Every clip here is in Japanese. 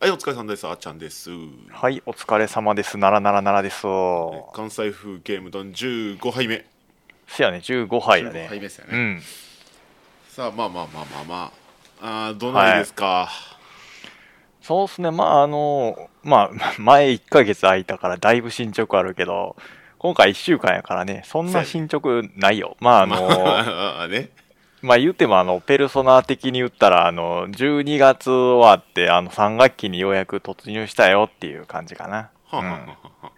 はい、お疲れさんです。あーちゃんです。はい、お疲れ様です。ならならならです。関西風ゲームドン15杯目。せやね、15杯や15ね杯。目ですよね。うん。さあ、まあまあまあまあまあ。あーどないですか？そうっすね、まああの、まあ、前1ヶ月空いたからだいぶ進捗あるけど、今回1週間やからね、そんな進捗ないよ。まああの、まあね。まあ言ってもあの、ペルソナ的に言ったら、あの、12月終わって、あの、3学期にようやく突入したよっていう感じかな。うんは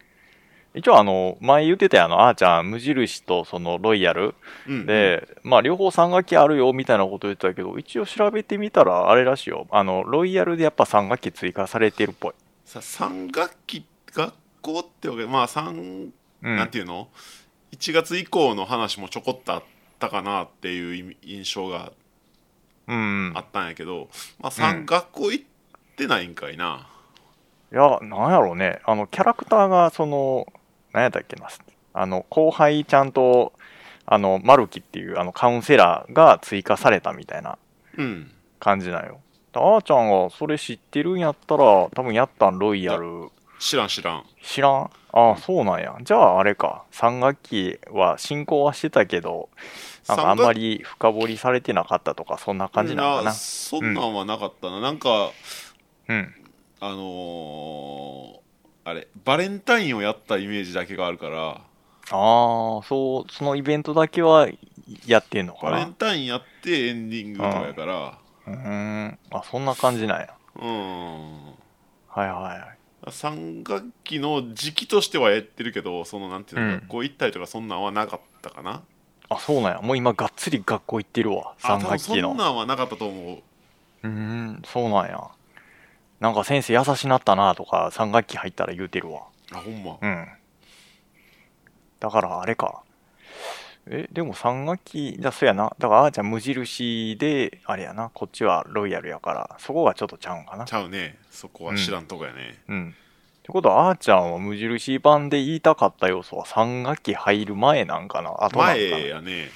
一応あの、前言ってたあの、あーちゃん、無印とそのロイヤルうんで、まあ両方3学期あるよみたいなこと言ってたけど、一応調べてみたらあれらしいよ。あの、ロイヤルでやっぱ3学期追加されてるっぽい。さ3学期、学校ってわけまあ3、うん。なんていうの ?1 月以降の話もちょこっとあったかなっていう印象がうん。あったんやけど、まあ3、うん学校行ってないんかいな。いや、なんやろうね。あの、キャラクターが、その、なんやったっけな。あの、後輩ちゃんと、あの、マルキっていう、あの、カウンセラーが追加されたみたいなうん。感じなんよ。あーちゃんがそれ知ってるんやったら、多分やったんロイヤル知らん知らん。知らん？ああ、そうなんや。じゃああれか。3学期は進行はしてたけど、なんかあんまり深掘りされてなかったとか、そんな感じなのかな？そんなんはなかったな、なんかうん。あのーあれバレンタインをやったイメージだけがあるからああ、そう、そのイベントだけはやってんのかな？バレン。タインやってエンディングとかやからうーん。あ、そんな感じなんや。うんはいはい。3学期の時期としてはやってるけどそのなんていうの、うん学校行ったりとかそんなんはなかったかなあ、そうなんや。もう今がっつり学校行ってるわ。3あ多分そん学期の。なんはなかったと思ううーん、そうなんや。なんか先生優しなったなとか、3学期入ったら言うてるわ。あほんまうん。だからあれか。え、でも3学期、だ、そうやな。だからあーちゃん無印で、あれやな。こっちはロイヤルやから、そこがちょっとちゃうんかなち。ゃうねそこは知らんとこやね、うん。ってことは、あーちゃんは無印版で言いたかった要素は3学期入る前なんかな？後なんかな前やね。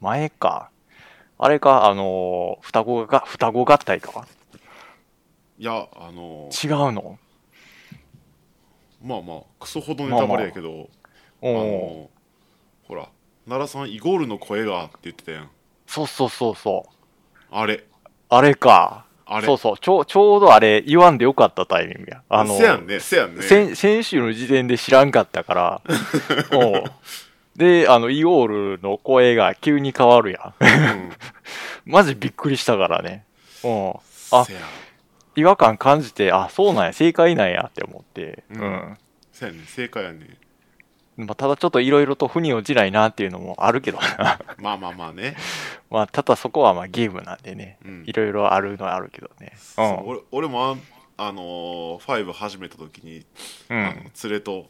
前か。あれか、あのー双子が、双子合体とか？いやあの違うの？まあまあクソほどネタバレやけど、おあおのほら奈良さんイゴールの声がって言ってたやん。そうそうそうそう。あれ。あれか。あれそうそう。ちょう、ちょうどあれ言わんでよかったタイミングや。あの、せやんねせやんね先先週の時点で知らんかったから、おうで、あの、イオールの声が急に変わるやん。うん マジびっくりしたからね。うん。あ違和感感じて、あ、そうなんや、正解なんやって思って。ううんん。せやね正解やねまあ、ただちょっといろいろと腑に落ちないなっていうのもあるけどな。まあまあまあね、まあ、ただそこはまあゲームなんでね。うんいろいろあるのはあるけどね。そう俺俺もああのー、5始めた時に、うん。うあのん。連れと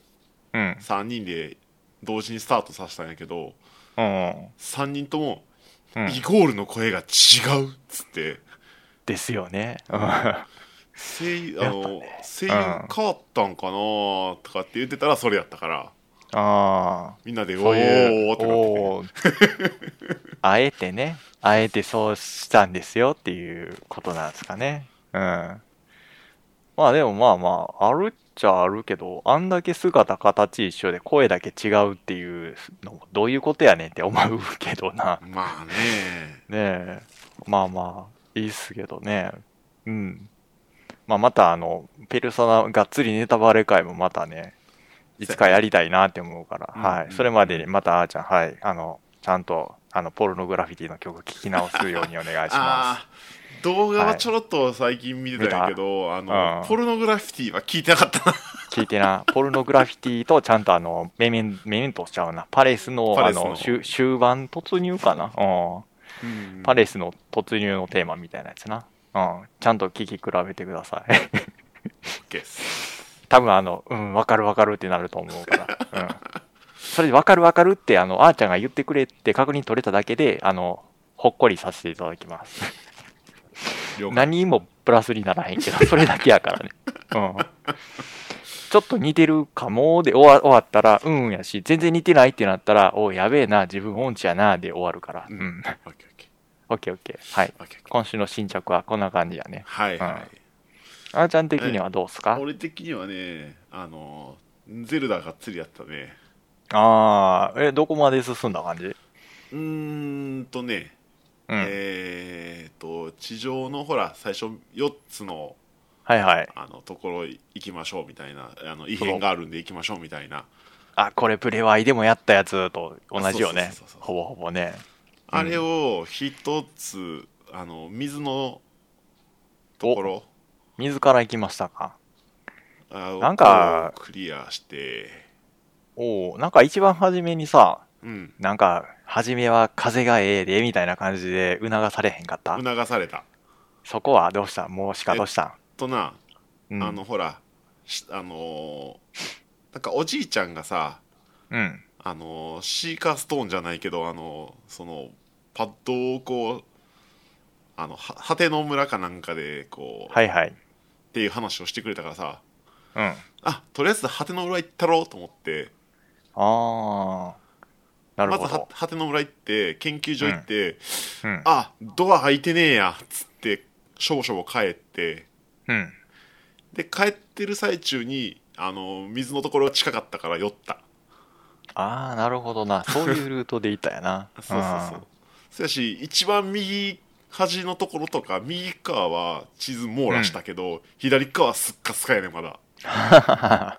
うん。3人で同時にスタートさせたんやけどうん。3人とも、うんイゴールの声が違うっつってですよね。うん声優あの、ね声優変わったんかなとかって言ってたらそれやったからああ。みんなで「おー」ってなってあえてね、あえてそうしたんですよっていうことなんですかね。うん。まあでもまあまあ、あるっちゃあるけど、あんだけ姿形一緒で声だけ違うっていうのどういうことやねんって思うけどな。てまあねねえ。まあまあ、いいっすけどね。うん。まあまたあの、ペルソナがっつりネタバレ会もまたね、いつかやりたいなって思うから、うんはい。それまでにまたあーちゃん、はい。あの、ちゃんと、あの、ポルノグラフィティの曲聴き直すようにお願いしま あー動画はちょろっと最近見てたんやけど、あの、うんポルノグラフィティは聞いてなかったなす。聞いてな、ポルノグラフィティとちゃんとあの、メメン、メメントしちゃうな。パレスの、あのの、終終盤突入かな？うん。パレスの突入のテーマみたいなやつな。うん。ちゃんと聞き比べてください。OK です多分あの、うん、わかるわかるってなると思うから。うん。それでわかるわかるって、あの、あーちゃんが言ってくれって確認取れただけで、あの、ほっこりさせていただきます。何もプラスにならへんけど、それだけやからね。うん。ちょっと似てるかもで終わ終わったら、うんやし、全然似てないってなったら、おやべえな、自分音痴やな、で終わるから。ううんオッケーオッケー。はい。今週の進捗はこんな感じやね。はいはい、あーちゃん的にはどうっすか？俺的にはねあのゼルダがっつりやったねああ、え、どこまで進んだ感じ？うーんとね、うん。えーと地上のほら最初4つのはいはい。あのところ行きましょうみたいなあの異変があるんで行きましょうみたいなあ、これプレワイでもやったやつと同じよねそうそうそうそう。ほぼほぼね。あれを一つあの水のところ自ら行きましたか？あなんかをクリアしておおなんか一番初めにさ、うんなんか、初めは風がええで、みたいな感じで促されへんかった？促されたそこはどうした？もうしかどうした？とな、んうん。あのほらしあのーなんかおじいちゃんがさうん。あのーシーカーストーンじゃないけどあのーそのパッドをこうあのは果ての村かなんかでこう、はいはい。っていう話をしてくれたからさうん。ああとりあえず果ての村行ったろうと思ってあー。なるまずはほど。果ての村行って研究所行って、うん。あドア開いてねえやっつってしょぼしょぼ帰ってうん。で帰ってる最中にあの水のところが近かったから酔ったああ、なるほどな。そういうルートでいたやな。そうそうそうそやし一番右端のところとか右側は地図網羅したけど、左側はすっかすかやねまだ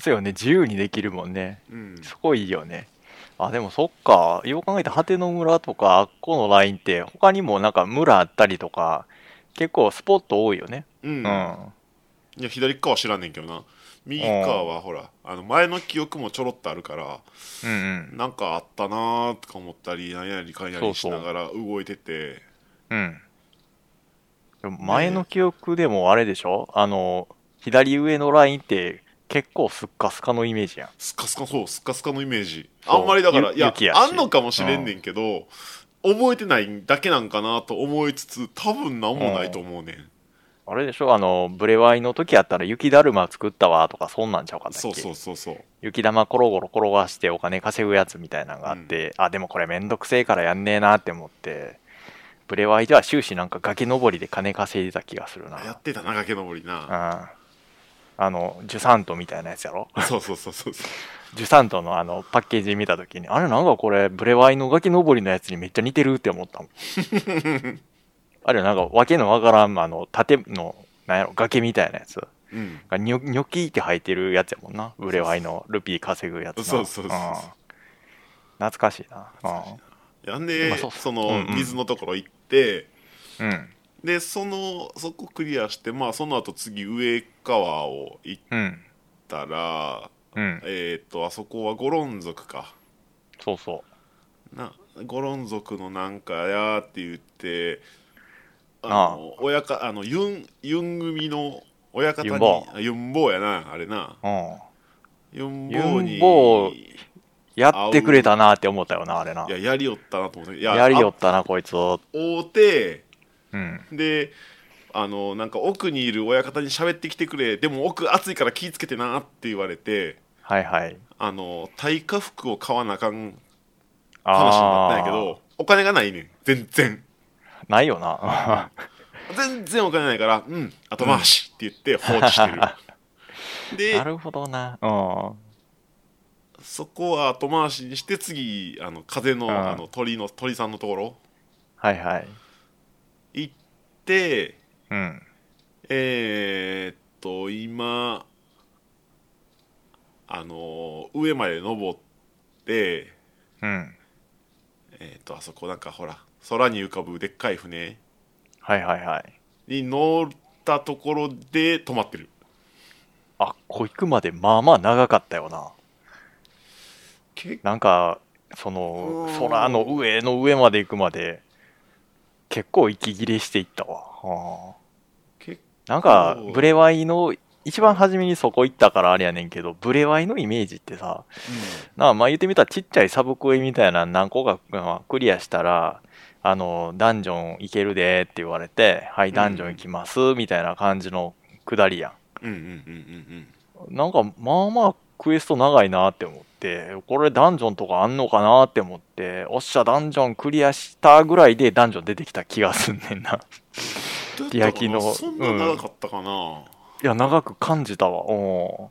そうよね。自由にできるもんね。うんそこいいよね。あ、でもそっか。よう考えたら果ての村とか、あっこのラインって、他にもなんか村あったりとか、結構スポット多いよね。うん、うん。いや左側は知らんねんけどな右側はほらあの前の記憶もちょろっとあるからうんうん。なんかあったなーとか思ったりなんやりかんやりしながら動いててうん。でも前の記憶でもあれでしょ？あの、左上のラインって結構スッカスカのイメージやん。スカスカそうスカスカのイメージ。あんまりだからいやあんのかもしれんねんけど、覚えてないだけなんかなと思いつつ多分なんもないと思うねん、あれでしょ？あの、ブレワイの時やったら雪だるま作ったわとかそんなんちゃうかったっけ？そうそうそうそう。雪玉コロコロ転がしてお金稼ぐやつみたいなのがあって、あ、でもこれめんどくせえからやんねえなって思って、ブレワイでは終始なんか崖登りで金稼いでた気がするな。やってたな崖登りうん。な、あの、ジュサントみたいなやつやろ。そうそうそうそうジュサントのあのパッケージ見たときに、あれなんかこれ、ブレワイの崖登りのやつにめっちゃ似てるって思ったもん。あれなんかわけのわからん、あの、縦の、なんやろ、崖みたいなやつ。うん。がニョニョキって生えてるやつやもんな。ブレワイのルピー稼ぐやつなそうそうそうそう。ん。懐かしいな。やん。で、まあそのうんうん。水のところ行って、うん。うん。でそのそこクリアしてまあその後次上川を行っうん。たらうん。えっ、とあそこはゴロン族かそうそう。なゴロン族のなんかやーって言ってあの親かあのユンユン組の親方にユンボあユンボーやなあれなうん。ユンボユーにやってくれたなって思ったよな、あれな。いややりよったなと思っていややりよったな、こいつを。会うてうん。であのなんか奥にいる親方に喋ってきてくれでも奥暑いから気ぃつけてなって言われてはいはい。あの耐火服を買わなあかんあ話になったんやけーどお金がないねん全然ないよな。全然お金ないからうん後回しって言って放置してる、でなるほどな。うん。そこは後回しにして次あの風の,、うんあの鳥の鳥さんのところはいはい。行ってうん。えー、っと今あの上まで登ってうん。えー、っとあそこなんかほら空に浮かぶでっかい船はいはいはい。に乗ったところで止まってるあ、こ行くまでまあまあ長かったよな。結なんか、その空の上の上まで行くまで、結構息切れしていったわ。なんか構、ブレワイの、一番初めにそこ行ったからあれやねんけど、ブレワイのイメージってさ、なあまあ言ってみたらちっちゃいサブクエみたいな何個かまあクリアしたら、あの、ダンジョン行けるでって言われて、はい、ダンジョン行きます、みたいな感じのくだりやん。うんうんうんうんうんなんか、まあまあ、クエスト長いなって思って、これダンジョンとかあんのかなって思って、おっしゃ、ダンジョンクリアしたぐらいでダンジョン出てきた気がすんねんな。ティアキのそんな長かったかな、いや、長く感じたわ。お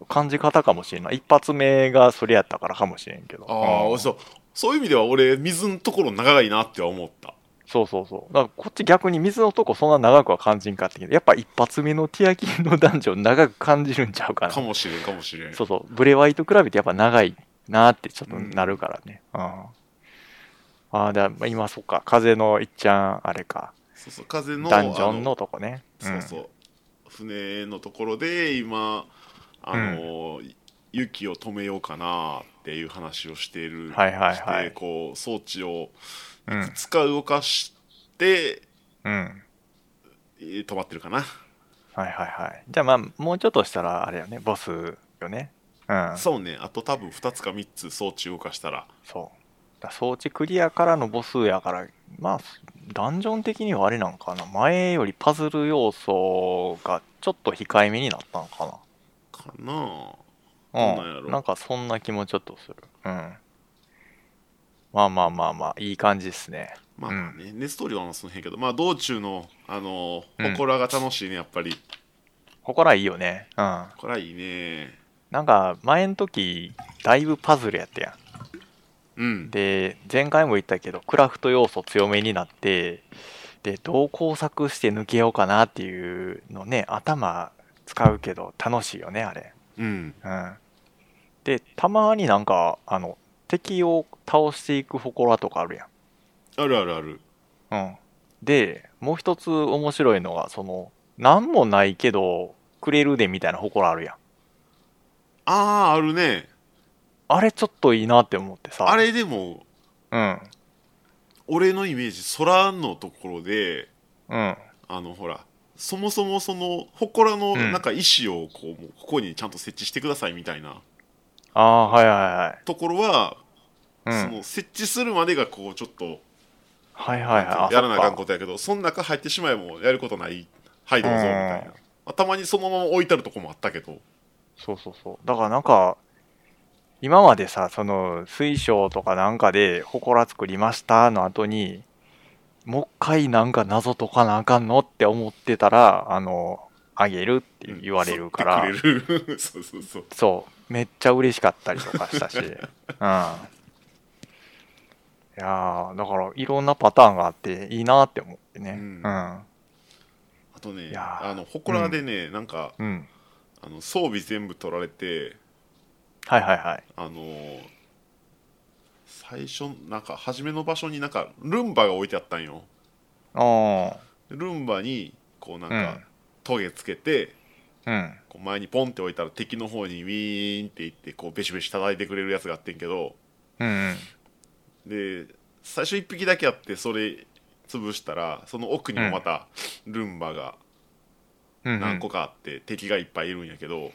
ー感じ方かもしれない。一発目がそれやったからかもしれんけど。うんああそうそういう意味では俺水のところ長いなっては思ったそうそうそう。だからこっち逆に水のとこそんな長くは感じんかったけど、やっぱ一発目のティアキのダンジョン長く感じるんちゃうかな。かもしれんかもしれんそうそう。ブレワイと比べてやっぱ長いなってちょっとなるからね。うん。ああ、だ今そっか。風のいっちゃん、あれか。そうそう風のダンジョンあのとこね。そうそう、船のところで今あの、雪を止めようかなっていう話をしている、はいはいはいこう装置をうん。動かして、うん。えー止まってるかな、はいはいはい。じゃあまあ、もうちょっとしたら、あれよね、ボスよね。うん。そうねあと多分2つか3つ装置動かしたらそう。だ装置クリアからのボスやから、まあ、ダンジョン的にはあれなんかな。前よりパズル要素がちょっと控えめになったのかかなな。どうなんやろうん。なんかそんな気もちょっとする。うん。まあまあまあまあ、いい感じですね。まあね、ネストーリーはその辺やけどまあ道中のあのうん祠が楽しいねやっぱりここらいいよね。うん。これはいいねなんか、前の時、だいぶパズルやったやん。うんで前回も言ったけどクラフト要素強めになってでどう工作して抜けようかなっていうのね頭使うけど楽しいよねあれうんうんでたまになんかあの敵を倒していく祠とかあるやあるあるある。んうん。でもう一つ面白いのがその何もないけどくれるでみたいな祠あるやん。あああるね。あれちょっといいなって思ってさ。あれでもうん。俺のイメージ空のところでうん。あのほらそもそもその祠のうん。なんか石をこう、もうここにちゃんと設置してくださいみたいなああはいはいはい。ところは、うん。その設置するまでがこうちょっとはいはいはい。やらなあかんこことやけどその中入ってしまえばやることない。はいどうぞみたいな、うんまあたまにそのまま置いてあるとこもあったけど。そうそうそう。だからなんか、今までさ、その水晶とかなんかで、祠作りましたの後に、もう一回なんか謎解かなあかんのって思ってたら、あの、あげるって言われるから、吸ってくれる。そうそうそう。そう、めっちゃ嬉しかったりとかしたし、うん。いやー、だからいろんなパターンがあっていいなって思ってね。ううんん。あとねあの祠でね、なんかうん。あの装備全部取られてはいはいはい。あのー最初なんか初めの場所になんかルンバが置いてあったんよルンバにこうなんうんかトゲつけて、うん。こう前にポンって置いたら敵の方にウィーンっていってこうベシベシ叩いてくれるやつがあってんけどうんうん。で最初1匹だけあってそれ潰したらその奥にもまたルンバが。何個かあって、敵がいっぱいいるんやけど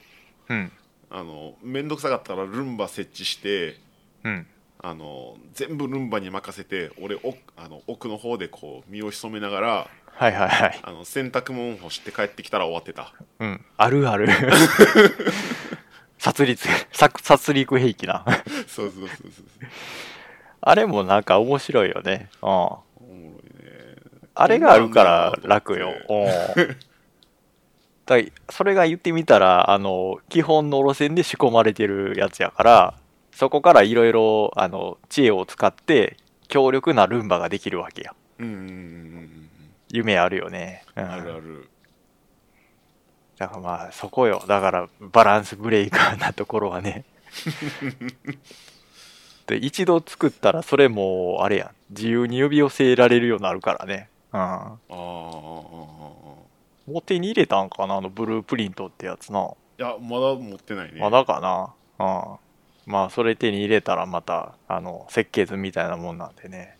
うん。あの面倒くさかったらルンバ設置してうん。あの全部ルンバに任せて俺奥あの奥の方でこう身を潜めながらはいはいはい。あの洗濯物干して帰ってきたら終わってたうん。あるある。殺戮、殺殺戮兵器な。そうそうそうそうあれもなんか面白いよね。うん。おもろいねあれがあるから楽よ。こうん。だいそれが言ってみたら、あの、基本の路線で仕込まれてるやつやから、そこからいろいろ、あの、知恵を使って、強力なルンバができるわけや。うんうんうんうん夢あるよね。ううんんあるあるだからまあ、そこよ。だから、バランスブレイカーなところはね。で、一度作ったら、それも、あれやん。自由に呼び寄せられるようになるからね。うん。あーあもう手に入れたんかな？あの、ブループリントってやつな。いやまだ持ってないねまだかな？うん。まあ、それ手に入れたら、また、あの、設計図みたいなもんなんでね。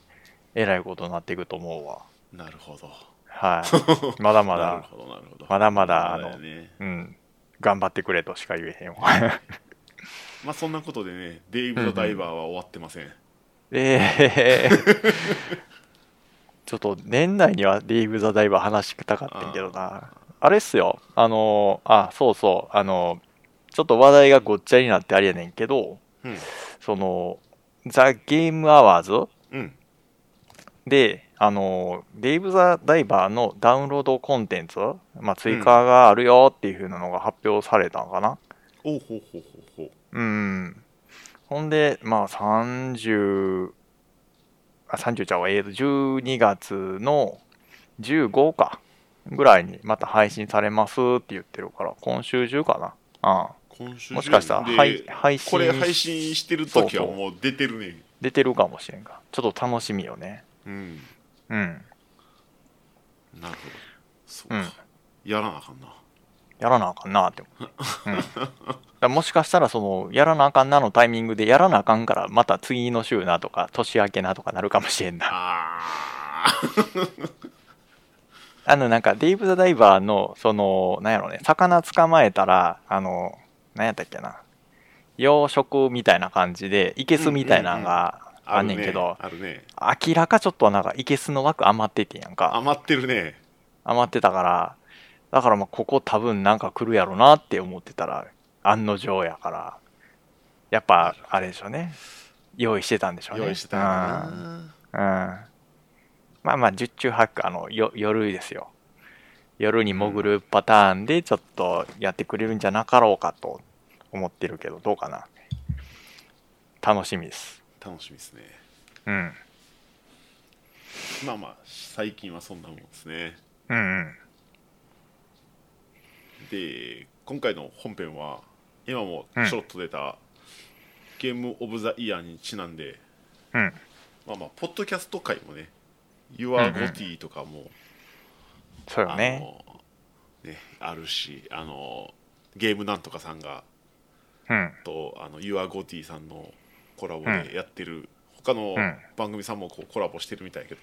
えらいことになっていくと思うわ。なるほどはい。まだまなるだ、ほ どなるほどまだまだ、あのねうん。頑張ってくれとしか言えへんわ。まあそんなことでねデイブ・ザ・ダイバーは終わってません、ええ ちょっと年内にはデイブ・ザ・ダイバー話したかったんけどな。あれっすよ。あの、あ、そうそう。あの、ちょっと話題がごっちゃになってあれやねんけど、うんその、ザ・ゲーム・アワーズっうんで、あの、デイブ・ザ・ダイバーのダウンロードコンテンツ、まあ、追加があるよっていう風なのが発表されたのかな。おうほうほうほうほううん。ほんで、まあ、30、あ、30ちゃうわ、えーと、12月の15か、ぐらいにまた配信されますって言ってるから、今週中かな。ああ今週中もしかしたら、ではい配信これ配信してる時はそうそうもう出てるね出てるかもしれんが、ちょっと楽しみよね。うん。うん。なるほど。そううんか、やらなあかんな。やらなあかんなって思う。うん、もしかしたら、その、やらなあかんなのタイミングで、やらなあかんから、また次の週なとか、年明けなとかなるかもしれんな。ああの、なんか、デイブ・ザ・ダイバーの、その、なんやろね、魚捕まえたら、あの、なんやったっけな、養殖みたいな感じで、いけすみたいなのがああんねんけど、あるね明らかちょっとなんか、いけすの枠余っててんやんか。余ってるね余ってたから、だからまあ、ここ多分なんか来るやろなって思ってたら、案の定やから、やっぱ、あれでしょうね。用意してたんでしょうね。用意してたん。うんまあまあ、十中八九、あの、よ夜ですよ。夜に潜るパターンでちょっとやってくれるんじゃなかろうかと思ってるけど、どうかな。楽しみです。楽しみですねうん。まあまあ最近はそんなもんですねうんうん。で今回の本編は今もちょろっと出た、ゲームオブザイヤーにちなんでうん。まあまあポッドキャスト界もね Your うんうんかも、そうよね。ねあるしあのゲームなんとかさんがうん。とあの Your Goty さんのコラボでやってる、他のうん。番組さんもこうコラボしてるみたいやけど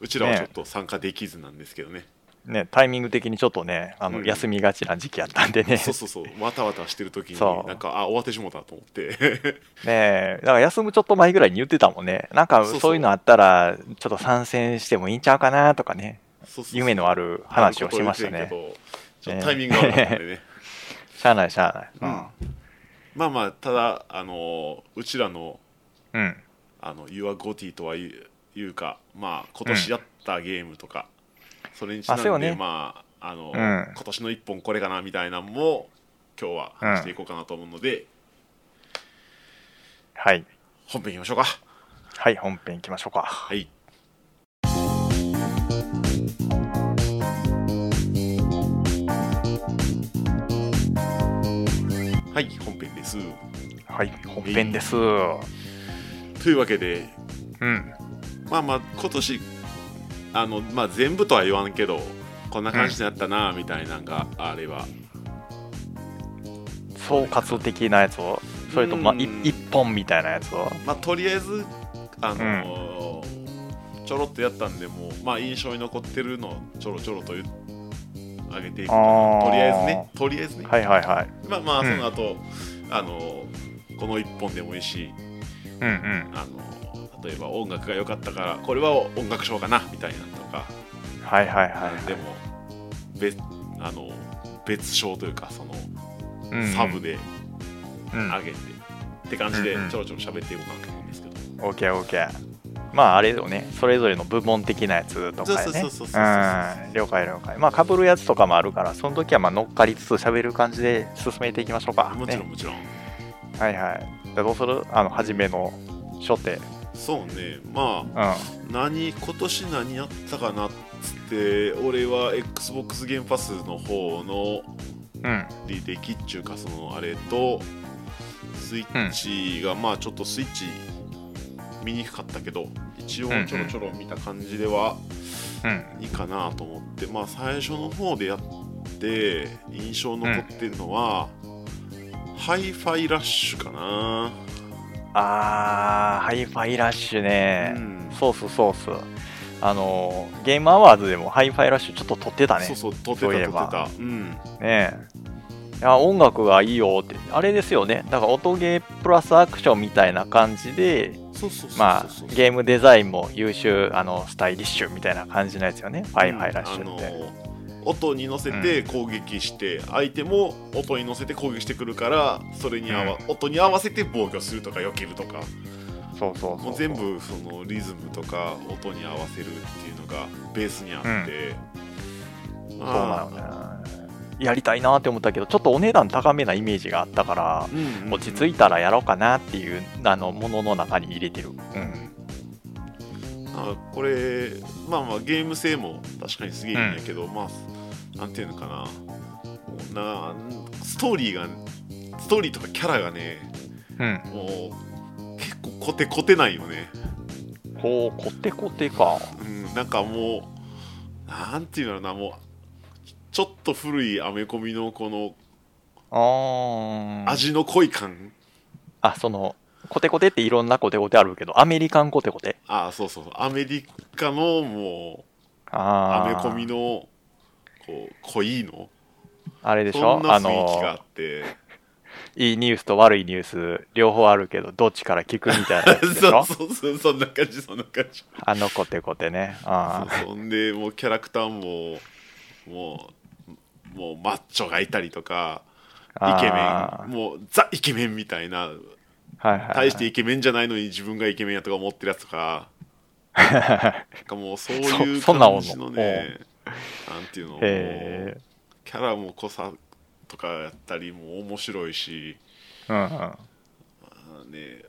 うちらはちょっと参加できずなんですけどね。ね、タイミング的にちょっとね、あの、うん。休みがちな時期やったんでね。そうそうそう。わたわたしてる時になんかあ終わってしもうたと思って。ねえ、だから休むちょっと前ぐらいに言ってたもんね。なんかそういうのあったら、ちょっと参戦してもいいんちゃうかなとかね、そうそうそう。夢のある話をしましたね。ちょっとタイミングが悪かったんでね。しゃあないしゃあない。うんまあまあただあのうちらのうん。うん。あの Your Goty とはいういうかまあ今年やったゲームとか、それにちなんで、ねまああの、ん今年の一本これかなみたいなのも今日は話していこうかなと思うので、はい。本編いきましょうかはい、本編行きましょうか。はいはい本編です。はい、本編です。というわけでうん。まあまあ今年あのまあ全部とは言わんけどこんな感じでやったなみたいなのがあれば、総括的なやつを、それと、まあ、一本みたいなやつを。まあとりあえずあのーちょろっとやったんでもうまあ印象に残ってるのをちょろちょろと言あげていくとりあえずね。とりあえずね、はいはいはい。まあまあうん。その後、あのーこの一本でもいいしうんうん。あのー例えば音楽が良かったからこれは音楽賞かなみたいなのとかはいはいはい。でも別あの別賞というかそのうんうんサブでうん。上げて、って感じでうんうんちょろちょろ喋っていこうかなと思うんですけど、オッケーオッケー。まああれよね、それぞれの部門的なやつとかやね。了解了解。まあかぶるやつとかもあるから、その時はまあ乗っかりつつ喋る感じで進めていきましょうか。ね、もちろんもちろん、はいはい。じゃあどうする？あの、初めの初手。そうねまあうん。何今年何やったかなっつって俺は XBOX ゲームパスの方のうん。履歴っちゅうかそのあれとスイッチが、まあちょっとスイッチ見にくかったけど一応うんうんちょろちょろ見た感じではうん。いいかなと思って、まあ最初の方でやって印象残ってるのは、ハイファイラッシュかな、あー、ハイファイラッシュね。うんソースソース。あの、ゲームアワードでもハイファイラッシュちょっと撮ってたね。そうそう撮ってた撮ってたうんねえ。いや、音楽がいいよって。あれですよね。だから音ゲープラスアクションみたいな感じで、そうそうそうそうまあ、ゲームデザインも優秀、あの、スタイリッシュみたいな感じのやつよね。ハイファイラッシュって。音に乗せて攻撃して、相手も音に乗せて攻撃してくるからそれに合わ、音に合わせて防御するとか避けるとか。そうそうもう全部そのリズムとか音に合わせるっていうのがベースにあって、そうなのねやりたいなって思ったけどちょっとお値段高めなイメージがあったからうんうんうん。落ち着いたらやろうかなっていうあのものの中に入れてる、うん、あこれまあまあゲーム性も確かにすげえいいんやけど、まあなんていうのかな。なストーリーがストーリーとかキャラがねうん、もう結構コテコテないよね。ほうコテコテか。うんなんかもうなんていうのかなもうちょっと古いアメコミのこのあー。味の濃い感、あそのコテコテっていろんなコテコテあるけどアメリカンコテコテ。ああそうそうアメリカのもうアメコミのこう濃いの。あれでしそんなょあの雰囲気があって。いいニュースと悪いニュース両方あるけどどっちから聞くみたいなそょ？うそうそう。そんな感じそんな感じ。あのコテコテね。あそうそんでもうキャラクターももうもうマッチョがいたりとかイあケメあンもうザイケメンみたいなはいはいはい。大してイケメンじゃないのに自分がイケメンやとか思ってるやつとか。なんかもうそういう感じのねなんていうのもうへキャラも濃さとかやったりも面白いし。えうんうん。あのね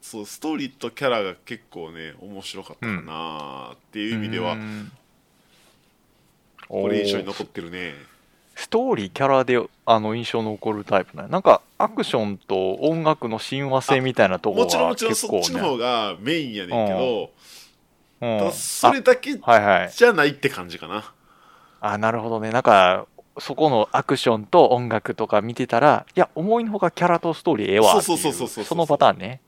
そうストーリーとキャラが結構ね面白かったかなっていう意味では、うん。これ印象に残ってるねストーリーキャラであの印象残るタイプねなんかアクションと音楽の親和性みたいなところもちろんもはちろんそっちの方ねがメインやねんけど、うん。ただそれだけじゃないって感じかな、あなるほどね。なんかそこのアクションと音楽とか見てたらいや思いのほかキャラとストーリーええわそうそうそうそうそうそのパターンね。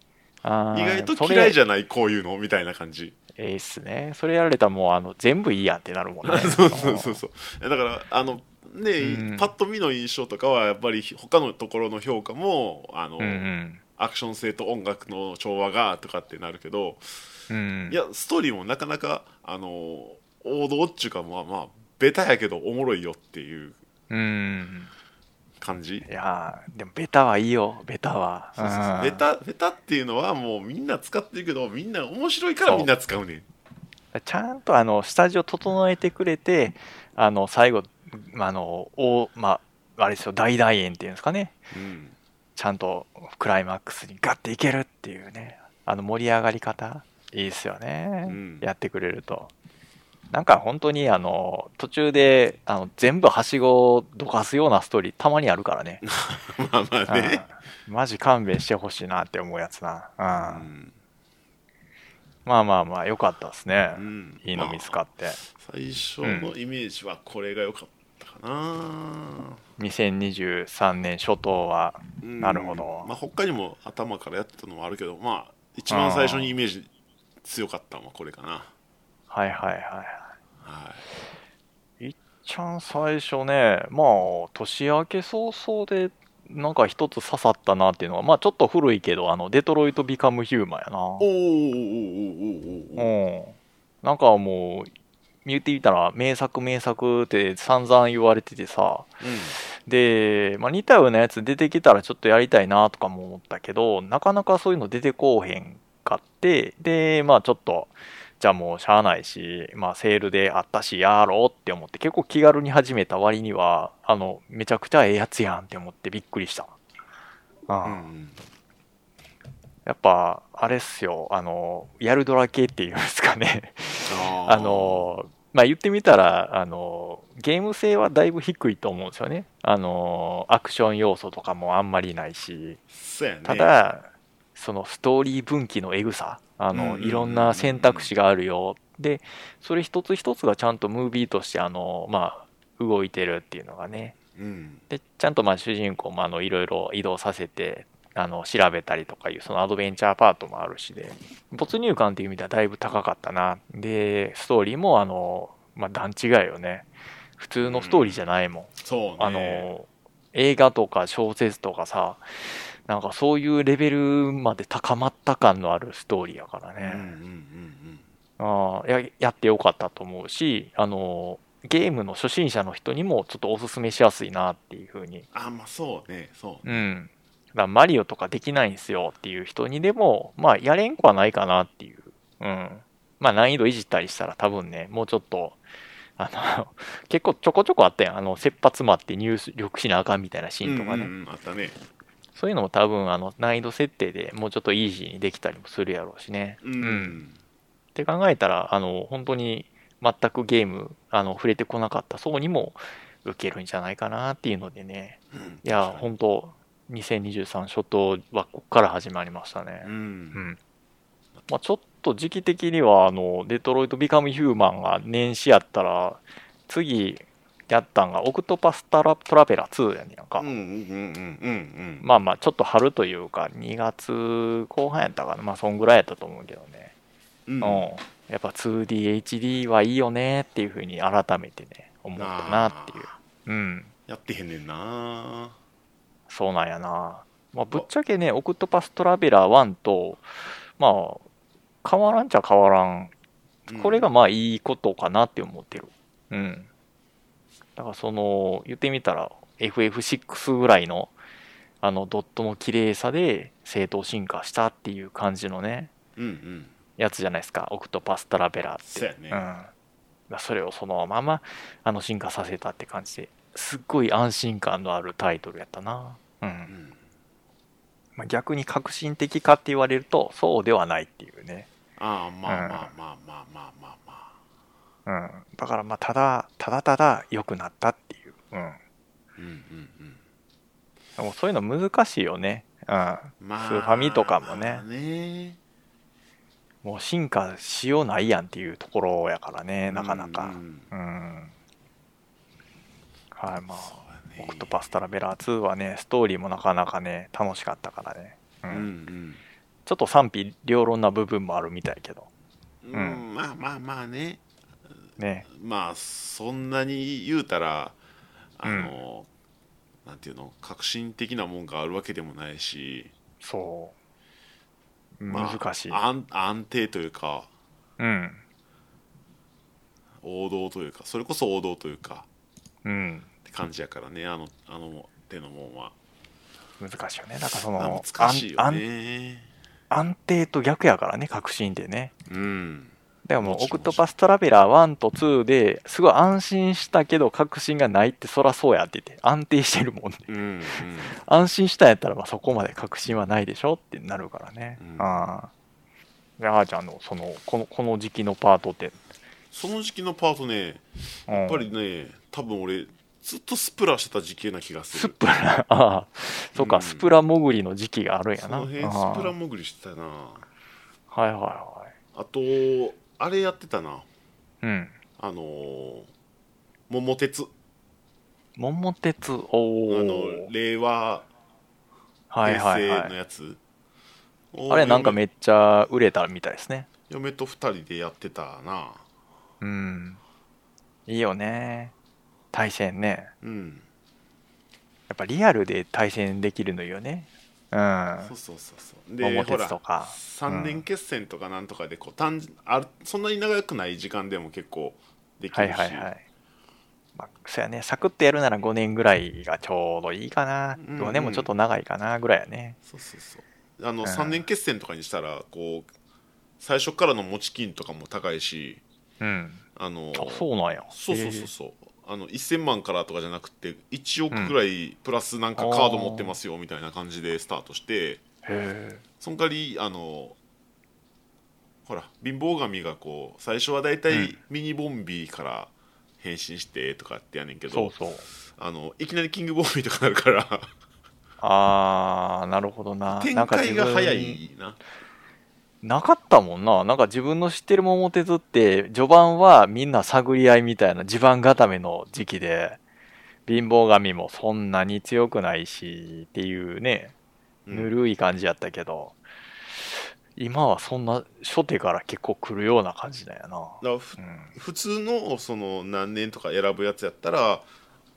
意外と嫌いじゃないこういうのみたいな感じ。ええっすねそれやられたらもうあの全部いいやんってなるもんね。そうそうそうそう。だからあのね、うん。パッと見の印象とかはやっぱり他のところの評価もあの、うんうん。アクション性と音楽の調和がとかってなるけど、うん。いやストーリーもなかなかあの王道っちゅうかまあまあベタやけどおもろいよっていううん。感じ。いやーでもベタはいいよ。ベタは。そうそうそう。うん。ベタベタっていうのはもうみんな使ってるけどみんな面白いからみんな使うねん。ちゃんとあの下地を整えてくれてあの最後あのおまああれですよ大団円っていうんですかね。うん。ちゃんとクライマックスにガッていけるっていうね。あの盛り上がり方いいですよね、うん。やってくれると。なんか本当にあの途中であの全部はしごをどかすようなストーリーたまにあるからね。まあまあね、うん。マジ勘弁してほしいなって思うやつな、うん。うん。まあまあまあよかったですね、うん。いいの見つかって、最初のイメージはこれが良かったかな、2023年初頭はうんなるほど。まあ、他にも頭からやってたのもあるけどまあ一番最初にイメージ強かったのはこれかな。はいはいはいはい。い。っちゃん最初ねまあ年明け早々でなんか一つ刺さったなっていうのはまあちょっと古いけどあのデトロイト・ビカム・ヒューマンやな。おーおーおーおーおーおー。うん。なんかもう言ってみたら名作名作って散々言われててさ。で、まあ、似たようなやつ出てきたらちょっとやりたいなとかも思ったけどなかなかそういうの出てこうへんかってでまあちょっとじゃあもうしゃあないし、まあ、セールであったしやろうって思って結構気軽に始めた割にはあのめちゃくちゃええやつやんって思ってびっくりした、うんうんうん。やっぱあれっすよ。あのやるドラ系っていうんですかね。あのまあ言ってみたらあのゲーム性はだいぶ低いと思うんですよね。あのアクション要素とかもあんまりないし。ね。ただそのストーリー分岐のエグさ。あのいろんな選択肢があるよ。でそれ一つ一つがちゃんとムービーとしてあのまあ動いてるっていうのがね。うん。でちゃんとまあ主人公もあのいろいろ移動させてあの調べたりとかいうそのアドベンチャーパートもあるしで没入感っていう意味ではだいぶ高かったな。でストーリーもあの、まあ、段違いよね。普通のストーリーじゃないもん、そうね。あの映画とか小説とかさなんかそういうレベルまで高まった感のあるストーリーやからうんうんうんね、ああややってよかったと思うしあのゲームの初心者の人にもちょっとおすすめしやすいなっていうふうに。あまあそうねそうね。うん、らマリオとかできないんですよっていう人にでも、まあ、やれんくはないかなっていう。うん。まあ、難易度いじったりしたら多分ね、もうちょっと、あの、結構ちょこちょこあったやん。あの、切羽詰まって入力しなあかんみたいなシーンとかね。うんうんうんあったねそういうのも多分、あの、難易度設定でもうちょっとイージーにできたりもするやろうしね。うん、って考えたら、あの、本当に全くゲーム、あの、触れてこなかった層にも受けるんじゃないかなっていうのでね。うんいや、本当2023初頭はこっから始まりましたね。ううんん。まあ、ちょっと時期的には、あの、デトロイト・ビカム・ヒューマンが年始やったら、次やったんが、オクトパスタラトラベラー2やねんか。うんうんうんうんうんまあまあ、ちょっと春というか、2月後半やったかな。まあ、そんぐらいやったと思うけどね。うんうん。やっぱ 2DHD はいいよねっていうふうに改めてね、思ったなっていう。うん。やってへんねんなそうなんやな。まあ、ぶっちゃけね、オクトパストラベラー1と、まあ、変わらんちゃ変わらん。これがまあいいことかなって思ってる。うん。だからその、言ってみたら、FF6 ぐらいの、あの、ドットの綺麗さで正当進化したっていう感じのね、うんうんやつじゃないですか、オクトパストラベラーって。そうやねうん。だからそれをそのまま、あの、進化させたって感じで、すっごい安心感のあるタイトルやったな。うん。う。んまあ、逆に革新的かって言われるとそうではないっていうね、ああまあまあまあまあまあまあまあ。うん、だからまあただただただ良くなったっていう、うん、うんうんうん。でもそういうの難しいよね、うん、まあスーファミとかもね。まあね。もう進化しようないやんっていうところやからねなかなかうんうん、はいまあオクトパストラベラー2はねストーリーもなかなかね楽しかったからね、ううんんうん。ちょっと賛否両論な部分もあるみたいけど。うん。まあまあまあね。ね。まあそんなに言うたらあの、なんていうの革新的なもんがあるわけでもないし、そう。まあ難しい、安安定というか。うん。王道というか。それこそ王道というか。うん感じやからねあのあの手のもんは、難しいよね。だからそまあの難しいよ安ね。安安定と逆やからね革新ってね。うん。でもオクトパストラベラー1と2ですごい安心したけど革新がないってそらそうやって言って安定してるもんね。うんうん。安心したんやったらまあそこまで革新はないでしょってなるからね、うん。ああ。であーちゃんのそのこのこの時期のパートって。その時期のパートねややっぱりね多分俺ずっとスプラしてた時期な気がする。スプラああそうか、うん。スプラ潜りの時期があるんやな。その辺スあ。あプラ潜りしてたな。はいはいはあとあれやってたな。いうん。あのー桃鉄。桃鉄？おあおの令和はいはいはい。のやつ。あれなんか嫁めっちゃ売れたみたいですね。嫁と二人でやってたな。うん。いいよね対戦ね。うん。やっぱリアルで対戦できるのいいよね。うん。そうそうそうそう。で桃ほら鉄とか3年決戦とかなんとかでこう単純あるそんなに長くない時間でも結構できはいるし、はいはいまあ、そやね。サクッとやるなら5年ぐらいがちょうどいいかな、うん5年もちょっと長いかなぐらいやね。そうそうそう。あのうん。3年決戦とかにしたらこう最初からの持ち金とかも高いし。うん。あのあそうなんや。そうそうそうへそうあの1000万からとかじゃなくて1億ぐらいプラスなんかカード持ってますよみたいな感じでスタートして。え。へその代わりあのほら貧乏神がこう最初はだいたうん。いミニボンビーから変身してとかってやねんけえどそうそう。あのいきなりキングボンビーとかなるから。あーなるほどな。展開が早いななかったもんな。なんか自分の知ってる桃鉄って、序盤はみんな探り合いみたいな地盤固めの時期で、貧乏神もそんなに強くないし、っていうね、うんぬるい感じやったけど、今はそんな初手から結構来るような感じだよだからふな。普通のその何年とか選ぶやつやったら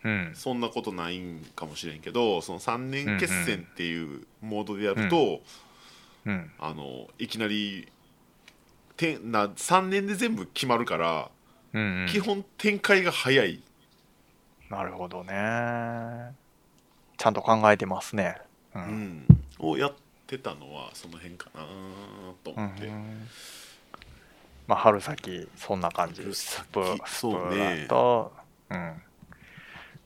うん。うん。そんなことないんかもしれんけどその3年決戦っていうモードでやると、うん。あのいきなりてな3年で全部決まるから、うん、うん。基本展開が早い。なるほどね。ちゃんと考えてますね。ううん。んをやってたのはその辺かなと思って、うんまあ春先そんな感じ。春ス先プスプそうね。うん。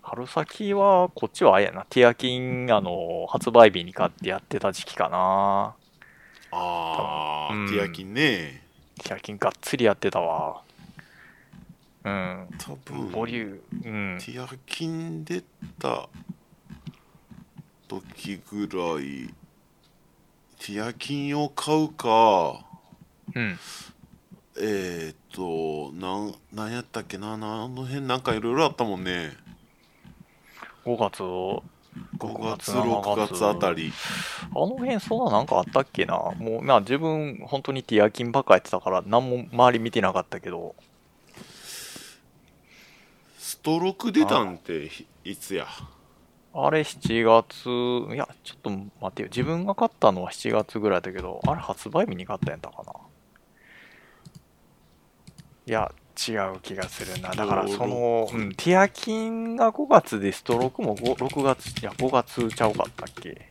春先はこっちはあれやな。ティアキンあの発売日に買ってやってた時期かなああ、うんティアキンね。ティアキンがっつりやってたわ。うん。多分。ボリューうん。ティアキン出た時ぐらいティアキンを買うか。うん。えー、っとなんなんやったっけななあの辺なんかいろいろあったもんね。5月を5月7 6月あたり。あの辺そんななんかあったっけな。もうまあ自分本当にティアキンばっかやってたから何も周り見てなかったけど。ストローク出たんてひいつや？あれ7月いやちょっと待ってよ。自分が買ったのは7月ぐらいだけどあれ発売日に買ったんやったかな。いや違う気がするな。だからその、うん、ティアキンが5月でストロークも5 6月いや5月ちゃうかったっけ？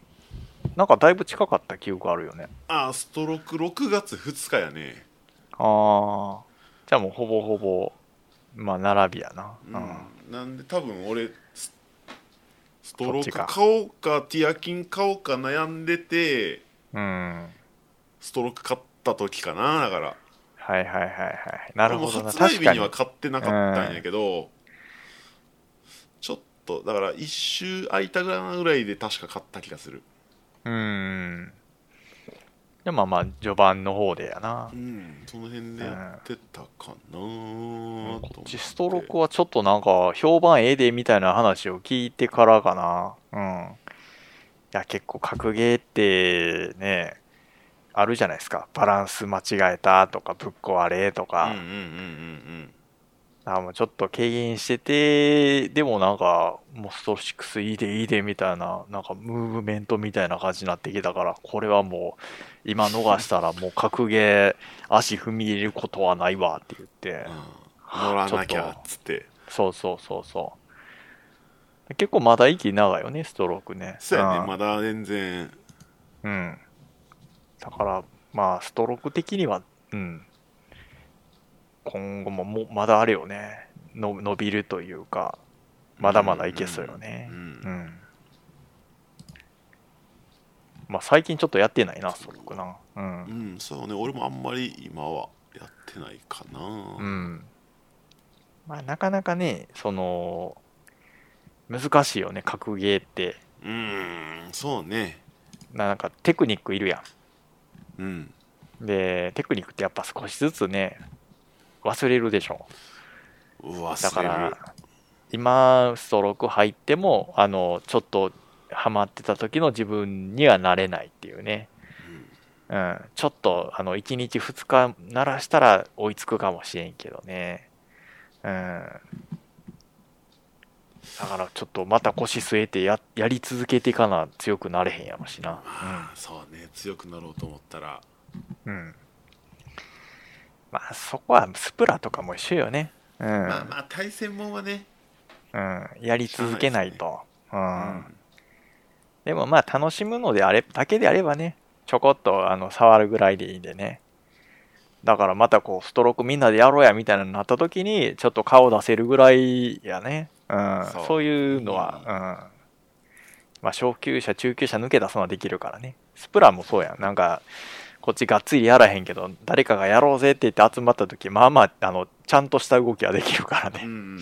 なんかだいぶ近かった記憶あるよね。あストローク6月2日やね。ああじゃあもうほぼほぼまあ並びやな。うん、なんで多分俺スストローク買おうかティアキン買おうか悩んでてうん、うん、ストローク買った時かなだからはいはいはいはい。なるほどな。発売日には買ってなかったんやけど、ちょっとだから一周空いたぐらいで確か買った気がする。うん。でまあまあ序盤の方でやな。うん。その辺でやってたかなと思って。こっちストロークはちょっとなんか評判ええでみたいな話を聞いてからかな。うん。いや結構格ゲーってねあるじゃないですか。バランス間違えたとかぶっ壊れとか、うんうんうんうんあもうちょっと軽減しててでもなんかもうスト6いいでいいでみたいななんかムーブメントみたいな感じになってきたからこれはもう今逃したらもう格ゲー足踏み入れることはないわって言って。うん。乗らなきゃっつって。そうそうそうそう。結構まだ息長いよねストロークね。そうやね。ん。まだ全然。うんだからまあストローク的にはうん。今後ももうまだあれよね。の伸びるというかまだまだいけそうよね。うんうん、まあ最近ちょっとやってないなストロークな。うん。うんそうね。俺もあんまり今はやってないかな。うん。まあなかなかねその難しいよね格ゲーって。うんそうね。なんかテクニックいるやうん。んでテクニックってやっぱ少しずつね忘れるでしょ。忘だから今ストローク入ってもあのちょっとハマってた時の自分にはなれないっていうね、うん、ちょっとあの1日2日鳴らしたら追いつくかもしれんけどね、うん、だからちょっとまた腰据えてややり続けていかな強くなれへんやろしな。まあそうね。強くなろうと思ったら。うん、うん、まあそこはスプラとかも一緒よね。うん、まあまあ対戦もんはね。うん、やり続けないと。う。うん。ん。でもまあ楽しむのであれだけであればね、ちょこっとあの触るぐらいでいいんでね。だからまたこうストロークみんなでやろうやみたいなのになった時にちょっと顔出せるぐらいやね。うん。そうそういうのは、うん。まあ初級者、中級者抜け出すのはできるからね。スプラもそうやん。なんか、こっちがっつりやらへんけど、誰かがやろうぜって言って集まった時、まあまあ、あの、ちゃんとした動きはできるからねうん。うんうんうん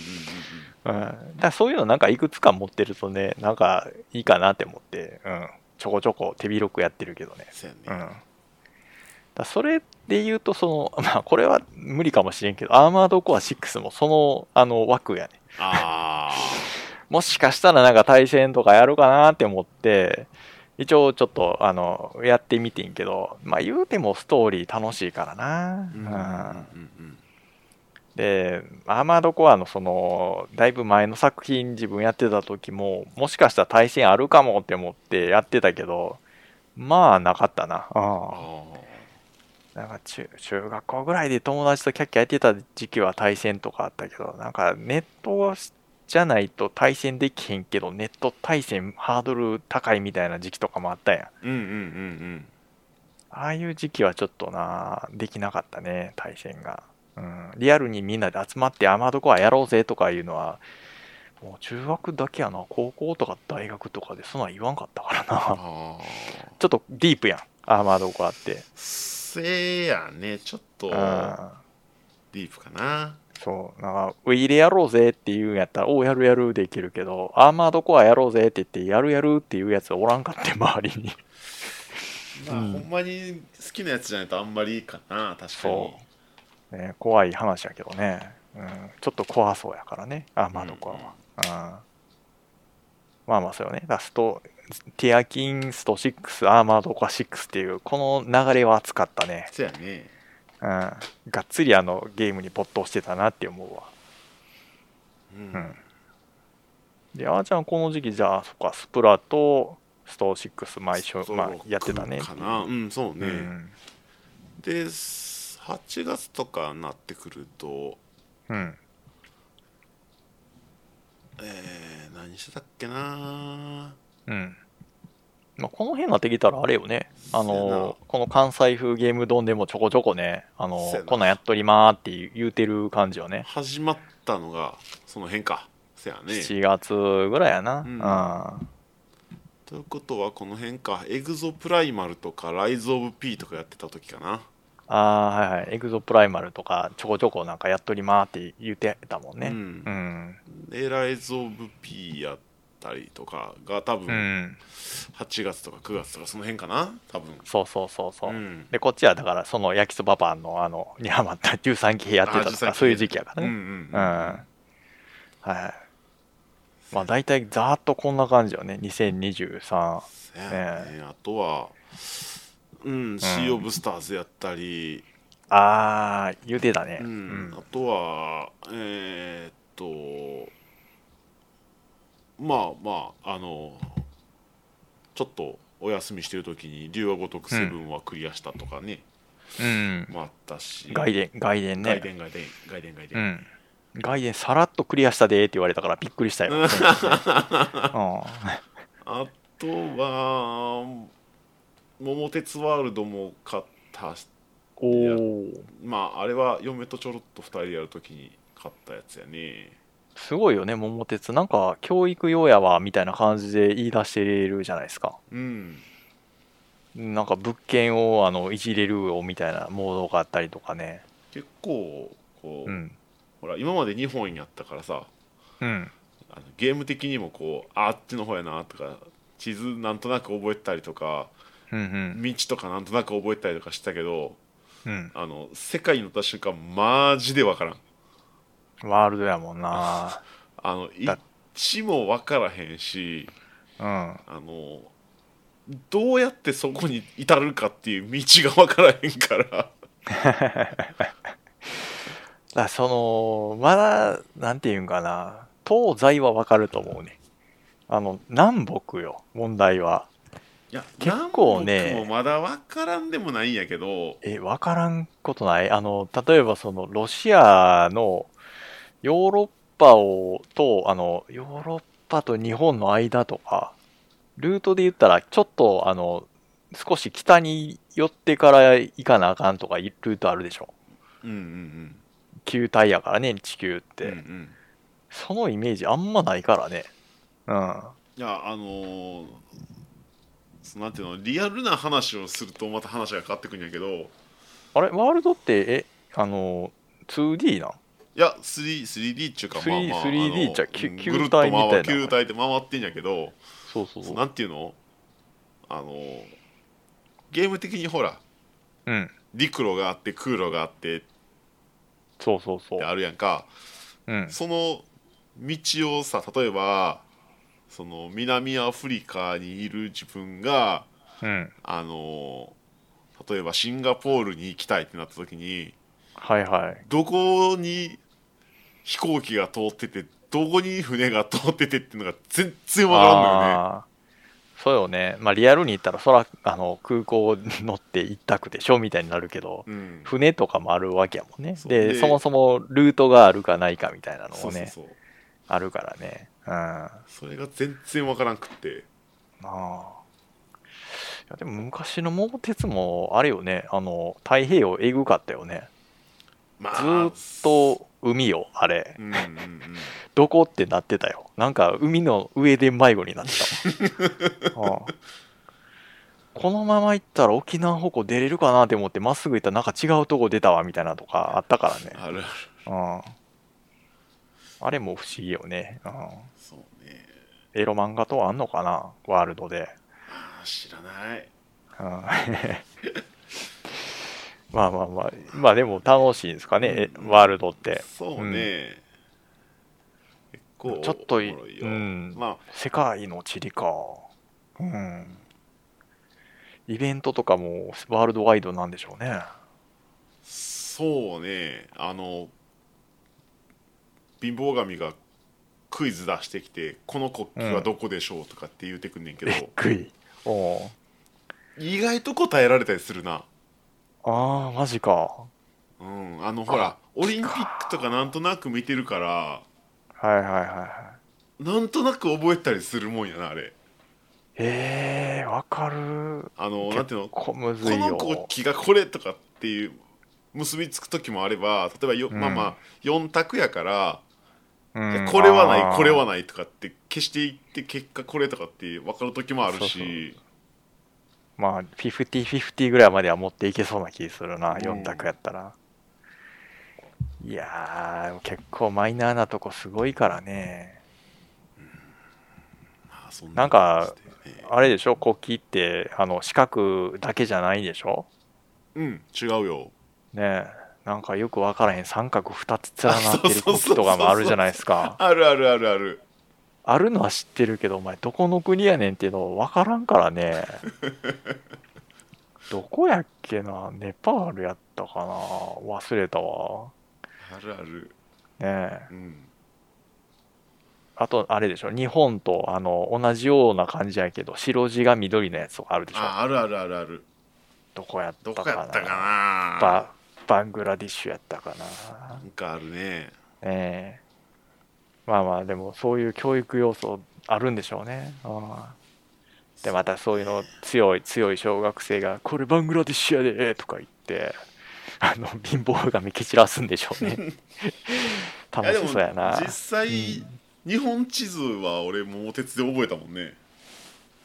うん、だからそういうのなんかいくつか持ってるとねなんかいいかなって思って、うん、ちょこちょこ手広くやってるけどね、そううん、やねだそれで言うとそのまあこれは無理かもしれんけどアーマードコア6もそのあの枠やねあもしかしたらなんか対戦とかやるかなって思って一応ちょっとあのやってみてんけどまあ言うてもストーリー楽しいからな、あうんうんうん。うん。で、アーマードコアのその、だいぶ前の作品自分やってた時も、もしかしたら対戦あるかもって思ってやってたけど、まあなかったな。ああなんか中中学校ぐらいで友達とキャッキャやってた時期は対戦とかあったけど、なんかネットじゃないと対戦できへんけどネット対戦ハードル高いみたいな時期とかもあったやん。うんうんうんああいう時期はちょっとなできなかったね対戦が、うん、リアルにみんなで集まってアーマードコアやろうぜとかいうのはもう中学だけやな高校とか大学とかでそんなん言わんかったからな。ちょっとディープやんアーマードコアってせやねちょっとうんディープかなそう、なんか、ウィーでやろうぜっていうんやったら、おう、やるやるできるけど、アーマードコアやろうぜって言って、やるやるっていうやつおらんかって、周りに。まあ、うんほんまに好きなやつじゃないとあんまりいいかな確かにそう。ね、怖い話やけどね。うん、ちょっと怖そうやからね、アーマードコアは。うん。まあまあ、そうよね。ラスト、ティアキンスト6、アーマードコア6っていう、この流れは熱かったね。せやねうん。がっつりあのゲームに没頭してたなって思うわ。うんうんで、あーちゃん、この時期、じゃあ、そっか、スプラとストー6、毎週、そうまあ、やってたね。かなうんそうね、うん。で8月とかになってくるとうん。えー、何してたっけなうん。まあ、この辺になってきたら、あれよね。あの、この関西風ゲーム丼でもちょこちょこね、あのこんなんやっとりまーって言うてる感じよね。始まったのがその辺かせやね7月ぐらいやな。ううんん。ということはこの辺かエグゾプライマルとかライズ・オブ・ピーとかやってた時かなああ、はいはい。エグゾプライマルとか、ちょこちょこなんかやっとりまーって言うてたもんね。ううんん。でライズ・オブ・ピーやったりとかが多う分ん。8月とか9月とかその辺かな？多分そうそうそうそう。うんで、こっちはだから、その焼きそばパンの、あの、にハマった13期やってたとあ13か、期そういう時期やからうんね。うんうん。はい。まあ、大体、ざーっとこんな感じよね。2023。せやねあとはうん、シー・オブ・スターズやったり、あー、言うてたね。ううんん。あとはえーっとまあまああのちょっとお休みしてる時に「竜は如くセブン」はクリアしたとかね、うん。もあったし外伝、外伝ね。外伝外伝外伝外伝、うん。外伝さらっとクリアしたでーって言われたからびっくりしたよ。うん。あとは「桃鉄ワールド」も買ったしおー。まああれは嫁とちょろっと2人でやるときに買ったやつやねすごいよね、桃鉄。なんか、教育用やわ、みたいな感じで言い出してるじゃないですか。うんなんか物件をあのいじれるよみたいなモードがあったりとかね。結構こう、うん。ほら今まで2本やったからさうん。あのゲーム的にもこうああっちの方やなとか地図なんとなく覚えてたりとかうん道とかなんとなく覚えてたりとかしたけどうん。うん。あの世界に乗った瞬間マジでわからんワールドやもんな。あのだ1もわからへんしうん。あのどうやってそこに至るかっていう道がわからへんから だその、まだ、なんていうんかな。東西はわかると思うね。あの、南北よ、問題は。いや結構ねまだわからんでもないんやけどえ、わからんことない？あの、例えばその、ロシアのヨーロッパを、と、あの、ヨーロッパと日本の間とか、ルートで言ったら、ちょっと、あの、少し北に寄ってから行かなあかんとか、ルートあるでしょ？うんうん球体やからね、地球って。うんうんうんそのイメージあんまないからね。うん。いやあのーそなんていうのリアルな話をするとまた話が変わってくるんやけどいあれ、ワールドって、え、あの、2D なん？や 3- 3D っていうかまあまあ 3D あのじゃ球体みたいな回球体で回ってんやけどそうそうそう。なんていうの？あのーゲーム的にほらうん。陸路があって空路があってっそうそうそうて。あるやんかうん。その道をさ例えばその南アフリカにいる自分がうん。あの例えばシンガポールに行きたいってなった時にはいはい。どこに飛行機が通っててどこに船が通っててっていうのが全然わからんのよねそうよね。まあリアルに言ったら、そら、あの、空港乗って一択でしょみたいになるけど、うん船とかもあるわけやもんね。でそもそもルートがあるかないかみたいなのをね。そうそうそうあるからね。うん。あそれが全然わからんくって。あ。いやでも昔の桃鉄もあれよね。あの太平洋えぐかったよね。まずーっと海よあれ。うんうんうん。どこってなってたよ。なんか海の上で迷子になってた。もん、うん。このまま行ったら沖縄方向出れるかなって思ってまっすぐ行ったらなんか違うとこ出たわみたいなとかあったからね。あるある。うんあれも不思議よね、うん、そうね。エロ漫画とはあんのかな？ワールドで、あー知らない。うん。まあまあまあまあでも楽しいんですかね、えワールドって。そうね、結構ちょっというん。まあ。世界の地理か。うん。イベントとかもワールドワイドなんでしょうね。そうね。あの貧乏神がクイズ出してきて「この国旗はどこでしょう?」とかって言うてくんねんけど、びっくりおう。意外と答えられたりするな。ああマジか。うんあのほらオリンピックとかなんとなく見てるからはいはいはいはい。なんとなく覚えたりするもんやなあれ。ええー、わかる。あのなんていうの？ここむずいのよ国旗がこれとかっていう結びつく時もあれば例えばよ、うん。まあまあ4択やから、これはないこれはないとかって消していって結果これとかって分かる時もあるし。まあ50-50ぐらいまでは持っていけそうな気するな、うん。4択やったら。いやー結構マイナーなとこすごいからね。まあそんなんかあれでしょ？国旗ってあの四角だけじゃないでしょ？うん違うよ。ねえなんかよくわからへん三角2つ連なってる国旗とかもあるじゃないですか。あるあるあるある。あるのは知ってるけどお前どこの国やねんっていうのわからんからね。どこやっけなネパールやったかな。忘れたわ。あるある。ねえ。うん。あとあれでしょ。日本とあの同じような感じやけど白地が緑のやつとかあるでしょ。ああるあるあるある。どこやったどかな。こやったかなババングラディッシュやったかな。なんかあるね。ええ。まあまあでもそういう教育要素あるんでしょうね。うんでまたそういうの強い強い小学生が「これバングラディッシュやで」とか言ってあの貧乏神蹴散らすんでしょうね。楽しそうやな。実際、日本地図は俺桃鉄で覚えたもんね。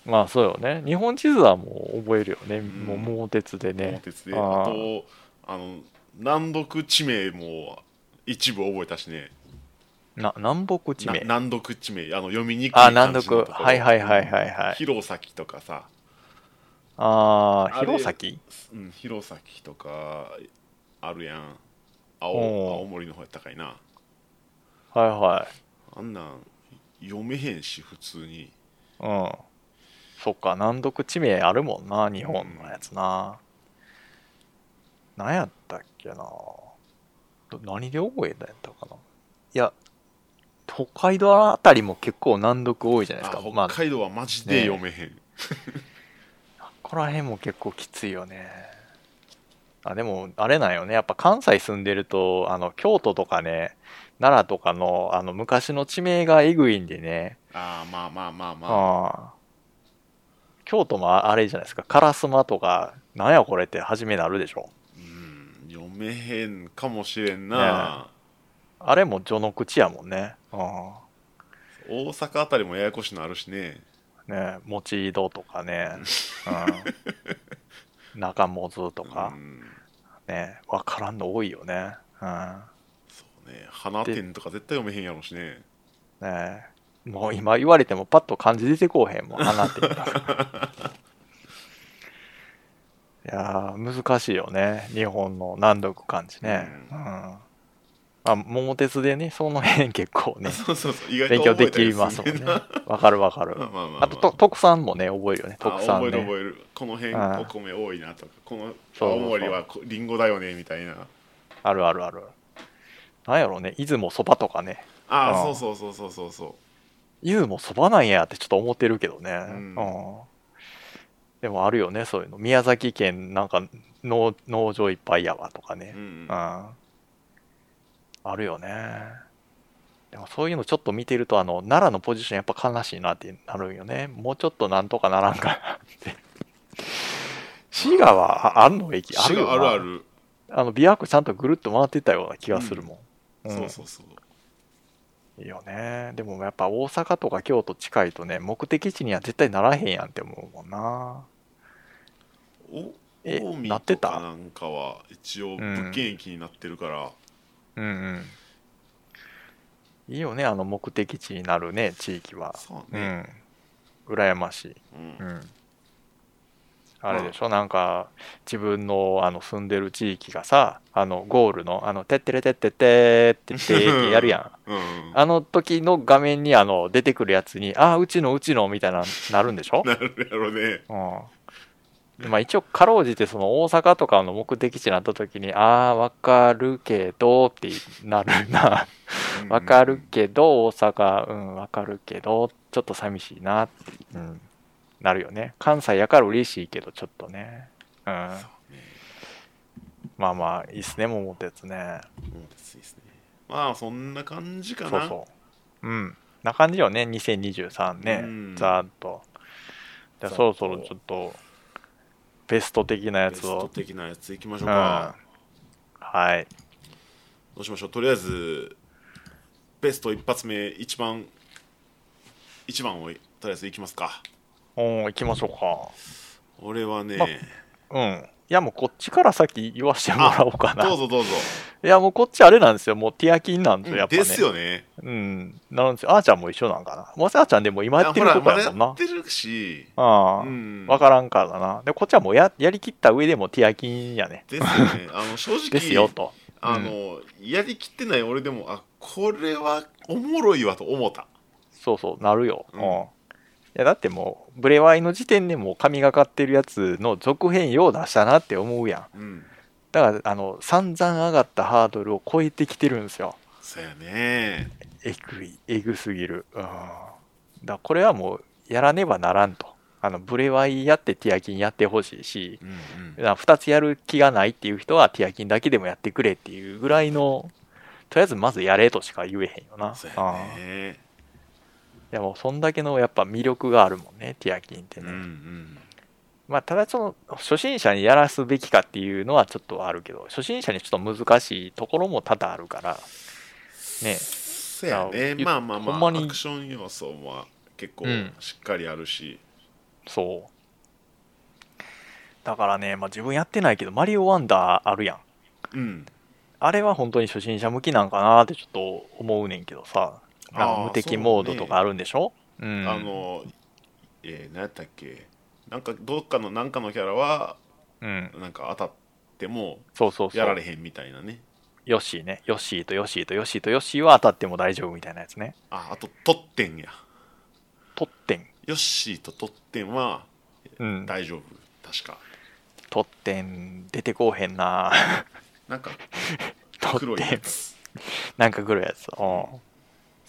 まあそうよね。日本地図はもう覚えるよね、ん。もう桃鉄で桃ね鉄で。あとあの南読地名も一部覚えたしね。な南北地名？な南読地名。あの読みにくいあ感じの南読ところ。はいはいはいはいはい。弘前とかさ、ああ弘前？うん、弘前とかあるやん。お青う青森の方やったかいな。はいはい。あんなん読めへんし普通に。うん。そっか、難読地名あるもんな、日本のやつな。何やったっけな。ど何で覚えたんやったかな。いや、北海道あたりも結構難読多いじゃないですあか。まあ、こ北海道はマジで読めへん、こら辺も結構きついよね。あ、でも、あれなんよね。やっぱ関西住んでると、あの、京都とかね、奈良とかの、あの、昔の地名がえぐいんでね。ああまあまあまあまあ京都もあれじゃないですか烏丸とかなんやこれって初めなるでしょうん読めへんかもしれんな、あれも序の口やもんね。うん。大阪あたりもややこしいのあるしね。ね持井戸とかね、うん、中本とか。う、ん。ね分からんの多いよね。うん。そうね。花店とか絶対読めへんやろしね。ねもう今言われてもパッと漢字出てこうへんもん花って いやー難しいよね。日本の難読漢字ね。ううん。ん、あ桃鉄でねその辺結構ね そうそうそう。勉強できますもんね。わかるわかる。まあまあまああ。とと特産もね覚えるよね。あ特産覚えるね覚える。この辺うん。お米多いなとかこの青森はこリンゴだよねみたいな。あるあるある。なんやろうね出雲そばとかね。ああうん。そうそうそうそうそうそう。出雲そばなんやってちょっと思ってるけどね、うん。うんでもあるよねそういうの。宮崎県なんか農農場いっぱいやわとかね。うんうん。あるよね。でもそういうのちょっと見てると、あの、奈良のポジションやっぱ悲しいなってなるんよね。もうちょっとなんとかならんかなって。滋賀はああるの駅？あるあるある、あの、琵琶湖ちゃんとぐるっと回ってたような気がするもん。ん。そうそうそう。いいよね。でもやっぱ大阪とか京都近いとね、目的地には絶対ならへんやんって思うもんな。おえ近江なってた？とかなんかは一応物件駅になってるから、うんうん。いいよね、あの目的地になるね、地域は。そうね、うん。羨ましい。うんうん。あれでしょ、なんか、自分のあの住んでる地域がさ、あの、ゴールの、あの、てってれてってってってってってやるやん。うんあの時の画面にあの出てくるやつに、ああ、うちのうちのみたいな、なるんでしょ？なるやろねうん。まあ一応、かろうじてその大阪とかの目的地になった時に、ああ、わかるけどってなるな。わかるけど、大阪、うん、わかるけど、ちょっと寂しいな、うん、なるよね。関西やから嬉しいけど、ちょっとね。うん。まあまあ、いいっすね、桃鉄ね。うんですいいですねまあそんな感じかなそうそう。うん。な感じよね、2023ね。うんざーっと。じゃあそろそろちょっと、ベスト的なやベストつを。的なやついきましょう。うんか、はい。どうしましょう？とりあえずベスト一発目一番一番をとりあえずいきますかおー行きましょうか。俺はね、まうん。いや、もうこっちから先言わせてもらおうかな。どうぞどうぞ、いや、もうこっちあれなんですよ。もうティアキンなんですよ、やっぱね。ですよねうん。なんですよ。あーちゃんも一緒なんかな。もうあーちゃんでも今やってるいやほらことやもんな。やってるしああ。うんわからんからな。で、こっちはもうややりきった上でもティアキンやね。ですよねあの 正直ですよ、と。あの、やりきってない俺でもあこれはおもろいわと思ったそうそう、なるよ。ううんや、だってもう、ブレワイの時点でもう神がかってるやつの続編よう出したなって思うやん。うんだから、あの、散々上がったハードルを超えてきてるんですよ。そうやねえぐい、えぐすぎる。うん。だこれはもう、やらねばならんと。あの、ブレワイやってティアキンやってほしいし、うんうんだから2つやる気がないっていう人はティアキンだけでもやってくれっていうぐらいの、とりあえずまずやれとしか言えへんよな。そううんやねいやもうそんだけのやっぱ魅力があるもんね、ティアキンってうんね。うんまあただその初心者にやらすべきかっていうのはちょっとあるけど、初心者にちょっと難しいところも多々あるから、ね。そうやねまあまあまほんまアクション要素は結構うんしっかりあるし、そう。だからね、まあ自分やってないけど、マリオワンダーあるやん。うんあれは本当に初心者向きなんかなってちょっと思うねんけどさ、あの無敵モードとかあるんでしょ？うん。あのえー、何やったっけ？なんかどっかのなんかのキャラはうん。なんか当たってもそうそうそう。やられへんみたいなねヨッシーね。ヨッシーとヨッシーとヨッシーとヨッシーは当たっても大丈夫みたいなやつね。ああとトッテンやトッテン。ヨッシーとトッテンはうん。大丈夫確かトッテン出てこうへんななんか ト黒い。やつなんか黒いやつ。うん。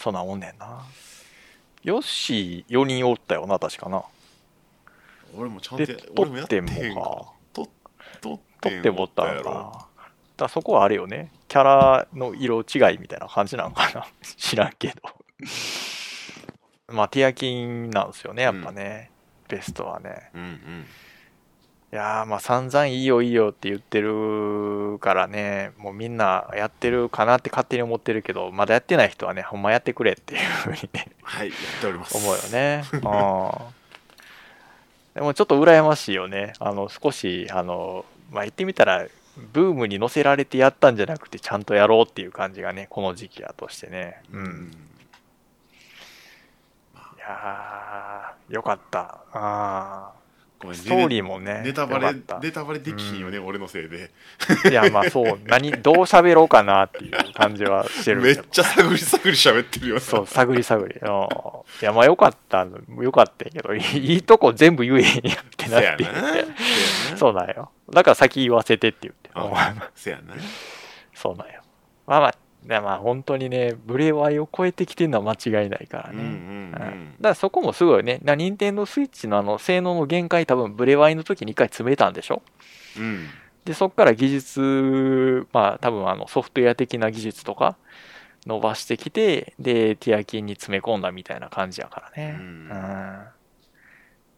そんなんおんねんな。ヨッシー4人おったよな、確かな。俺もちゃんとで、やト俺もやってもかか。トトトッテンもおったやろのかな。だそこはあれよね。キャラの色違いみたいな感じなのかな。知らんけど。まあ、ティアキンなんですよね、やっぱね。ベストはね。うんうんいやー、まあ散々いいよいいよって言ってるからね、もうみんなやってるかなって勝手に思ってるけど、まだやってない人はね、ほんまやってくれっていうふうにね、はいやっております思うよね。うん。でもちょっと羨ましいよね。あの、少し、あの、まあ言ってみたら、ブームに乗せられてやったんじゃなくて、ちゃんとやろうっていう感じがね、この時期やとしてね。うん。いやー、よかった。あごめんーストーリーもね、ネタバレネタバレできひんよね、俺のせいで。いや、まあそう、何、どう喋ろうかなっていう感じはしてるめ。っちゃ探り探り喋ってるよな。そう、探り探り。うんいや、まあよかった、よかったけど、いいいとこ全部言えへんやんってなな。って言そうなんよ。だから先言わせてって言って。あせやな。そうなんよ。まあまあ、でまあ本当にね、ブレワイを超えてきてるのは間違いないからね。うんうんうんだかうんらそこもすごいね。な、任天堂スイッチのあの、性能の限界多分ブレワイの時に一回詰めたんでしょ？うんで、そこから技術、まあ多分あのソフトウェア的な技術とか伸ばしてきて、で、ティアキンに詰め込んだみたいな感じやからね。ううんん。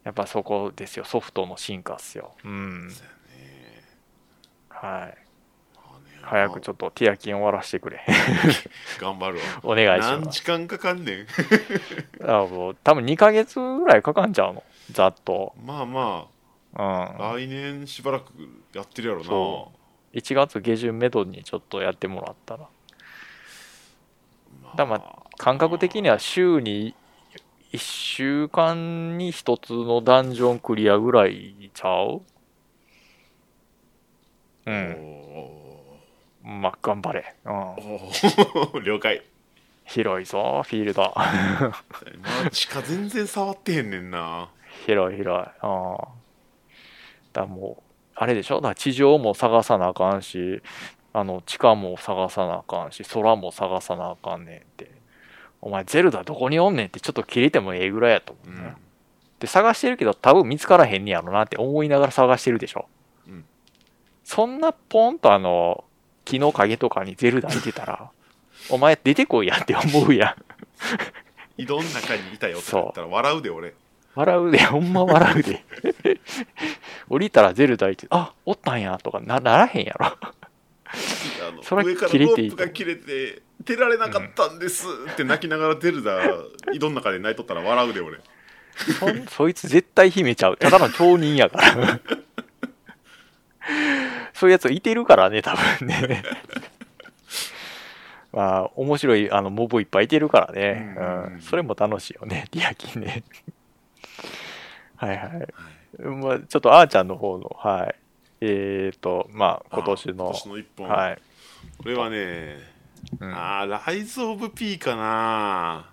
やっぱそこですよ、ソフトの進化っすよ。うん。そうやねはい。早くちょっとティアキン終わらせてくれ。頑張るわお願いし何ます。時間かかんねん あもう多分2ヶ月ぐらいかかんちゃうの。ざっと。まあまうん。あ来年しばらくやってるやろなそ1月下旬めどにちょっとやってもらったら。まだま感覚的には週に1週間に1つのダンジョンクリアぐらいちゃう？うおん。まあ、頑張れ。うん。ー 了解広いぞ、フィールド。まあ地下全然触ってへんねんな広い広い。うん。だもう、あれでしょ？だ地上も探さなあかんし、あの、地下も探さなあかんし、空も探さなあかんねんって。お前、ゼルダどこにおんねんってちょっと切れてもええぐらいやと思うね。うんで、探してるけど多分見つからへんねやろなって思いながら探してるでしょ？うんそんなポンとあの、木の陰とかにゼルダいてたら、お前出てこいやって思うやん。井戸の中にいたよって言ったら笑うで俺笑うで、ほんま笑うで。降りたらゼルダいて、あ、おったんやとかなならへんやろ。それ上から切れていいロープが切れて出られなかったんですって泣きながらゼルダ井戸の中で泣いとったら笑うで俺そんそいつ絶対秘めちゃう。ただの町人やから。そういうやついてるからね、多分ね。まあ、面白いあのモブいっぱいいてるからね。うんうん。それも楽しいよね、ディアキンね。はいはい。まあ、ちょっとあーちゃんの方の、はい。えーと、まあ、今年あの今、年の一本、はい。これはね、うんあーライズ・オブ・ピーかな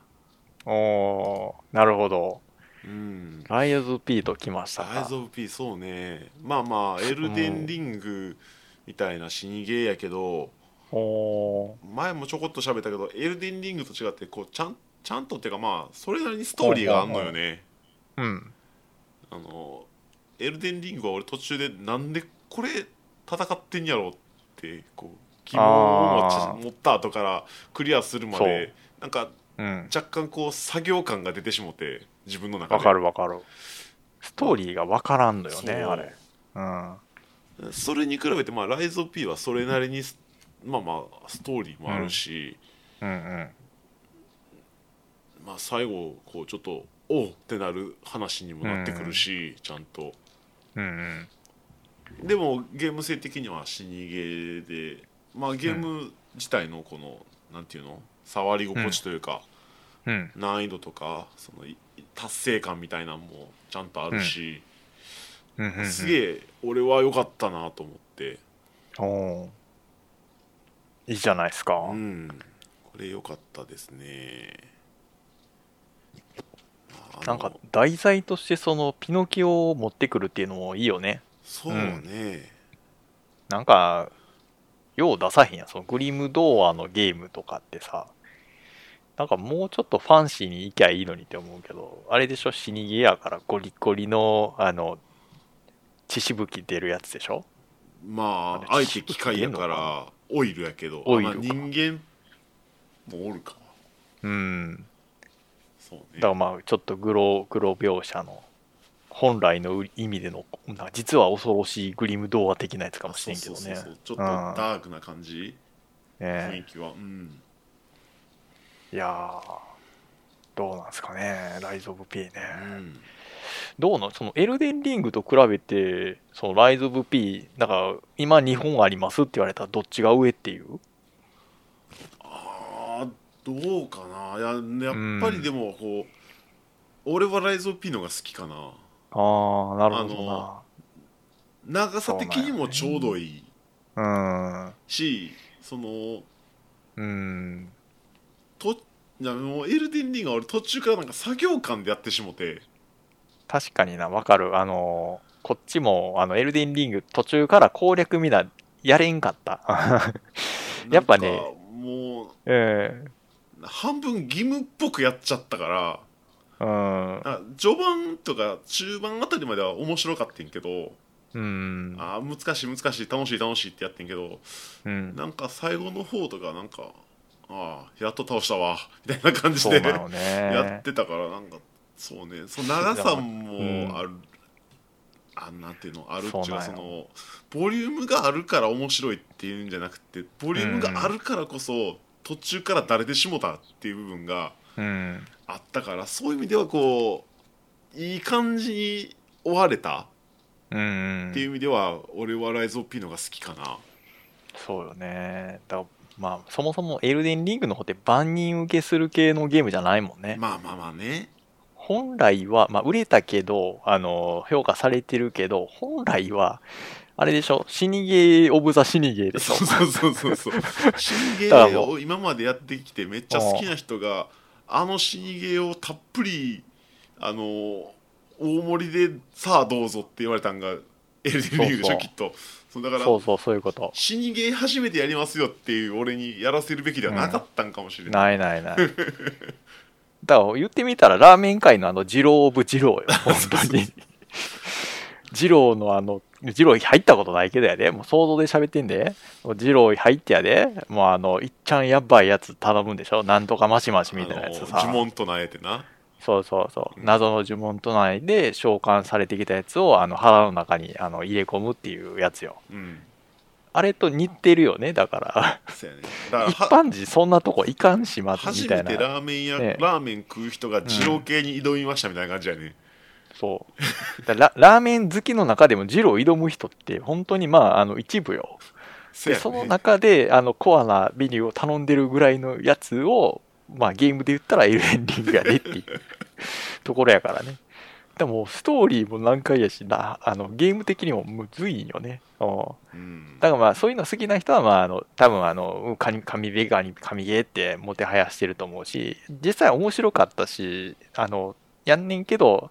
おーなるほど。うん。ライズ P と来ましたか。ライズ・。オブ・ピーそうね。まあまあエルデンリングみたいな死にゲーやけどおー前もちょこっと喋ったけどエルデンリングと違ってこうちゃんちゃんとっていうかまあそれなりにストーリーがあんのよね。うん。あのエルデンリングは俺途中でなんでこれ戦ってんやろってこう疑問を持った後からクリアするまでなんかうん。若干こう作業感が出てしもて自分の中でわかるわかる。ストーリーがわからんのよね、あれ。うん。それに比べてまあライズ・オブ・ピーはそれなりにスまあまあストーリーもあるし、うんうん。まあ最後こうちょっとおうってなる話にもなってくるし、ちゃんとうんうん。でもゲーム性的には死にゲーでまあゲーム自体のこの、なんていうの？触り心地というか、うん。難易度とかそのい達成感みたいなのもちゃんとあるし、うんうんうん。すげえ俺は良かったなと思っておーいいじゃないですか。うんこれ良かったですねなんか題材としてそのピノキオを持ってくるっていうのもいいよね。そうね、なんか、よう出さへんやん。そのグリムドアのゲームとかってさ、なんかもうちょっとファンシーに行きゃいいのにって思うけど、あれでしょ？死にゲーやからゴリゴリの、あの、血しぶき出るやつでしょ？まああれ相手機械やからオイルやけどオイル人間もおるか。うん。そうね。だからまあちょっとグログロ描写の本来の意味でのなんか実は恐ろしいグリム童話的なやつかもしれんけどね。そうそうそうそう。ちょっとダークな感じ、雰囲ね気は。うんいやーどうなんですかねライズ・オブ・ピーね、うん。どうなんそのエルデンリングと比べてそのライズ・オブ・ピーだから今2本ありますって言われたらどっちが上っていう？あーどうかな。いややっぱりでもこう、俺はライズ・オブ・ピーのが好きかな。ああなるほどあ長さ的にもちょうどいいなしそのうん。うんといやもうエルデンリングは俺途中からなんか作業感でやってしもて。確かになわかる。あのこっちもあのエルデンリング途中から攻略みんなやれんかった。やっぱねもうん。う半分義務っぽくやっちゃったからうん。あ序盤とか中盤あたりまでは面白かったんけど、うん。あー難しい難しい楽しい楽しいってやってんけどうん。なんか最後の方とかなんかあああやっと倒したわ。みたいな感じでやね。ってたからなんかそうね。その長さもある、あなんていうのあるっていうかそのボリュームがあるから面白いっていうんじゃなくてボリュームがあるからこそ、途中からだれてしもたっていう部分がうんあったからそういう意味ではこういい感じに終われたうん。っていう意味では、俺はライズ・オブ・ピノが好きかな。そうよね。だからまあそもそもエルデンリングの方って万人受けする系のゲームじゃないもんね。まあまあまあね。本来は、まあ、売れたけど、あの、評価されてるけど、本来は、あれでしょ？死にゲーオブザ死にゲーでしょ？そうそうそうそう死にゲーを今までやってきてめっちゃ好きな人があの死にゲーをたっぷりあの大盛りでさあどうぞって言われたんがエルデンリングでしょ？きっとそうだからそうそう、そういうこと。死にゲー初めてやりますよっていう俺にやらせるべきではなかったんかもしれない、ないないない。だから言ってみたら、ラーメン界のあの、二郎オブ二郎よ。本当に。二郎のあの、二郎入ったことないけどやで。もう想像で喋ってんで。二郎入ってやで。もうあの、いっちゃんやばいやつ頼むんでしょなんとかマシマシみたいなやつさ。呪文唱えてなそうそうそう。うん謎の呪文唱えで召喚されてきたやつをあの腹の中にあの入れ込むっていうやつよ。うんあれと似てるよね。だから、そうやねだから一は般人そんなとこいかんしまみ初たいな。めてラーメンや、ねラーメン食う人が二郎系に挑みましたみたいな感じやね、そう。だララーメン好きの中でも二郎挑む人って本当にまああの一部よ。そその中であのコアなメニューを頼んでるぐらいのやつを、まあゲームで言ったらエルデンリングやでっていうところやからね。でもストーリーも難解やしな、あのゲーム的にもむずいんよね。うんうんだからまあそういうの好きな人はまああの多分あの神神ベガに神ゲーってもてはやしてると思うし実際面白かったしあのやんねんけど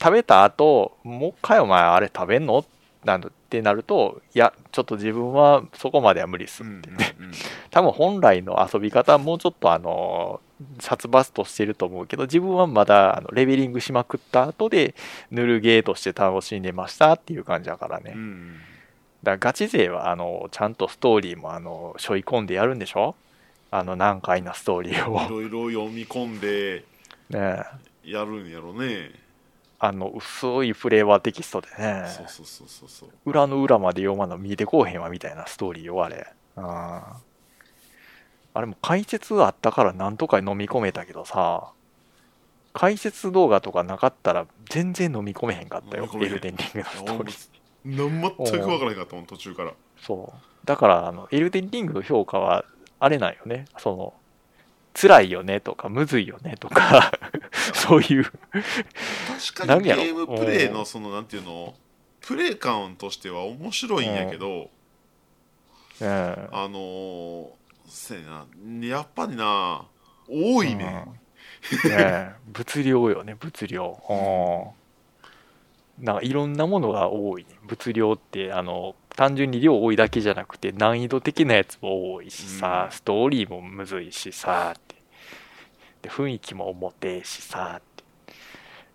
食べた後もう一回お前あれ食べんの？なんってなるといやちょっと自分はそこまでは無理っすうんって、うんうん 多分本来の遊び方はもうちょっとあの殺伐としてると思うけど自分はまだあのレベリングしまくった後で塗るゲーとして楽しんでましたっていう感じだからね、うんだからガチ勢はあのちゃんとストーリーもあの背負い込んでやるんでしょ？あの難解なストーリーいをろいろ読み込んで ねやるんやろねあの薄いフレーバーテキストでね。そうそうそうそうそう。裏の裏まで読まんの見えてこうへんわみたいなストーリーよあれ。ああれも解説あったからなんとか飲み込めたけどさ解説動画とかなかったら全然飲み込めへんかったよエルデンリングのストーリー。なん全く分からへんかったもん途中から。そう。だから、あの、エルデンリングの評価は、あれなんよね。その、辛いよねとか、むずいよねとか、そういう、確かにゲームプレイのそのなんていうの？プレイ感としては面白いんやけどうん。あのーせやな。やっぱりな多いね。うん。ねえ。物量よね、物量。うん。なんかいろんなものが多い。ね。物量って、あの、単純に量多いだけじゃなくて、難易度的なやつも多いしさ、うんストーリーもむずいしさ、って。で、雰囲気も重てえしさ、って。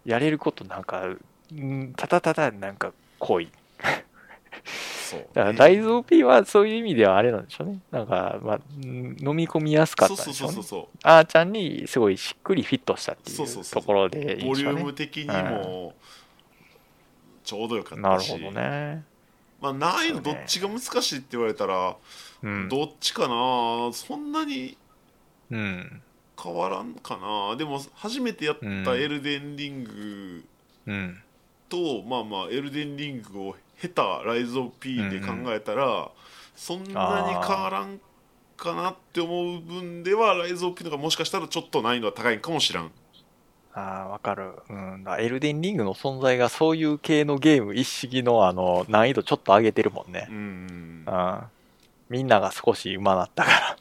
やれることなんか、うんただただなんか濃い。そうだから、大豆 OP はそういう意味ではあれなんでしょうね。なんか、まあ、うん飲み込みやすかったんでしょうそううそう。そあーちゃんにすごいしっくりフィットしたっていそうところでうボリュー。ム的にもちょうどよかっなるたしほどね。まあ難易度どっちが難しいって言われたらうん。どっちかなそんなにうん。変わらんかなでも初めてやったエルデンリングうん。と、まあまあエルデンリングを経たライズ・オブ・ピーで考えたら、そんなに変わらんかなって思う分ではライズ・オブ・ピーの方がもしかしたらちょっと難易度は高いんかもしらんああ、わかる。うん。だエルデンリングの存在がそういう系のゲーム一式のあの難易度ちょっと上げてるもんねう。んうん。みんなが少し上手なったから。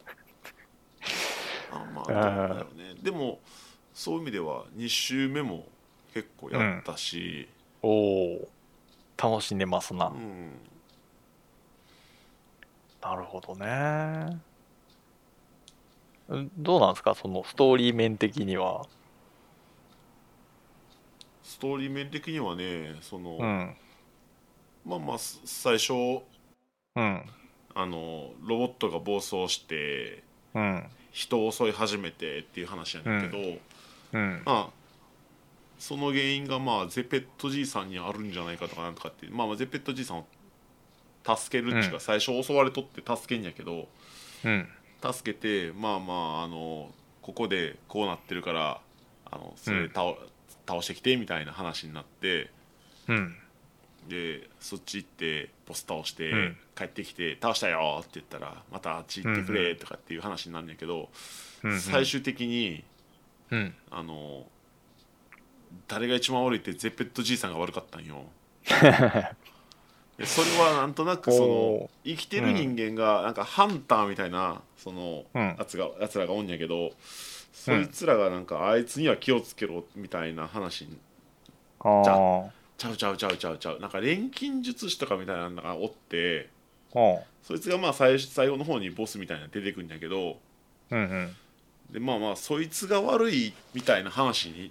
あまあどうだろうねでもそういう意味では2周目も結構やったし、おお。楽しんでますな。うんなるほどね。うんどうなんですか？そのストーリー面的には。ストーリー面的にはねその、うん。まあまあす最初うん。あのロボットが暴走してうん。人を襲い始めてっていう話なんだけど、うん。まあその原因がまあゼペットじいさんにあるんじゃないかとかなんとかってまあまあゼペットじいさんを助けるっていうか、うん。最初襲われとって助けんやけどうん。助けてまあまああのここでこうなってるからあのそれうん倒,、倒してきてみたいな話になってうん。でそっち行ってボス倒して、うん。帰ってきて倒したよって言ったらまたあっち行ってくれとかっていう話になるんやけど、うん最終的にうん。あの誰が一番悪いってゼペットじいさんが悪かったんよ。でそれはなんとなくそのお生きてる人間がなんかハンターみたいなそのうん。やつがやつらがおんやけどそいつらがなんかあいつには気をつけろみたいな話に。あじゃあちゃうちゃうちゃうちゃう。ちゃうなんか錬金術師とかみたいなのがおってあそいつがまあ最最後の方にボスみたいなの出てくるんやけどうんうん。でまあまあそいつが悪いみたいな話に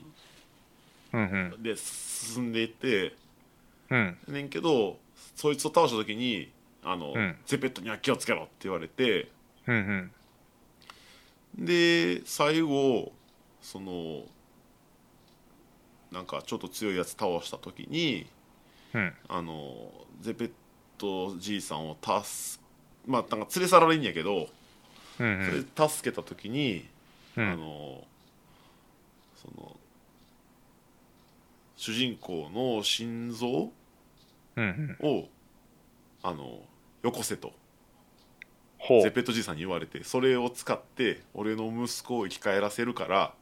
うんうん。で進んでいってうん。ねんけどそいつを倒した時にあの、うん。ゼペットには気をつけろって言われてうんうんで最後そのなんかちょっと強いやつ倒した時にうん。あのゼペットじいさんを助まあなんか連れ去られんやけど、うんそれ助けた時に、うん。あのその主人公の心臓うん。をあのよこせとゼペットじいさんに言われてそれを使って俺の息子を生き返らせるから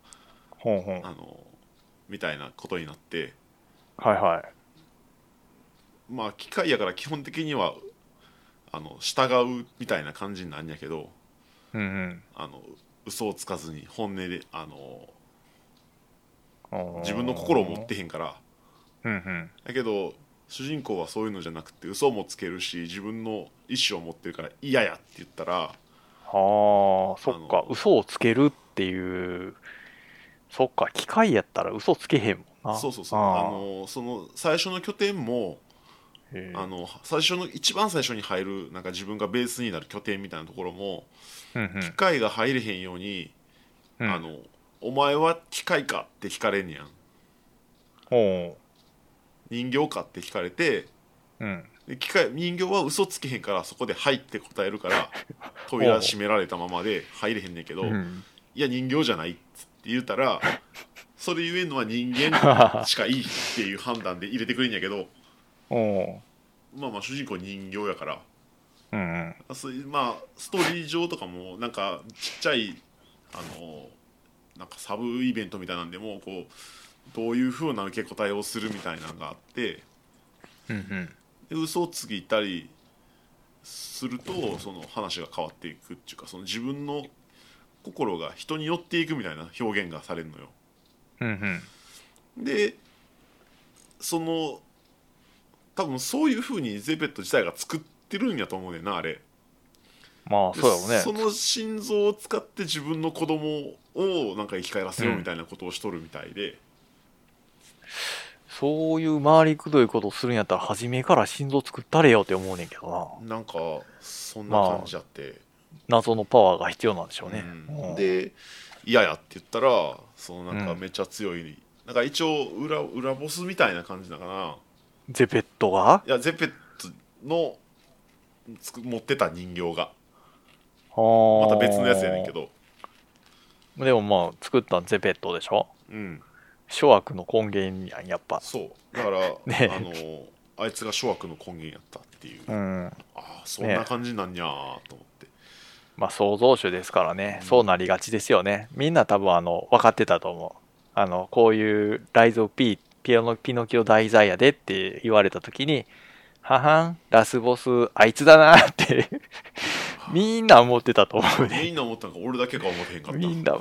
ほうほうあのみたいなことになって。はいはい。まあ機械やから基本的にはあの従うみたいな感じになんやけどうんあの嘘をつかずに本音であのうん自分の心を持ってへんから。うんうん。だけど主人公はそういうのじゃなくて嘘もつけるし自分の意思を持ってるから嫌やって言ったらああそっか。嘘をつけるっていうそっか機械やったら嘘つけへんもんな。そうそうそう。ああ。のその最初の拠点もあの最初の一番最初に入るなんか自分がベースになる拠点みたいなところもうんうん。機械が入れへんように、うん。あのお前は機械かって聞かれんねやん。ほ人形かって聞かれてううん。で機械人形は嘘つけへんからそこで「はい」って答えるから 扉閉められたままで入れへんねんけど、うん。いや人形じゃないって言ったらそれ言えんのは人間 しかいいっていう判断で入れてくれんやけどほまあまあ主人公人形やから。ううん。うんまあストーリー上とかもなんかちっちゃいあのなんかサブイベントみたいなんでもこうどういうふうな受け答えをするみたいなのがあってうで嘘をついたりするとその話が変わっていくっていうかその自分の心が人に寄っていくみたいな表現がされるのよ。でその多分そういうふうにゼペット自体が作ってるんやと思うねんなあれ。でまあそうやろうねその心臓を使って自分の子供をなんか生き返らせようみたいなことをしとるみたいで、そういう回りくどいことするんやったら初めから心臓作ったれよって思うねんけどな。なんかそんな感じあって、謎のパワーが必要なんでしょうね、うん。うん。で嫌やって言ったらそのなんかうん。めっちゃ強い、なんか一応裏裏ボスみたいな感じだから。ゼペットが？いやゼペットのつく持ってた人形が。ままた別のやつやねんけど、でもまあ作ったんゼペットでしょ？うん、諸悪の根源やんやっぱ。そう。だから、ね。あのあいつが諸悪の根源やったっていう、うん。ああそんな感じなんやーと思って、まあ創造主ですからね、うん。そうなりがちですよね。みんな多分あの分かってたと思う。あのこういうライゾピピアノピノキオ題材やでって言われた時にははんラスボスあいつだなって みんな思ってたと思うね。みんな思ったのか俺だけか思ってへんかった。みんな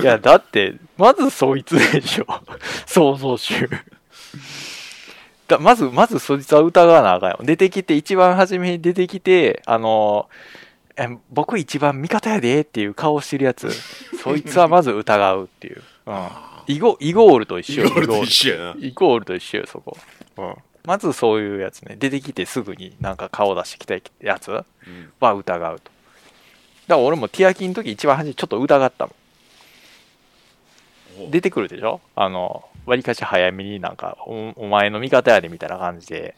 いやだってまずそいつでしょ。創造主だまずまずそいつは疑わなあかんよ。出てきて一番初めに出てきてあのえ僕一番味方やでっていう顔してるやつ。そいつはまず疑うっていう、うん、あイゴイゴールと一緒イゴールと一緒やな。イゴール。と一緒よそこ、うん、まずそういうやつね。出てきてすぐになんか顔出してきたやつうん。は疑うと。から俺もティアキの時一番初めちょっと疑ったもおん出てくるでしょ？あの、わりかし早めになんかお、お前の味方やでみたいな感じで。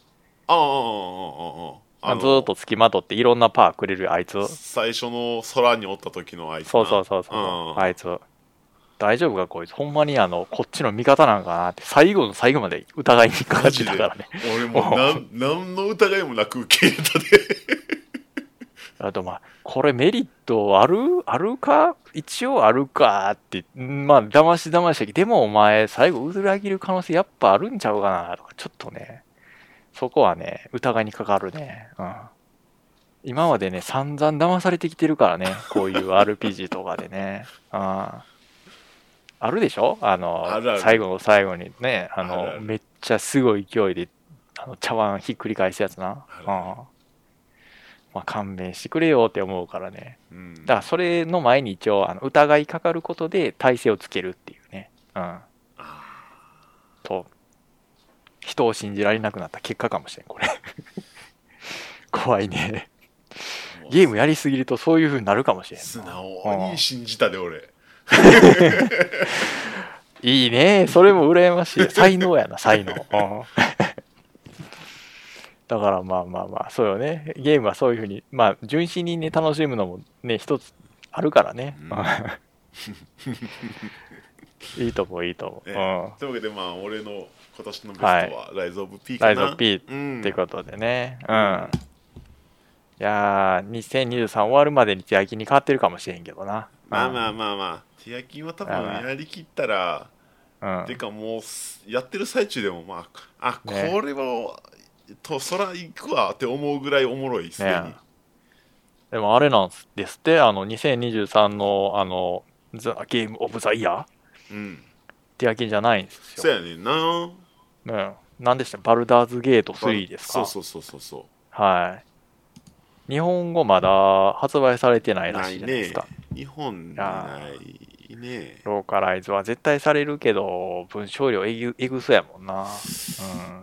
ああ、ああ、ああ、ああ。ずっとつきまとっていろんなパーくれるあいつ。最初の空におった時のあいつ。そうそうそうそう。あいつ。大丈夫かこいつ？ほんまにあの、こっちの味方なんかなって、最後の最後まで疑いにかかってたからね。俺もな、なんの疑いもなく受け入れたであとまあこれメリットある？あるか？一応あるか？ってんまあ騙し騙しでもお前最後裏切る可能性やっぱあるんちゃうかな？とかちょっとねそこはね疑いにかかるね。うん。今までね散々騙されてきてるからねこういう RPG とかでね。うん。あるでしょ？あのあるある。最後の最後にねあのあるある。めっちゃすごい勢いであの茶碗ひっくり返すやつな。あるうんまあ勘弁してくれよって思うからね。うん。だからそれの前に一応あの疑いかかることで体勢をつけるっていうね。うん。と人を信じられなくなった結果かもしれんこれ。怖いね。ゲームやりすぎるとそういう風になるかもしれん素な直に信じたで俺。いいね。それも羨ましい。才能やな才能、うんだからまあまあまあそうよね。ゲームはそういう風にまあ純真にね楽しむのもね一つあるからね、いいと思う いいと思う、ねうん。というわけでまあ俺の今年のベストはライズ・オブ・ピーかな。ライズ・オブ・ピーうんってことでね。うん。いやー、2023終わるまでに手焼きに変わってるかもしれんけどな。まあまあまあまあ。ティアキンは多分やりきったらあ。うん。てかもうすやってる最中でもまああね。これはと空行くわって思うぐらいおもろいすでに、ねでもあれなんですって、あの、2023の、あの、ザ・ゲーム・オブ・ザ・イヤーうん。手焼きじゃないんですよ。そうやねんな。ねなんでした？バルダーズ・ゲート3ですか？そうそうそうそうそはい。日本語まだ発売されてなういらしいじゃないですか。日本にないねローカライズは絶対されるけど、文章量えぐえぐそうやもんな。うん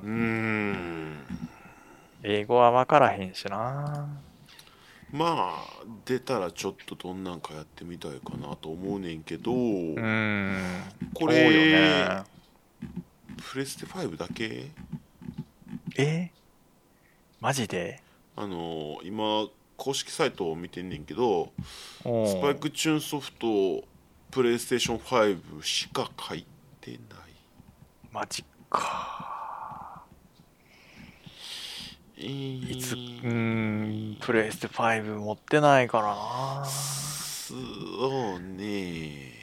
う。ーん英語は分からへんしな。まあ出たらちょっとどんなんかやってみたいかなと思うねんけど、うん。こそうよれ、ね。プレステ5だけ？え？マジで？あの今公式サイトを見てんねんけどうんスパイクチューンソフトプレイステーション5しか書いてないマジか。いつ、うーん、プレイステ5持ってないからな。そうね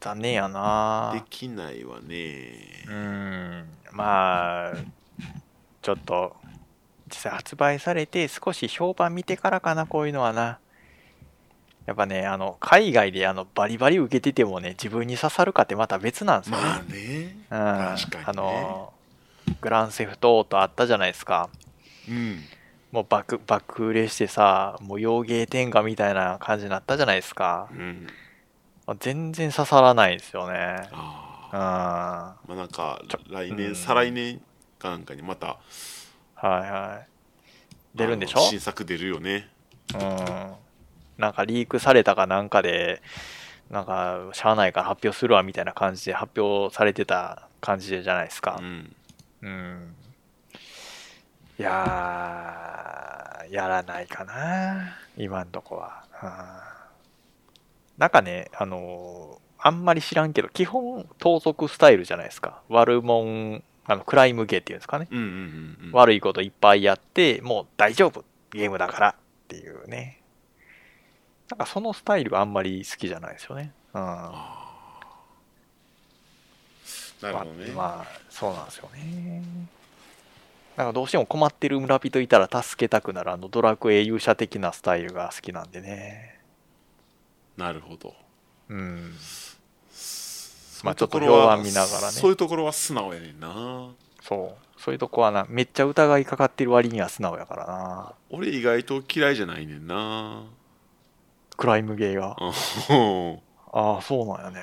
残念やなで。きないわねうーん、まあ、ちょっと、実際発売されて少し評判見てからかな、こういうのはな。やっぱね、あの、海外であのバリバリ受けててもね、自分に刺さるかってまた別なんですよね。まあねうん、確かにねあの、グランセフトオートあったじゃないですか。うんもう爆爆売れしてさ、もう洋芸天下みたいな感じになったじゃないですか。うん全然刺さらないですよね。あうん。はーまあなんか来年、うん再来年かなんかにまたいはい。出るんでしょ？新作出るよねうん。なんかリークされたかなんかで、なんか、しゃあないから発表するわみたいな感じで発表されてた感じじゃないですかう。んうん。いやー、やらないかな、今んとこは。うんなんかね、あのーあんまり知らんけど、基本、盗賊スタイルじゃないですか。悪者、あの、クライムゲーっていうんですかね。うんうんうんうん悪いこといっぱいやって、もう大丈夫、ゲームだからっていうね。なんかそのスタイルがあんまり好きじゃないですよね。うん。なるほどね、まあ、まあそうなんですよね。なんかどうしても困ってる村人いたら助けたくなるあのドラクエ勇者的なスタイルが好きなんでね。なるほどうん。まあちょっと評判見ながらねそういうところは素直やねんなそう。そういうとこはな、めっちゃ疑いかかってる割には素直やからな。俺意外と嫌いじゃないねんなクライムゲーが。うん。ああ、そうなんやね。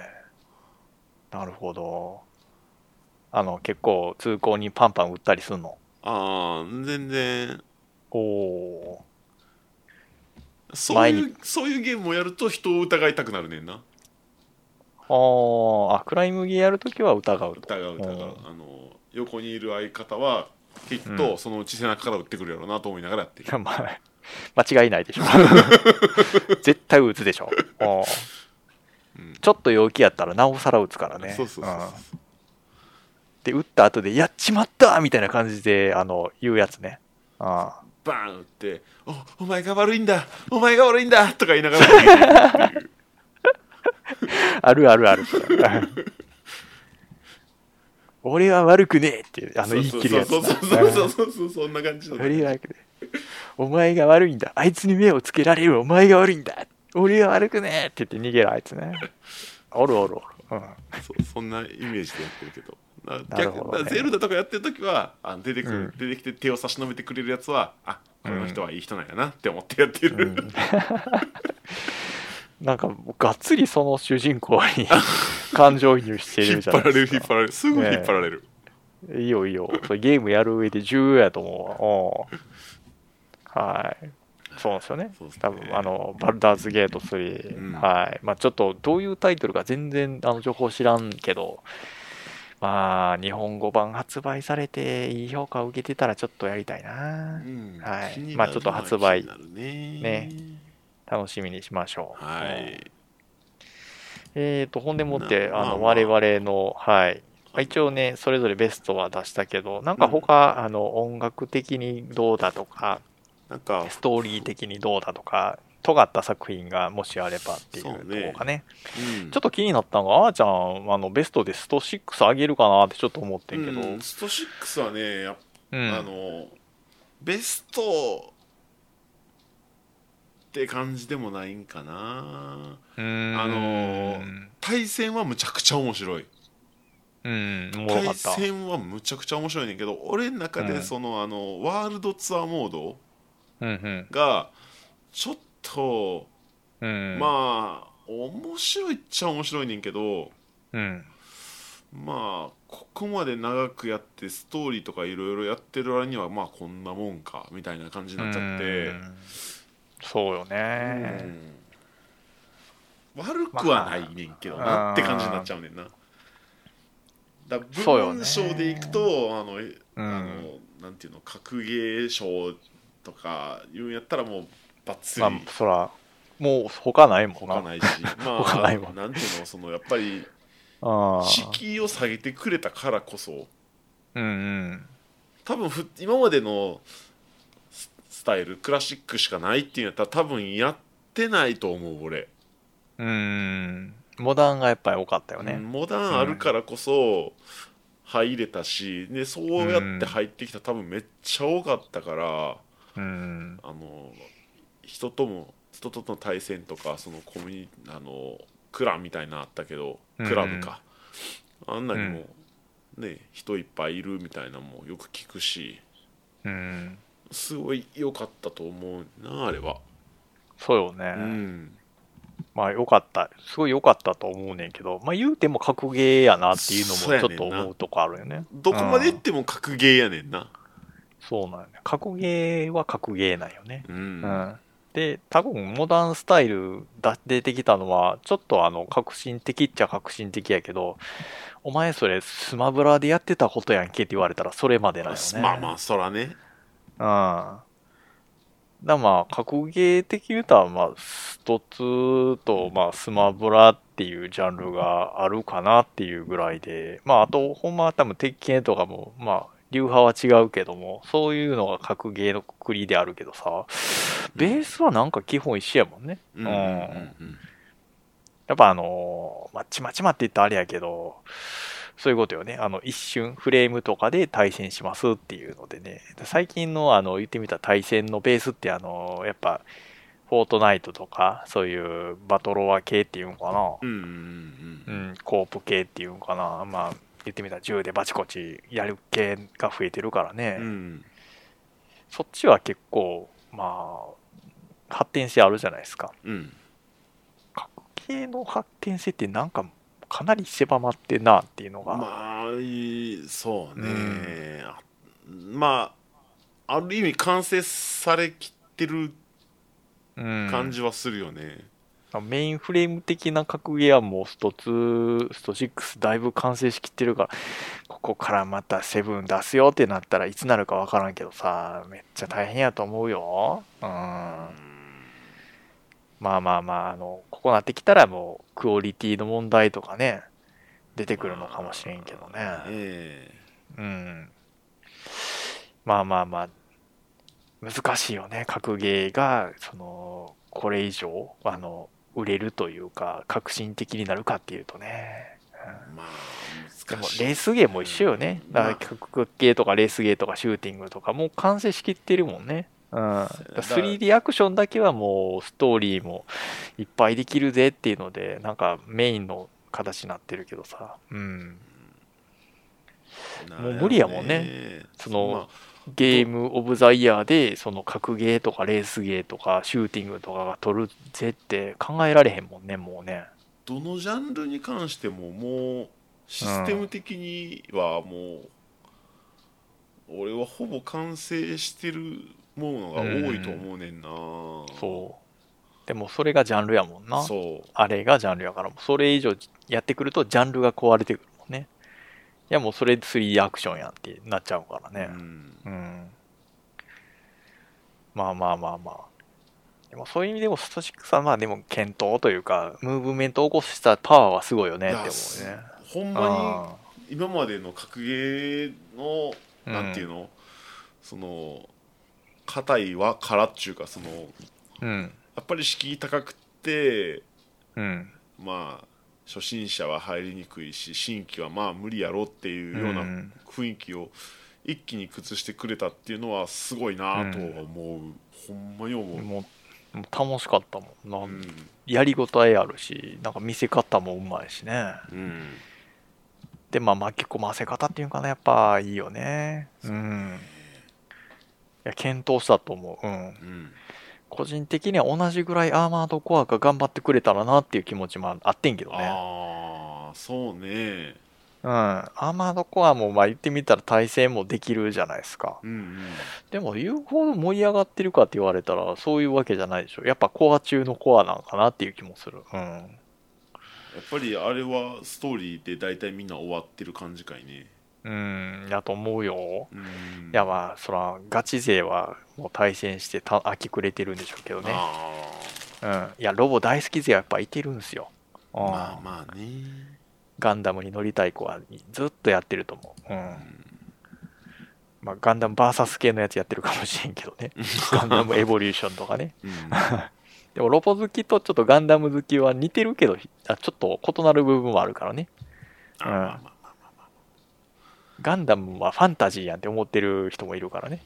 なるほど。あの、結構通行にパンパン売ったりすんの？ああ全然。おおそういうそういうゲームをやると人を疑いたくなるねんな。あー。あクライムゲーやるときは疑うと。疑う疑う。うん。あの横にいる相方はきっとそのうち背中から撃ってくるやろうなと思いながらやってる、まあ間違いないでしょ。絶対撃つでしょ。うん。うん。ちょっと陽気やったらなおさら撃つからね。そうそうそうそう。うん。で撃った後で「やっちまった!」みたいな感じであの言うやつね。あバーン撃って「おお前が悪いんだ。お前が悪いんだ!」とか言いながら。あるあるある。俺は悪くねえっていうあの言い切るやつ。そうそうそうそうそうそんな感じの俺は悪くねえお前が悪いんだ。あいつに目をつけられる。お前が悪いんだ。俺は悪くねえ。って言って逃げる。あいつね。おるおるおる、うん、そうそんなイメージでやってるけど。逆だからゼルダとかやってる時はあ出てくる、うん。出てきて手を差し伸べてくれるやつはあこの人はいい人なんやなって思ってやってる、うん。なんかがっつりその主人公に 感情移入して引っるじゃ張られるないですか。引っ張られるすぐ引っ張られる、いいよいいよ。それゲームやる上で重要やと思うわ。うんはい。そうなんですよね。ね。多分あのバルダーズゲート3、うん。はい。まあちょっとどういうタイトルか全然あの情報知らんけどまあ日本語版発売されていい評価を受けてたらちょっとやりたいな。うん。はい。まあちょっと発売ね。ね。楽しみにしましょう。はうんい。えーと、ほんでもって、あの、我々の、はい。まあ一応ね、それぞれベストは出したけど、なんか他、あの、音楽的にどうだとか、なんか。ストーリー的にどうだとか、尖った作品がもしあればっていうとこそうね。ね。うん。ちょっと気になったのが、あーちゃん、あの、ベストでスト6あげるかなってちょっと思ってんけど、うんスト6はねうん。あのベストって感じでもないんかな。あのー対戦はむちゃくちゃ面白い。うん、対。戦はむちゃくちゃ面白いねんけど俺の中うんでその、あのワールドツアーモード。がちょっと、うん。まあ面白いっちゃ面白いねんけどうん。まあここまで長くやってストーリーとかいろいろやってる割にはまあこんなもんかみたいな感じになっちゃって。うんそうよね。うん悪くはないねんけどなって感じになっちゃうねんな。だ部そうよね門賞でいくと、あの、うんあのなんていうの格ゲー賞とかいうんやったらもうバッツリまあ、そら、もう他ないもんな。他ないし、まあ他ないわなんていうのそのやっぱりああ。敷居を下げてくれたからこそうんうん。多分ふ今までのススタイルクラシックしかないっていうんやったら多分やってないと思う俺。うん。モダンがやっぱり多かったよね。うんモダンあるからこそ入れたし、でそうやって入ってきた多分めっちゃ多かったから、うん。あの人とも人との対戦とかそのコミュニあのクランみたいなのあったけどうんクラブか、あんなにも、ね人いっぱいいるみたいなのもよく聞くしうん。すごい良かったと思うなあれは。そうよね。うんまあよかった。すごい良かったと思うねんけど、まあ言うても格ゲーやなっていうのもちょっと思うとこあるよね。どこまで行っても格ゲーやねんな。そうなんよね。格ゲーは格ゲーなんよね。うんうん。で、多分モダンスタイルだ出てきたのは、ちょっとあの、革新的っちゃ革新的やけど、お前それスマブラでやってたことやんけって言われたらそれまでなんよね。まあまあそらね。うん。だまあ、格ゲー的に言うとは、まあ、スト2と、まあ、スマブラっていうジャンルがあるかなっていうぐらいで、まあ、あと、ほんまは多分、鉄拳とかも、まあ、流派は違うけども、そういうのが格ゲーのくくりであるけどさ、ベースはなんか基本一緒やもんね。うんうんうんやっぱあのーまあ、ちまちまって言ったらあれやけど、そういうことよね。あの、一瞬フレームとかで対戦しますっていうのでね。最近のあの、言ってみた対戦のベースってあのーやっぱ、フォートナイトとか、そういうバトロワ系っていうんかな。うんうんうんコープ系っていうんかな。まあ、言ってみたら銃でバチコチやる系が増えてるからね。うん。そっちは結構、まあ、発展性あるじゃないですか。うん。格系の発展性ってなんかかなり狭まってんなっていうのが、まあそうね、うん。あまあある意味完成されきってるうん。感じはするよね、メインフレーム的な格ゲーはもうスト2、スト6だいぶ完成しきってるから、ここからまた7出すよってなったらいつなるかわからんけどさ、めっちゃ大変やと思うよ。うん。まあまあまあ、あの、ここなってきたらもうクオリティの問題とかね、出てくるのかもしれんけどね。えうん。まあまあまあ、難しいよね。格ゲーが、その、これ以上、あの、売れるというか、革新的になるかっていうとね。まあでもレースゲーも一緒よね。だから格ゲーとかレースゲーとかシューティングとかもう完成しきってるもんね。うん、だから 3D アクションだけはもうストーリーもいっぱいできるぜっていうのでなんかメインの形になってるけどさ、うん、もう無理やもんね。そのゲームオブザイヤーでその格ゲーとかレースゲーとかシューティングとかが取るぜって考えられへんもんねもうね。どのジャンルに関してももうシステム的にはもう、俺はほぼ完成してるものが多いと思うねんな、そう。でもそれがジャンルやもんな。そう。あれがジャンルやからもうそれ以上やってくるとジャンルが壊れてくるもんね。いやもうそれ 3D アクションやんってなっちゃうからね。うん。うん、まあまあまあまあ。でもそういう意味でもスト6はまあでも検討というかムーブメントを起こしたパワーはすごいよねって思うね。ほんまに今までの格ゲーのうんなんていうの、その硬いはからっちゅうかそのうん。やっぱり敷居高くってうん。まあ初心者は入りにくいし新規はまあ無理やろっていうよううなん。雰囲気を一気に崩してくれたっていうのはすごいなとは思う、ほんまに思う、もう楽しかったもんな、うん。やりごたえあるしなんか見せ方もうまいしね。うん。でまあ巻き込ませ方っていうかなやっぱいいよね。うん。いや検討したと思う。うん。うん個人的には同じぐらいアーマードコアが頑張ってくれたらなっていう気持ちもあってんけどねああそうねうん、アーマードコアもまあ言ってみたら対戦もできるじゃないですか。うんうんでも言うほど盛り上がってるかって言われたらそういうわけじゃないでしょ。やっぱコア中のコアなんかなっていう気もする。うん。やっぱりあれはストーリーで大体みんな終わってる感じかいねうん、やと思うよ。うんいやまあ、そら、ガチ勢はもう対戦してた飽きくれてるんでしょうけどね。あうん。いや、ロボ大好き勢はやっぱいてるんですよ。うんあまあまあねガンダムに乗りたい子はずっとやってると思う。うん。まあ、ガンダム VS 系のやつやってるかもしれんけどね。ガンダムエボリューションとかね。うん でもロボ好きとちょっとガンダム好きは似てるけど、あちょっと異なる部分はあるからね。あまあまあまあガンダムはファンタジーやんって思ってる人もいるからね。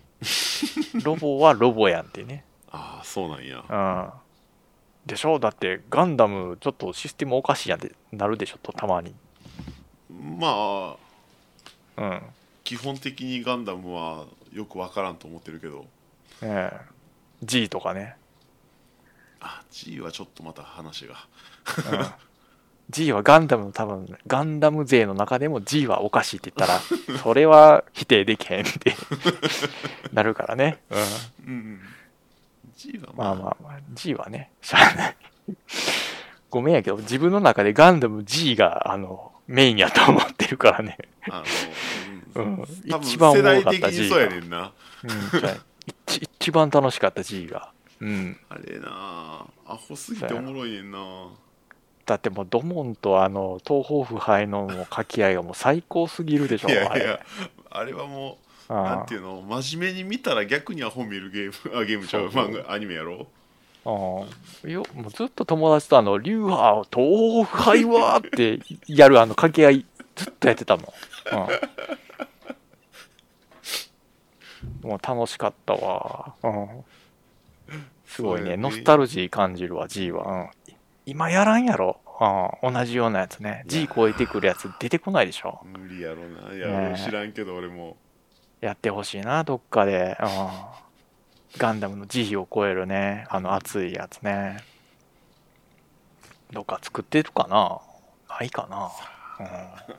ロボはロボやんってね。ああそうなんやうん。でしょ？だってガンダムちょっとシステムおかしいやんってなるでしょ？とたまに。まあうん。基本的にガンダムはよくわからんと思ってるけどええ G とかね。あ G はちょっとまた話がうん G はガンダムの多分、ガンダム勢の中でも G はおかしいって言ったら、それは否定できへんって なるからね。うん。うんうん G はまあまあまあ、G はね、しゃあない。ごめんやけど、自分の中でガンダム G が、あの、メインやと思ってるからね。あうの、ん。多一番お分世代もろかった的 G にそうやが。ねんなうん一一番楽しかった G が。うん。あれなあアホすぎておもろいねんなだってもうドモンとあの、東方腐敗のもう掛け合いがもう最高すぎるでしょ、いやあれ。いやあれ。はもうなんていうの真面目に見たら逆にアホ見るゲームあゲームちゃう漫画アニメやろ？ああ。よもうずっと友達とあの、流派、東海はってやるあの掛け合い、ずっとやってたもん。うん、もう楽しかったわ。うん、すごいね。ノスタルジー感じるわ、G は。うん、今やらんやろ。うん、同じようなやつね。G 超えてくるやつ出てこないでしょ。無理やろないや、ね知らんけど俺もやってほしいな、どっかで。うん、ガンダムの慈悲を超えるね、あの熱いやつね。どっか作ってるかなないかな、うん、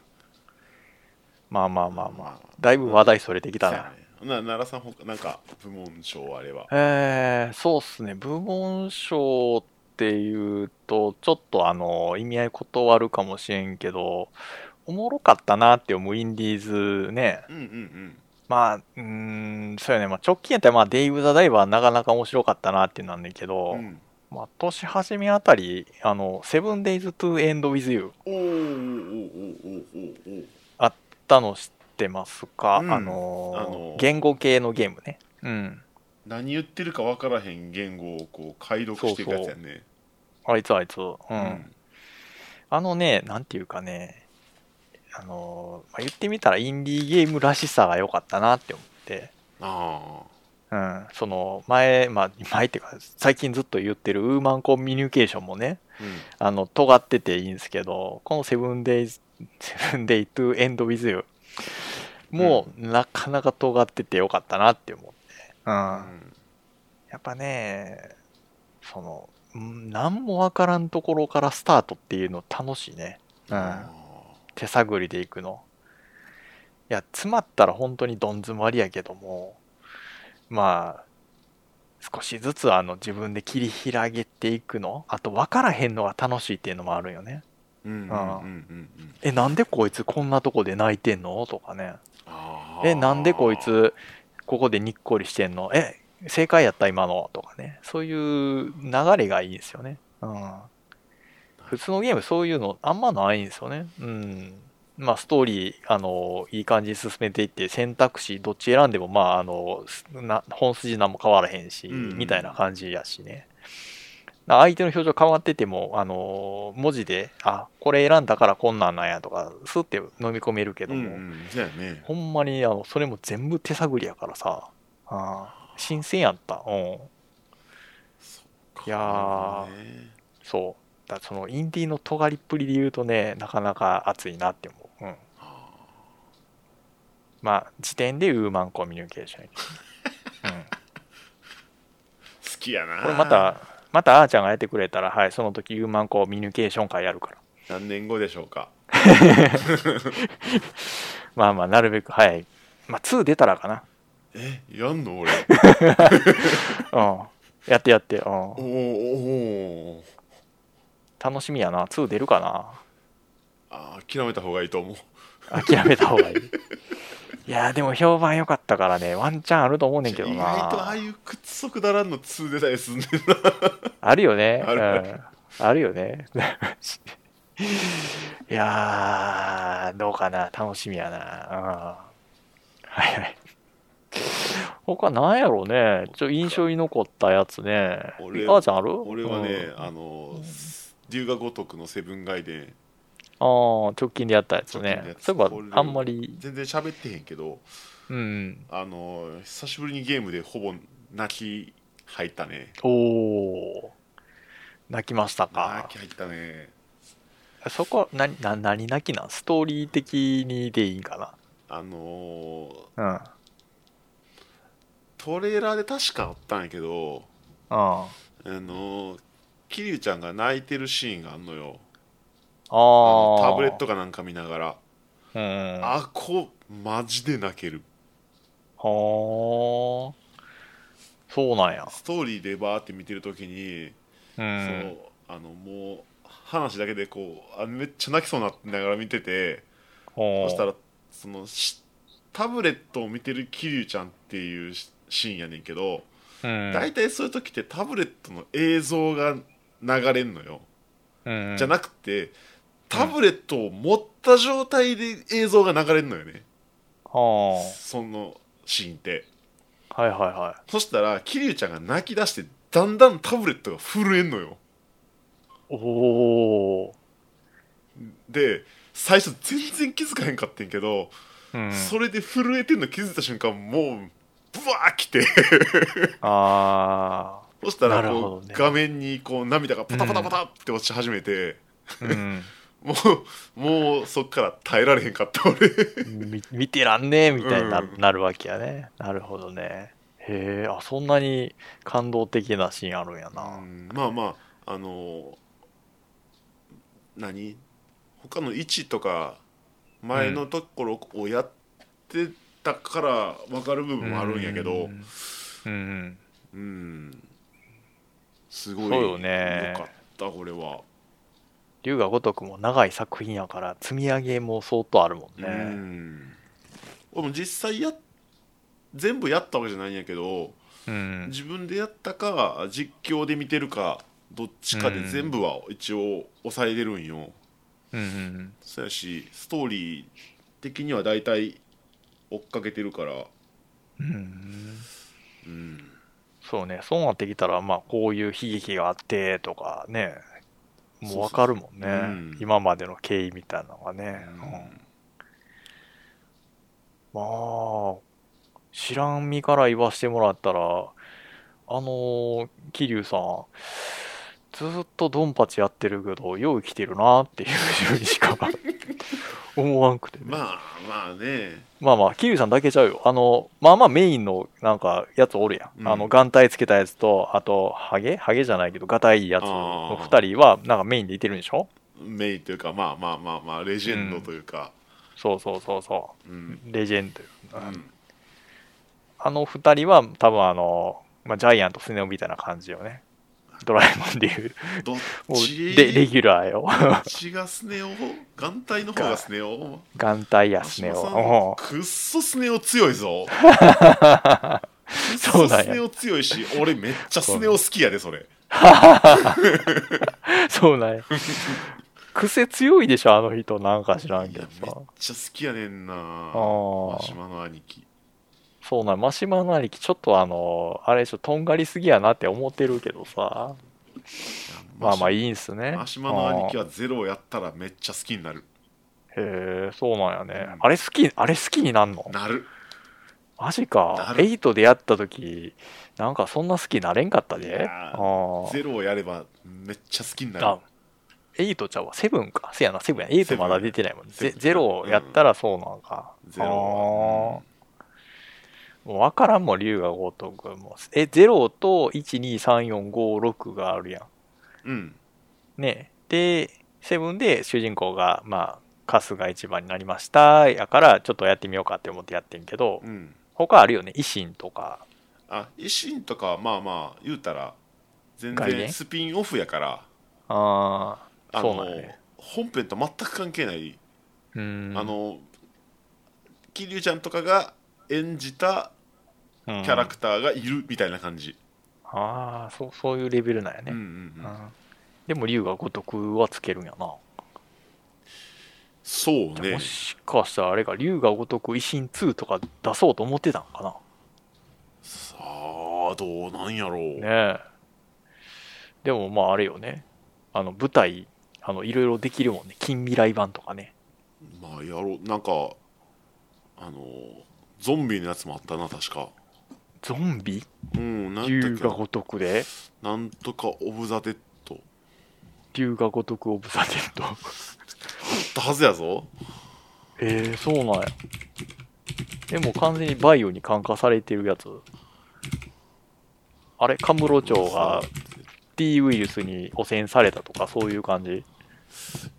まあまあまあまあ。だいぶ話題それてきたな。奈良さんほかなんか部門賞あればえー、そうっすね。部門賞っていうと、ちょっとあの、意味合い断るかもしれんけど、おもろかったなって思うインディーズね。うんうんうんまあ、うーん、そうやね。まあ、直近やったら、まあ、デイブ・ザ・ダイバーなかなか面白かったなってなんだけど、うんまあ、年始めあたり、あの、セブンデイズ・トゥ・エンド・ウィズ・ユーあったの知ってますか、うんあのーあのー言語系のゲームね。うん。何言ってるか分からへん言語をこう解読していくやつやねあいつあいつ。うん。うんあのね、なんていうかね、あのーまあ、言ってみたらインディーゲームらしさが良かったなって思って、あうん、その前、まあ、前っていうか、最近ずっと言ってるウーマンコミュニケーションもね、あうんあの、尖ってていいんですけど、このセブンデイズ、セブンデイトゥエンドウィズユもう、なかなか尖っててよかったなって思って。うん。うんやっぱね、その、うん何もわからんところからスタートっていうの楽しいね。うん。あ手探りでいくの。いや、詰まったら本当にどん詰まりやけども、まあ、少しずつあの自分で切り開げていくのあと分からへんのが楽しいっていうのもあるよね。え、なんでこいつこんなとこで泣いてんの？とかね。え、なんでこいつここでにっこりしてんの？え、正解やった今のとかね。そういう流れがいいですよね。うん。普通のゲームそういうのあんまないんですよね。うん。まあストーリー、あの、いい感じに進めていって選択肢どっち選んでもまああの、な本筋何も変わらへんし、うんみたいな感じやしね。相手の表情変わってても、あの、文字で、あ、これ選んだからこんなんなんやとか、スッて飲み込めるけども、うんうんねほんまに、あの、それも全部手探りやからさ、ああ新鮮やった。うん。いやそう。だその、インディーの尖りっぷりで言うとね、なかなか熱いなって思う。うん。あまあ、時点でウーマンコミュニケーション。うん。ー 好きやなこれまた、またあーちゃんがやってくれたら、はい、その時ウーマンコミュニケーション会やるから。何年後でしょうか まあまあ、なるべく早い。まあ、2出たらかな。えやんの俺 うん。やってやって。うん。おーおー楽しみやな。2出るかな。あー諦めた方がいいと思う諦めた方がいい。いやーでも評判良かったからね、ワンチャンあると思うねんけど意外とああな。いう屈足だらんの2出たりすんねんなあるよね。あるあるうん、あるよね。いやー、どうかな。楽しみやな。うん、はいはい。他なんやろうね。ちょ印象に残ったやつね。俺あーちゃんある？俺はね、うんあの龍が如くのセブンガイデンあー直近でやったやつねそういえばあんまり、全然喋ってへんけどうん。あの久しぶりにゲームでほぼ泣き入ったねおー。泣きました泣か。き入ったねそこは何、な何泣きなん？ストーリー的にでいいんかあのな。うん。トレーラーで確かあったんやけどああの桐生ちゃんが泣いてるシーンがあんのよあああ。タブレットかなんか見ながらうん。はあこマジで泣けるあ。そうなんや。ストーリーでバーって見てる時に、う。そうんあのもう話だけでこうあめっちゃ泣きそうになってながら見ててそしたらそのしタブレットを見てる桐生ちゃんっていうシシーンやねんけどうん。大体そういう時ってタブレットの映像が流れんのよ、うん。じゃなくてタブレットを持った状態で映像が流れんのよね、はそのシーンってあ。はいはいはそしたら桐生ちゃんが泣き出してだんだんタブレットが震えんのよい。おお。で最初全然気づかへんかってんけど、うん。それで震えてんの気づいた瞬間もうブワー来てあそしたらこう、どね画面にこう涙がパタパタパタって落ち始めて、あ。うん。もうもうそっから耐えられへんかった俺み見てらんねえみたいにな,、うんなるわけやね。なるほどね。へえ、あ、そんなに感動的なシーンあるんやな。うんまあまああの何？他の1とか前のところをやってたから分かる部分もあるんやけど。うんうんうん。すごいよね。よかったこれは、龍が如くも長い作品やから積み上げも相当あるもんうねん。俺も実際や全部やったわけじゃないんやけどうん。自分でやったか実況で見てるかどっちかで全部は一応抑えれるんよ、うんうんそうやしストーリー的には大体追っかけてるから。うん。うん。そうね。そうなってきたらまあこういう悲劇があってとかね。もう分かるもんね。そうん。今までの経緯みたいなのがね、うんうん。まあ知らん身から言わしてもらったらあのー桐生さんずっとドンパチやってるけどよう生きてるなっていうふうにしか思わんくてね まあまあねまあまあ、桐生さんだけちゃうよ。あの、まあまあメインのなんかやつおるやん。うんあの、眼帯つけたやつと、あと、ハゲハゲじゃないけど、ガタイいいやつのあー二人はなんかメインでいてるんでしょ？メインというかまあまあまあまあレジェンドというか、そうそうそうそうんう。レジェンド。うんあの二人は多分あの、まあ、ジャイアンとスネ夫みたいな感じよね。ドラえもんでいう。どっち？で、レギュラーよ。どっちがスネ夫？眼帯の方がスネ夫？眼帯やスネ夫。くっそスネ夫強いぞ そうなんやそスネ夫強いし俺めっちゃスネ夫好きやでそれ そうなんや。癖強いでしょ、あの人。なんか知らんけどさめっ。ちゃ好きやねんなー真島の兄貴そうなん、マシマの兄貴、ちょっとあの、あれでしょ、とんがりすぎやなって思ってるけどさ。まあまあいいんすね。真島の兄貴はゼロをやったらめっちゃ好きになるへえ、そうなんやねうん。あれ好き、あれ好きになんの？なるマジかな。る8でやった時、なんかそんな好きになれんかったいで。やあゼロをやればめっちゃ好きになるあ、8ちゃうわ。7か。せやな、7や。8まだ出てないもん。ゼセブンゼロやったらそうなんか。ゼロもう分からんもん、龍が如くも。え、0と1、2、3、4、5、6があるやん。うんねで、セブンで主人公が、まあ、春日一番になりました。やから、ちょっとやってみようかって思ってやってんけど、うん他あるよね。維新とか。あ維新とかはまあまあ言うたら全然スピンオフやからああ、そうなんやね。本編と全く関係ない、うん。あの桐生ちゃんとかが演じたキャラクターがいるみたいな感じ、ああ、そう、そういうレベルなんやね。うんうんうんうんでも、龍が如くはつけるんやな。そうねもしかしたらあれか、龍が如く維新2とか出そうと思ってたんかさあどうなんやろう、な。ねえ。でも、まあ、あれよね。あの、舞台、あの、いろいろできるもんね。近未来版とかね。まあやろうなんかあのゾンビのやつもあったな確か。ゾンビ？うんなんだ龍が如くで？なんとかオブ・ザ・デッド。龍が如くオブザ・デッド？あったはずやぞ。えー、そうなんや。でも完全にバイオに感化されてるやつ。あれ、神室町が T ウイルスに汚染されたとかそういう感じ？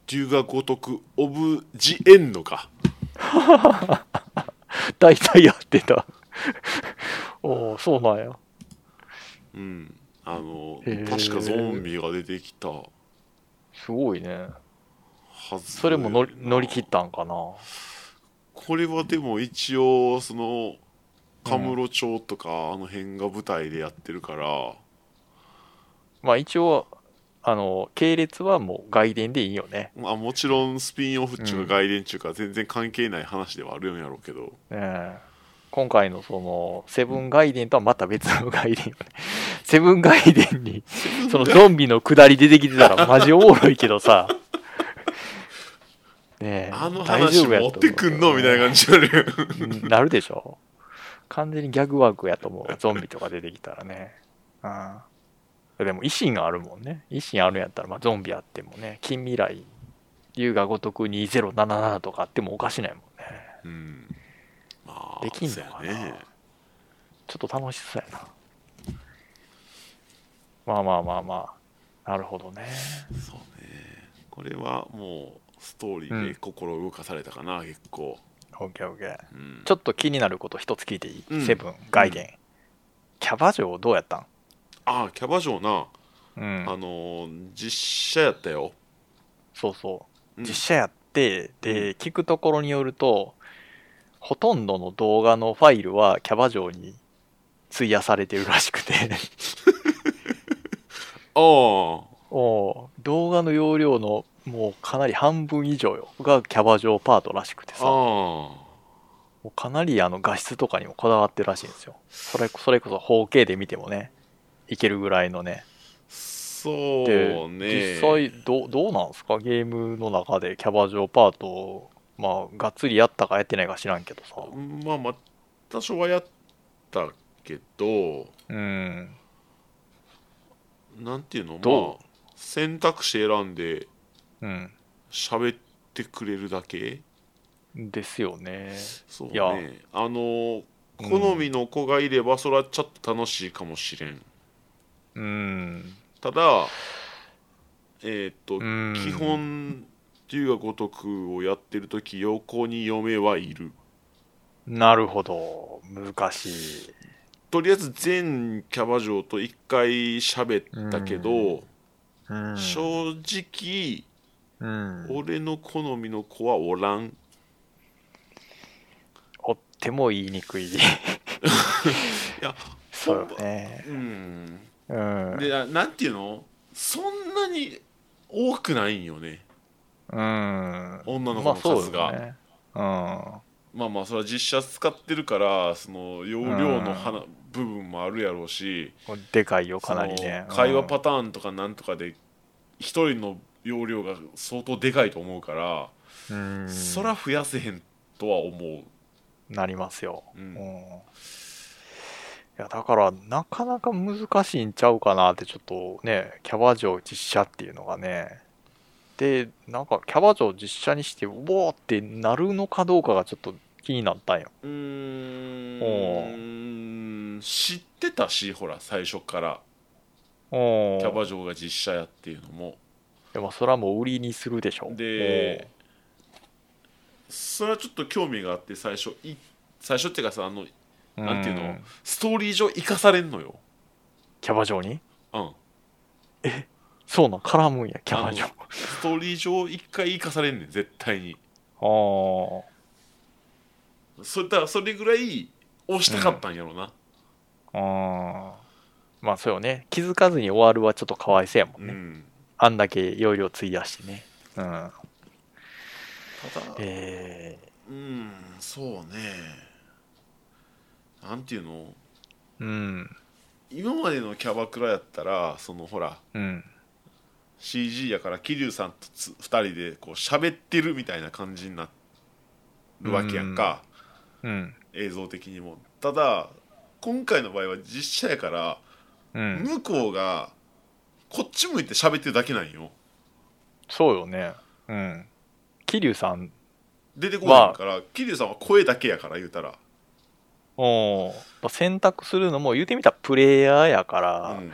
龍が如くオブ・ジ・エンドか 大体やってた。おお、そうなんや。うんあの確かゾンビが出てきたはすごいね。ずそれも乗り乗り切ったんかな。これはでも一応そのカムロ町とかあの辺が舞台でやってるから、まあ一応、あの、系列はもう外伝でいいよね。まあ、もちろんスピンオフっちゅうか外伝っちゅうか全然関係ない話ではあるんやろうけどねえ今回のその、セブン外伝とはまた別の外伝よね。セブン外伝に、そのゾンビの下り出てきてたらマジおもろいけどさ。ねえあの大丈話持ってくんのみたいな感じになるなるでしょ完全にギャグワークやと思う。ゾンビとか出てきたらね。うん。でも、維新があるもんね。維新あるんやったら、まあ、ゾンビあってもね、近未来、龍が如く2077とかあってもおかしないもんね。うんまあできんのかなねちょっと楽しそうやな。まあまあまあまあ。なるほどね。そうねこれはもうストーリーで心動かされたかな、結構あオッケーオッケー。うんちょっと気になること一つ聞いていい、うんセブン、外伝。キャバ嬢どうやったん？ああキャバ嬢な、うん。あのー実写やったよ、そうそう。うん。実写やって、で、聞くところによると、ほとんどの動画のファイルはキャバ嬢に費やされてるらしくて、ああ。おう。動画の容量のもうかなり半分以上よ。がキャバ嬢パートらしくてさ、もあ。うかなりあの画質とかにもこだわってるらしいんですよ。それそれこそ 4K で見てもね、いけるぐらいのね。そうで、ね実際どうどうなんですか？ゲームの中でキャバ嬢パートをまあがっつりやったかやってないか知らんけどさ。まあまあ多少はやったけどうん。なんていうの？まあ選択肢選んでうん。喋ってくれるだけ？ですよね。そういや。ねあのうん好みの子がいればそれはちょっと楽しいかもしれんうん。ただえっ、とうん。基本龍が如くをやってる時横に嫁はいる。なるほど。難しい。とりあえず全キャバ嬢と一回喋ったけど、うん。正直うん。俺の好みの子はおらん。おっても言いにくい。いやそうよね。うんうん。でななんていうの？そんなに多くないんよね。うん。女の子のまあそう数が、よねまあまあそれは実写使ってるからその容量の花部分もあるやろうしうんでかいよかなりね。その会話パターンとかなんとかで一人の容量が相当でかいと思うから、うん。そら増やせへんとは思う。なりますよ、うん。うん。いやだからなかなか難しいんちゃうかなってちょっとねキャバ嬢実写っていうのがね。でなんかキャバ嬢実写にしてうおーってなるのかどうかがちょっと気になったんよ。うーん。知ってたしほら最初から。おキャバ嬢が実写やっていうのも。でもそれはもう売りにするでしょ。でそれはちょっと興味があって最初い最初っていうかさあのなんていうの？んストーリー上生かされんのよ。キャバ嬢に？うん。そうなん？絡むんやキャバ嬢。ストーリー上一回生かされんねん絶対に。あー。それだそれぐらい押したかったんやろな、あー。まあそうよね。気づかずに終わるはちょっとかわいそうやもんね、うん。あんだけ容量費やしてね。うん。ただえうんそうねなんていうの？ー、うん。今までのキャバクラやったらそのほらうん。CG やから桐生さんとつ2人でこう喋ってるみたいな感じになるわけやんか、うん。映像的にも。ただ今回の場合は実写やから、うん。向こうがこっち向いて喋ってるだけなんよ。そうよね。うん。桐生さん出てこないから桐生さんは声だけやから言うたら、お選択するのも言うてみたらプレイヤーやから、うん。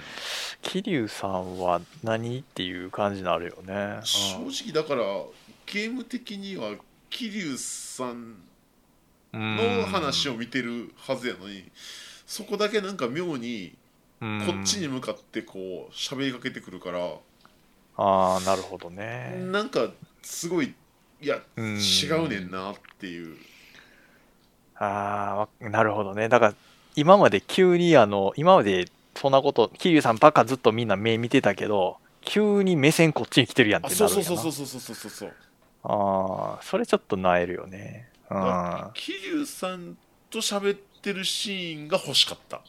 桐生さんは何っていう感じになるよね。正直だからゲーム的には桐生さんの話をを見てるはずやのにそこだけなんか妙にこっちに向かってこう喋りかけてくるからああなるほどね。なんかすごいいやうん。違うねんなっていうああ、なるほどね。だから、今まで急にあの、今までそんなこと、桐生さんばっかずっとみんな目見てたけど、急に目線こっちに来てるやんってなるやなそうそうそうそうそうそう。ああ、それちょっとなえるよね。うん。桐生さんと喋ってるシーンが欲しかった。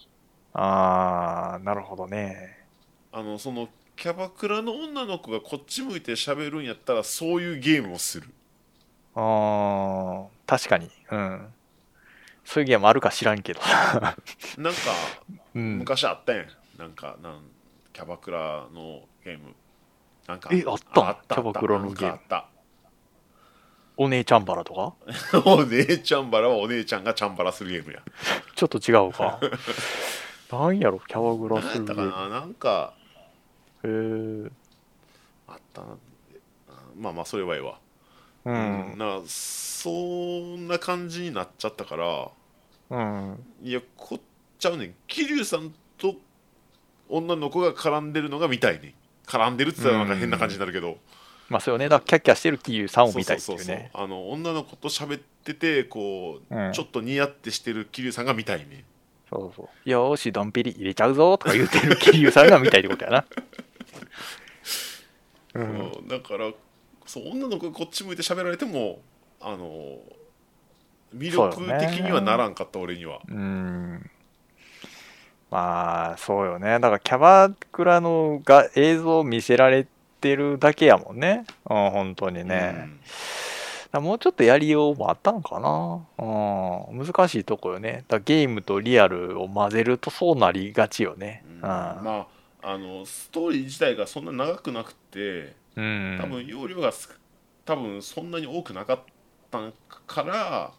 ああ、なるほどね。あの、その、キャバクラの女の子がこっち向いて喋るんやったら、そういうゲームをする。ああ、確かに。うん。そういうゲームあるか知らんけど。なんかうん。昔あったやん。なんかなんキャバクラのゲーム。なんかえあったん？あったキャバクラのゲーム。なんかお姉ちゃんバラとか？あったお姉ちゃんバラはお姉ちゃんがチャンバラするゲームや。ちょっと違うか。なんやろ？キャバクラする。ゲームかな？なんかへえあったな。まあまあそれはええわ。うん。なんかそんな感じになっちゃったからうん。いやこっちゃうねん。桐生さんと女の子が絡んでるのが見たいね絡んでるって言ったらなんか変な感じになるけど、まあそうよね。だからキャッキャしてる桐生さんを見たいうっていうね。あの女の子と喋っててこう、うん。ちょっとニヤってしてる桐生さんが見たいねそうそう。よーしドンピリ入れちゃうぞとか言ってる桐生さんが見たいってことやな。うん。だからそう女の子がこっち向いて喋られてもあの魅力的にはならんかった俺には。うん。まあそうよね。だからキャバクラのが映像を見せられてるだけやもんね。うん本当にね、もうちょっとやりようもあったのかな。うん。難しいとこよね。だゲームとリアルを混ぜるとそうなりがちよね。うん。うん。まああのストーリー自体がそんな長くなくてうん。多分容量がす多分そんなに多くなかったから、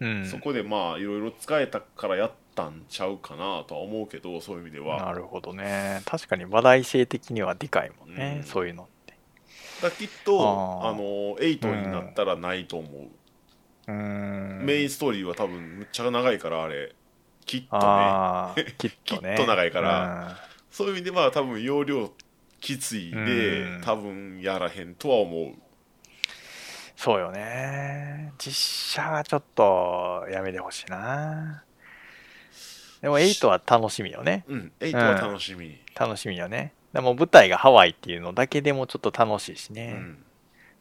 うん。そこでまあいろいろ使えたからやったんちゃうかなとは思うけどそういう意味では。なるほどね。確かに話題性的にはでかいもんね、うん。そういうのって。だきっとあの8になったらないと思う、うん。メインストーリーは多分むっちゃ長いからあれ。きっとね。きっと長いから。そういう意味では多分容量きついでうん。多分やらへんとは思うそうよね。実写はちょっとやめてほしいな。でも8は楽しみよね。うん8は楽しみ、楽しみよね。でも舞台がハワイっていうのだけでもちょっと楽しいしね、うん。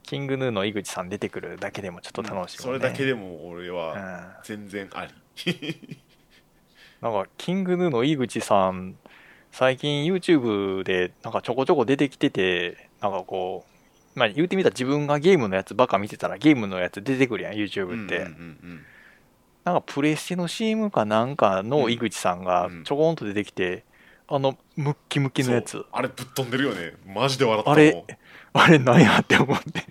キングヌーの井口さん出てくるだけでもちょっと楽しいそもん。ね、れだけでも俺うん、はなん。全然あり、かキングヌーの井口さん最近 YouTube でなんかちょこちょこ出てきててなんかこうまあ言うてみたら自分がゲームのやつばっか見てたらゲームのやつ出てくるやん YouTube って、うんうんうんなんかプレステの CM かなんかの井口さんがうんちょこんと出てきて、あのムッキムキのやつ。そうあれぶっ飛んでるよね。マジで笑ったあれあれなんやって思って。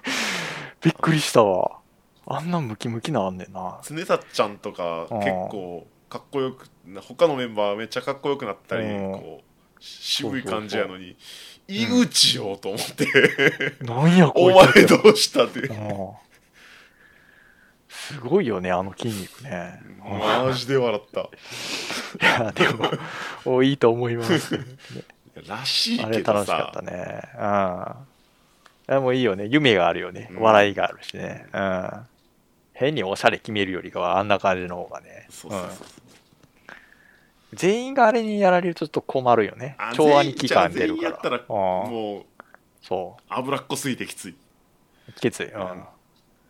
びっくりしたわ。あんなムキムキなんあんねんな。常田ちゃんとかうん。結構かっこよく他のメンバーめっちゃかっこよくなったりうん。こう渋い感じやのに。う井口よと思って。なんやこおいつ。前どうしたって。うん。すごいよねあの筋肉ね。マジで笑った。いやでもおいいと思います。らしいあれけど楽しかったさね。うん。でもいいよね。夢があるよね。うん。笑いがあるしね。うん。変におしゃれ決めるよりかはあんな感じの方がね。そうそうそう。うん全員があれにやられるとちょっと困るよね。あ調和に期間出るから。全員やったらうん。もうそ脂っこすぎてきつい。うきつい、うん。うん。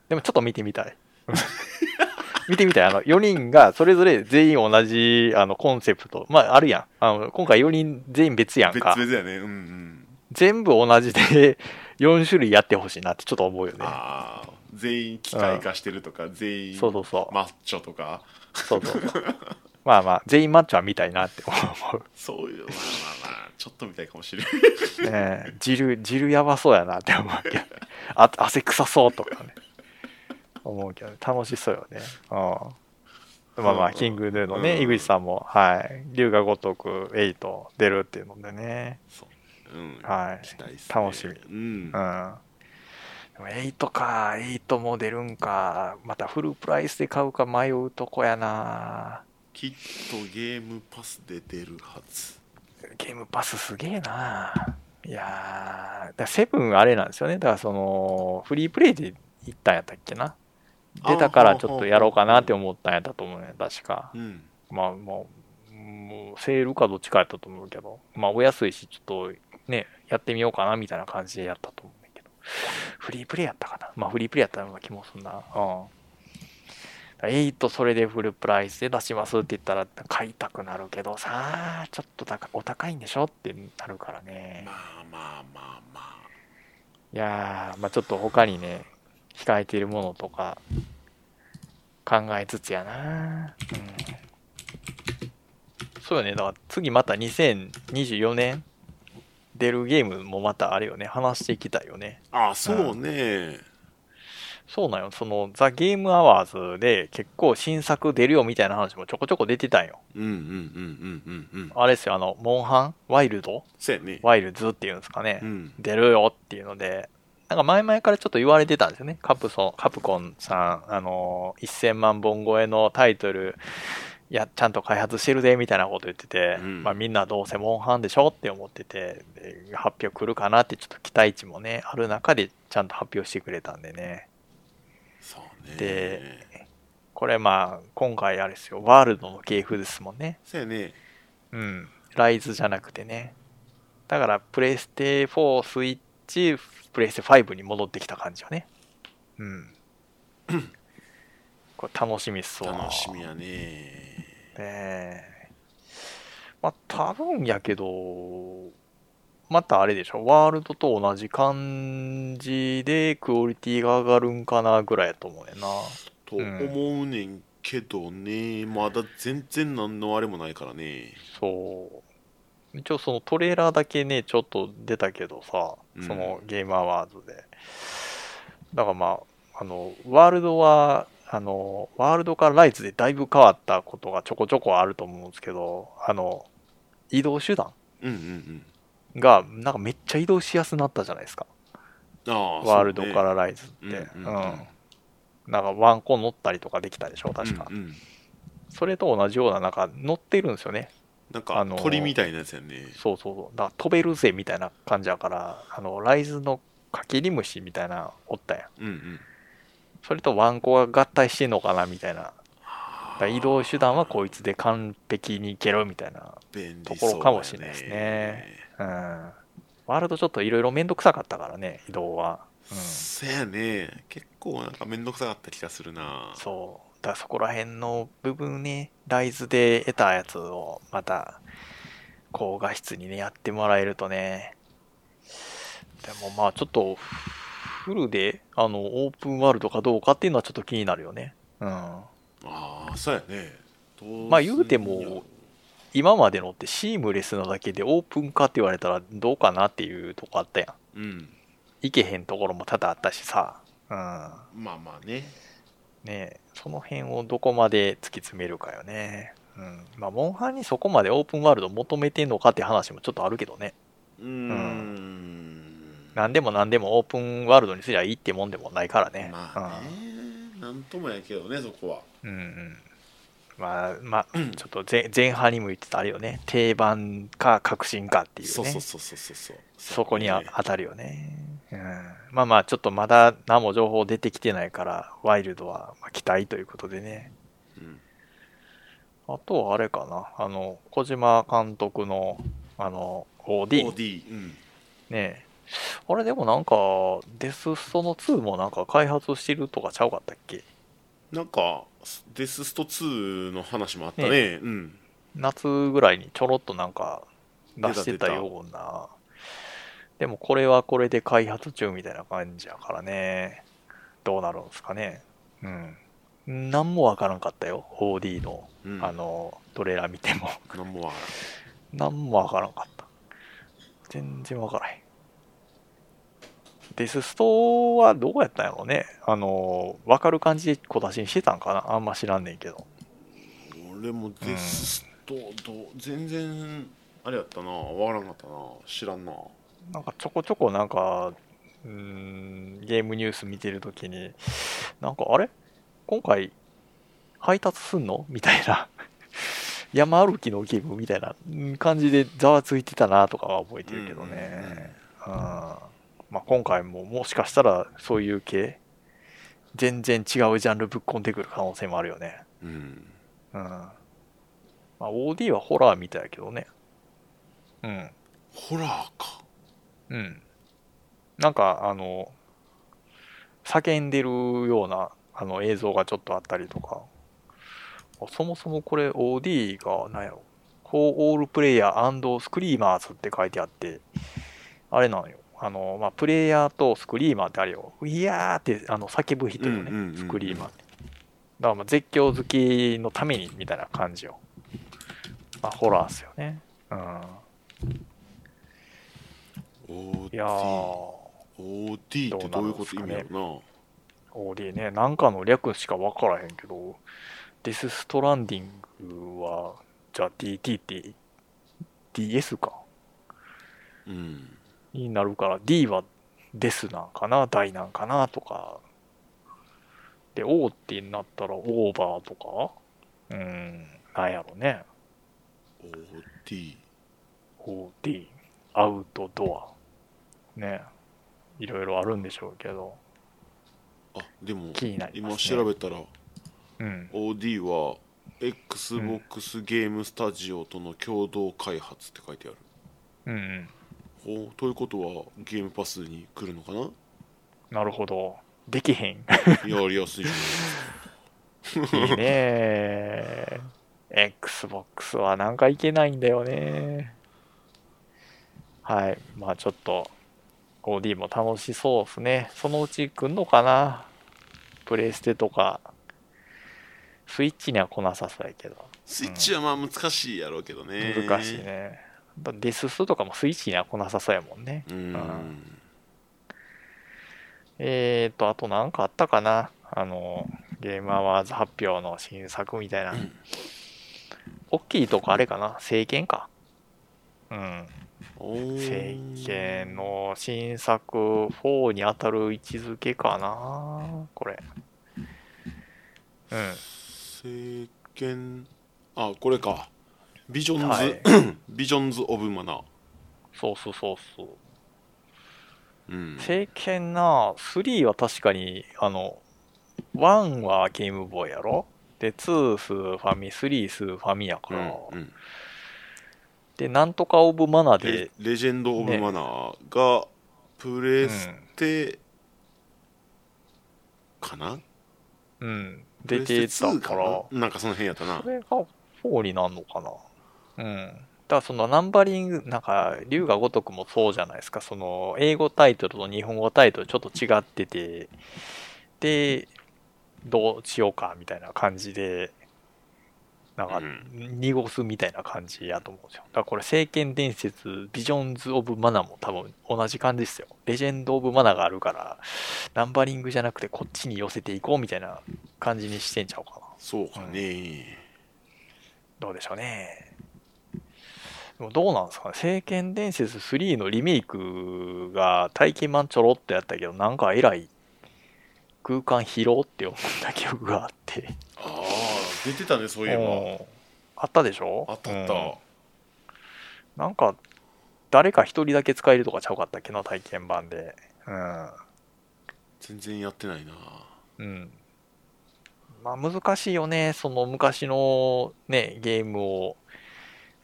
でもちょっと見てみたい。見てみたい。あの4人がそれぞれ全員同じあのコンセプト。まああるやん。あの今回4人全員別やん別か々やね。うんうん。全部同じで 4種類やってほしいなってちょっと思うよね。ああ全員機械化してるとか全員そうそうそう、マッチョとか。そうそうそう まあまあ全員マッチョは見たいなって思う。そういうまあまあまあちょっとみたいかもしれない ねえ汁汁やばそうやなって思うけど。あ汗臭そうとかね。思うけど。楽しそうよね。うん。まあまあキングヌーのね。うん。井口さんもはい。龍が如く8出るっていうのでね。そう。うん。はい。ね楽しみ。うん。うん。でも8か。8も出るんか。またフルプライスで買うか迷うとこやなきっとゲームパスで出るはず。ゲームパスすげえな。いやーだセブンあれなんですよね。だからそのフリープレイで行ったんやったっけな。出たからちょっとやろうかなって思ったんやったと思うね確か。うん。まあもうもうセールかどっちかやったと思うけど。まあお安いしちょっとねやってみようかなみたいな感じでやったと思うんだけど。フリープレイやったかな。まあフリープレイやったような気もするな。うん8それでフルプライスで出しますって言ったら買いたくなるけどさあちょっと高お高いんでしょってなるからね。まあまあまあまあ。いやーまあちょっと他にね控えているものとか考えつつやな。うん。そうよね。だから次また2024年出るゲームもまたあれよね。話していきたいよね。ああそうねそうなんよ。そのザ・ゲームアワーズで結構新作出るよみたいな話もちょこちょこ出てたんよ。うんうんうんうんうんうん。あれですよあのモンハン？ワイルド？そうやね。ワイルズっていうんですかね、うん。出るよっていうのでなんか前々からちょっと言われてたんですよね。カプソン、カプコンさん、あの、1000万本超えのタイトル、いや、ちゃんと開発してるで、みたいなこと言ってて、うん。まあみんなどうせモンハンでしょって思ってて、で発表来るかなってちょっと期待値もね、ある中でちゃんと発表してくれたんでね。でこれまあ、今回あれですよ、ワールドの系譜ですもんね。そうやねうん。ライズじゃなくてね。だから、プレイステ4、スイッチ、プレイステ5に戻ってきた感じよね。うん。これ楽しみっすわ。楽しみやねねえ。まあ、多分やけど、またあれでしょ、ワールドと同じ感じでクオリティが上がるんかなぐらいやと思うねんな。と思うねんけどね、まだ全然何のあれもないからねそう。一応そのトレーラーだけね、ちょっと出たけどさ、うんそのゲームアワードで。だからまあ、あの、ワールドは、あの、ワールドからライズでだいぶ変わったことがちょこちょこあると思うんですけど、あの、移動手段うんうんうんが、なんかめっちゃ移動しやすくなったじゃないですか。ワールドからライズって。うんうんうんうんなんかワンコ乗ったりとかできたでしょ、確か。うんうんそれと同じような、なんか乗ってるんですよね。なんかあの鳥みたいなやつやねそうそうそう。だから飛べるぜみたいな感じやから、あの、ライズのかけり虫みたいなおったやん。うんうんそれとワンコが合体してんのかなみたいな。移動手段はこいつで完璧にいけるみたいな。ところかもしれないですねうん。ワールドちょっといろいろめんどくさかったからね、移動は。うん。そやね結構なんかめんどくさかった気がするなそう。だからそこら辺の部分ね、ライズで得たやつをまた、高画質にね、やってもらえるとね。でもまあちょっと、フルで、あの、オープンワールドかどうかっていうのはちょっと気になるよね。うん。ああそうやねまあ言うても今までのってシームレスなだけでオープン化って言われたらどうかなっていうとこあったやん。うんいけへんところも多々あったしさ。うん。まあまあねねえその辺をどこまで突き詰めるかよね。うん。まあ、モンハンにそこまでオープンワールド求めてんのかって話もちょっとあるけどね。うーん何でも何でもオープンワールドにすりゃいいってもんでもないからね。まあねなんともやけどねそこはうん。うんうん。まあ、まあ、ちょっと前前半にも言ってたあれよね。定番か革新かっていうね。そうそうそうそうそうそこにあね当たるよね。うん、まあまあ、ちょっとまだ何も情報出てきてないから、ワイルドはまあ期待ということでね。うんあとはあれかな、あの、小島監督の、あの、OD。OD うんねあれでもなんか、デスストの2もなんか開発してるとかちゃうかったっけ？なんかデススト2の話もあったねうん夏ぐらいにちょろっとなんか出してたような。でもこれはこれで開発中みたいな感じやからね。どうなるんですかね。うん。なんもわからんかったよ。OD の、うんあの、トレーラー見ても。なんもわかなん もわからんかった。全然わからへん。デスストはどうやったんやろうね。あの、わかる感じで小出しにしてたんかな。あんま知らんねんけど。俺もデスストどう全然あれやったな。わからんかったな。知らんな。なんかちょこちょこなんか、うーん、ゲームニュース見てるときに、なんかあれ？今回配達すんの？みたいな。山歩きのゲームみたいなうん感じでざわついてたなとかは覚えてるけどね。うんまあ、今回ももしかしたらそういう系、全然違うジャンルぶっ込んでくる可能性もあるよね。うんうん。まあ、OD はホラーみたいやけどね。うん。ホラーかうん。なんか、あの、叫んでるようなあの映像がちょっとあったりとか、あそもそもこれ OD が何やろ、For All Player and Screamers って書いてあって、あれなのよ。あの、まあ、プレイヤーとスクリーマーってあれよ。いやーってあの叫ぶ人よね、うんうんうんうんスクリーマーって。だからまあ絶叫好きのためにみたいな感じよ。まあ、ホラーっすよね。うん。OD いやー。OD ってどういうこと？意味やろ OD ね、なんかの略しか分からへんけど、デスストランディングは、じゃあ DT って DS かなうんになるから、D はデスなんかな大なんかなとか。で O ってなったらオーバーとか？うんなんやろね。OD OD アウトドア。ね。いろいろあるんでしょうけど。あでも気になりま今すね。調べたらうん。OD は XBOX ゲームスタジオとの共同開発って書いてある、うんうんほうということはゲームパスに来るのかな？なるほど。できへん。やりやすいじゃないいいね。XBOX はなんかいけないんだよね。はい。まあちょっと OD も楽しそうですね。そのうち来んのかな。プレイステとか。スイッチには来なさそうやけど。スイッチはまあ難しいやろうけどね。難しいねデススとかもスイッチには来なさそうやもんね。うん。ん。えーとあとなんかあったかな。あのゲームアワーズ発表の新作みたいな、うん。大きいとこあれかな。聖剣か。うん。聖剣の新作4に当たる位置づけかな。これ。うん。聖剣。あこれかビジョンズ、はいビジョンズ・オブ・マナーそうそうそうそう。うん。聖剣な3は確かにあの1はゲームボーイやろ？で2スーファミ3スーファミやかうら、んうん。でなんとかオブマナーレでレジェンド・オブ・ね。マナーがプレステかな、うん。出てステ2たから。な？なんかその辺やったな。それが4になるのかな？うん。だからそのナンバリングなんか龍が如くもそうじゃないですか。その英語タイトルと日本語タイトルちょっと違ってて。でどうしようかみたいな感じでなんかうん。濁すみたいな感じやと思うんですよ。だからこれ聖剣伝説ビジョンズ・オブ・マナーも多分同じ感じですよ。レジェンド・オブ・マナーがあるからナンバリングじゃなくてこっちに寄せていこうみたいな感じにしてんちゃうかな。そうかね、どうでしょうね。でもどうなんですかね？聖剣伝説3のリメイクが体験版ちょろっとやったけど、なんかえらい空間広って思った記憶があって。ああ出てたねそういえばうんあったでしょ？あったあった、うんなんか、誰か一人だけ使えるとかちゃうかったっけな、体験版で。全然やってないなうん。うん。まあ難しいよね。その昔のね、ゲームを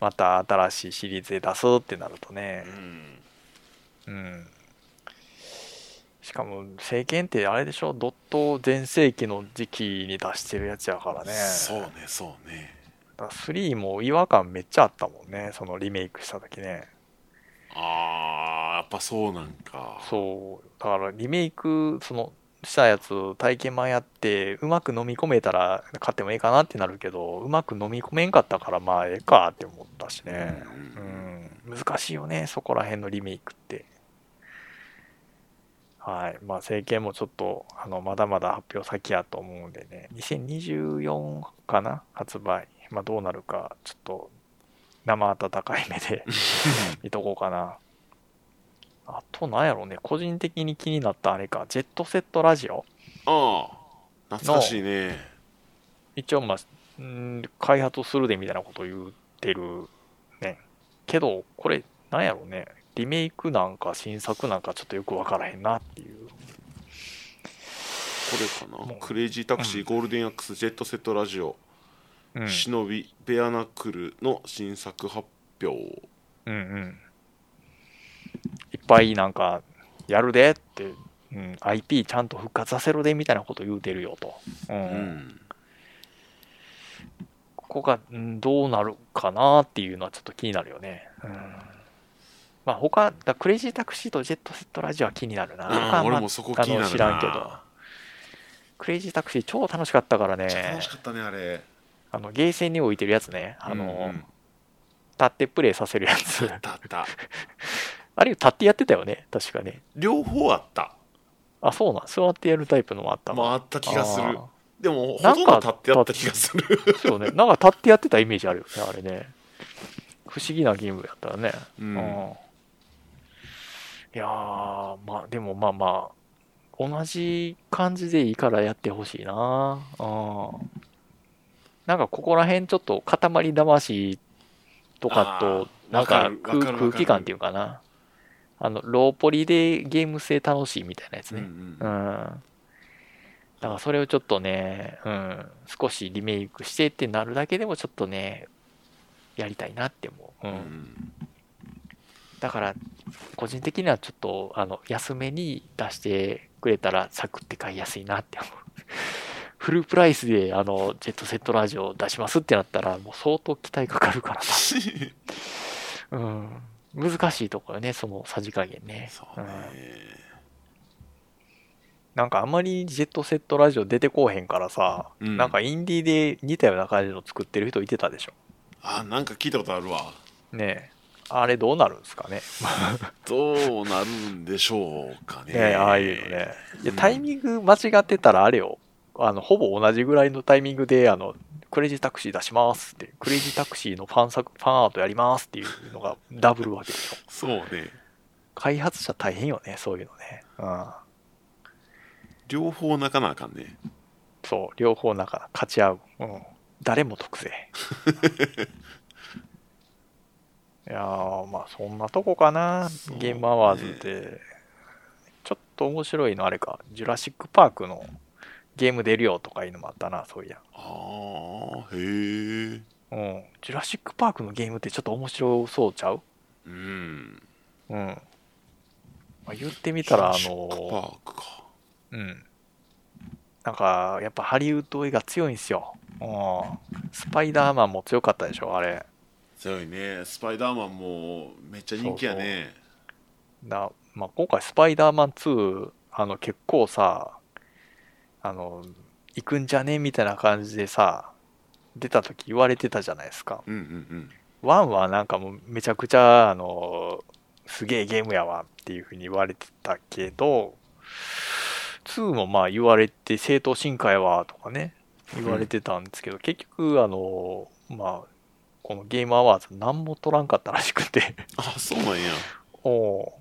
また新しいシリーズで出すってなるとねう。んうん。しかも、聖剣ってあれでしょ？ドット全盛期の時期に出してるやつやからね。そうねそうねだから3も違和感めっちゃあったもんね。そのリメイクした時ね。ああやっぱそうなんかそう。だからリメイク、その、したやつ体験版やってうまく飲み込めたら買ってもいいかなってなるけどうまく飲み込めんかったからまあええかって思ったしね。うん。うん。難しいよねそこら辺のリメイクって。はい。まあ政権もちょっとあのまだまだ発表先やと思うんでね。2024かな発売。まあどうなるかちょっと生温かい目で 見とこうかなあとなんやろうね。個人的に気になったあれか。ジェットセットラジオ？ああ。懐かしいね。一応まあん開発するでみたいなこと言ってるね。けどこれなんやろうね。リメイクなんか新作なんかちょっとよくわからへんなっていう。これかな。クレイジータクシー、ゴールデンアックスジェットセットラジオ、うん。忍びベアナックルの新作発表。うんうんいっぱいなんかやるでって、うん、IP ちゃんと復活させるでみたいなこと言うてるよと、うんうんここがうんどうなるかなっていうのはちょっと気になるよね。うん、まあ他、だクレイジータクシーとジェットセットラジオは気になるな。うん、俺もそこ気になる知らんけどクレイジータクシー超楽しかったからね。楽しかったねあれあのゲーセンに置いてるやつね。あの、うんうん立ってプレイさせるやつ。あったあったあれ立ってやってたよね。確かね。両方あったあ、そうなん。座ってやるタイプのもあったわまああった気がするあでもほとんど立ってやった気がするーそうね。なんか立ってやってたイメージあるよね。あれね。不思議なゲームやったらね。うんうんいやー、まあ、でもまあまあ、同じ感じでいいからやってほしいな。うん。なんかここら辺ちょっと塊魂とかと、なんか空気感っていうかな。あの、ローポリでゲーム性楽しいみたいなやつうんうね。んうん。だからそれをちょっとね、うん、少しリメイクしてってなるだけでもちょっとね、やりたいなって思う。う。うんんだから、個人的にはちょっと、あの、安めに出してくれたら、サクって買いやすいなって思う。フルプライスで、あの、ジェットセットラジオ出しますってなったら、もう相当期待かかるからな。うん。難しいところね、そのさじ加減ね。そうねなんかあんまりジェットセットラジオ出てこうへんからさ、うんなんかインディーで似たような感じの作ってる人いてたでしょ。あなんか聞いたことあるわねえ。あれどうなるんですかね。どうなるんでしょうかねねえ、ああいうのね。いやうんタイミング間違ってたらあれよ。あの、ほぼ同じぐらいのタイミングで、あの、クレイジータクシー出しますって、クレイジータクシーのファン作、ファンアートやりますっていうのがダブるわけでしょ。そうね開発者大変よね、そういうのね。うん。両方泣かなあかんねそう、両方なんか勝ち合う。うん。誰も得ぜ。いやー、まあそんなとこかな。そうねゲームアワーズで。ちょっと面白いのあれか。ジュラシック・パークのゲーム出るよとかいうのもあったな、そういや。ああへえうん。ジュラシック・パークのゲームってちょっと面白そうちゃう？うんうん。まあ、言ってみたら、あジュラシックパの、ークかうん。なんか、やっぱハリウッド映画強いんですよ。うん。スパイダーマンも強かったでしょ、あれ。強いねスパイダーマンもめっちゃ人気やねなまあ、今回スパイダーマン2あの結構さあの行くんじゃねみたいな感じでさ出た時言われてたじゃないですか。うんうん1はなんかもうめちゃくちゃあのすげえゲームやわっていう風に言われてたけど2もまあ言われて正当進化やわとかね言われてたんですけど、結局あのまあこのゲームアワーズ何も取らんかったらしくて。あそうなんや。おう。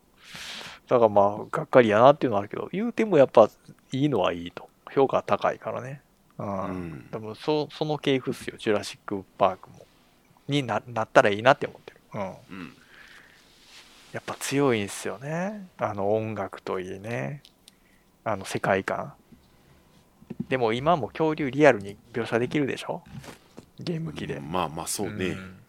だからまあ、がっかりやなっていうのはあるけど、言うてもやっぱいいのはいいと。評価高いからね。うん。うんでもそ、その系譜っすよ、ジュラシック・パークも。にななったらいいなって思ってる。うん。うんやっぱ強いんすよね。あの音楽といいね。あの世界観。でも今も恐竜リアルに描写できるでしょ？ゲーム機で。まあまあそうねん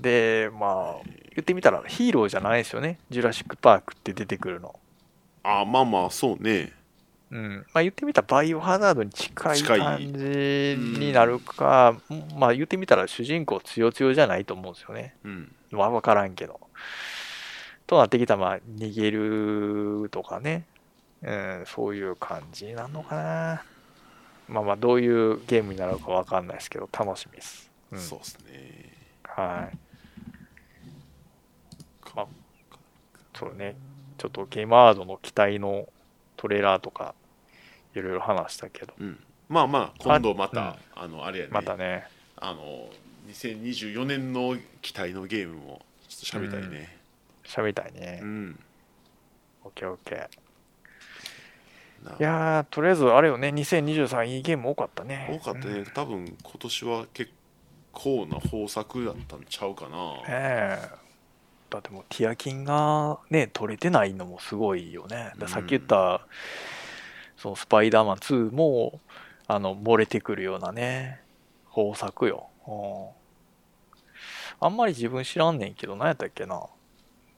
で、まあ、言ってみたらヒーローじゃないですよね。ジュラシック・パークって出てくるの。あまあまあそうねうん。まあ言ってみたらバイオハザードに近い感じになるか、まあ言ってみたら主人公強強じゃないと思うんですよね。うんまあわからんけど。となってきたらまあ逃げるとかね。うん、そういう感じになるのかな。まあまあどういうゲームになるかわかんないですけど、楽しみです。うん、そうっすねはい。まあ、そうね。ちょっとゲームアワードの期待のトレーラーとか、いろいろ話したけど、うん。まあまあ今度またああのあれやね。またね、あの2024年の期待のゲームもちょっと喋りたいね。喋りたいね。う。ん。オッケーオッケー。ないやー、とりあえずあれよね、2023いいゲーム多かったね。多かったね、うん。多分今年は結構な豊作だったんちゃうかな、ねえ。だってもうティアキンがね取れてないのもすごいよね。さっき言った、そのスパイダーマン2もあの漏れてくるようなね豊作よ、うん、あんまり自分知らんねんけど何やったっけな。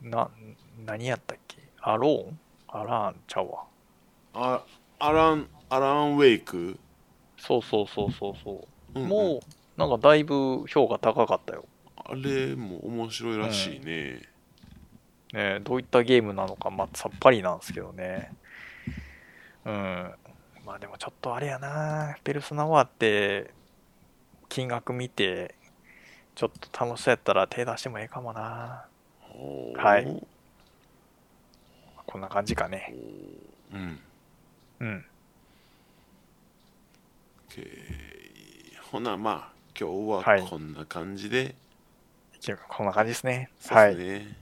な何やったっけ。アローン？アラーンちゃうわ。あアランアラン・ウェイク、そうそうそうそうそう、うんうん。もうなんかだいぶ評価高かったよ。あれも面白いらしいね、ね、どういったゲームなのか、まあ、さっぱりなんですけどね。うん。まあでもちょっとあれやな、ペルソナワーって、金額見て、ちょっと楽しそうやったら手出してもええかもな。はいこんな感じかね。うんうん。ほなまあ今日ははいこんな感じで、こんな感じですね。そうはい。ですね、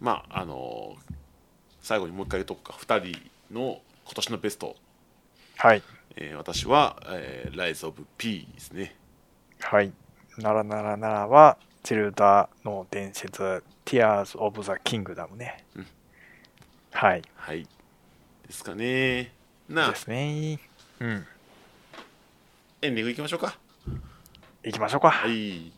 まああの最後にもう一回言うとくか2人の今年のベスト、はい。えー私は、えー、ライズ・オブ・ピーですねはい。ならならならは、ゼルダの伝説、Tears of the Kingdom ね。うんはい。はいですかねなあですね。うん。エンディングいきましょうか行きましょうか。はい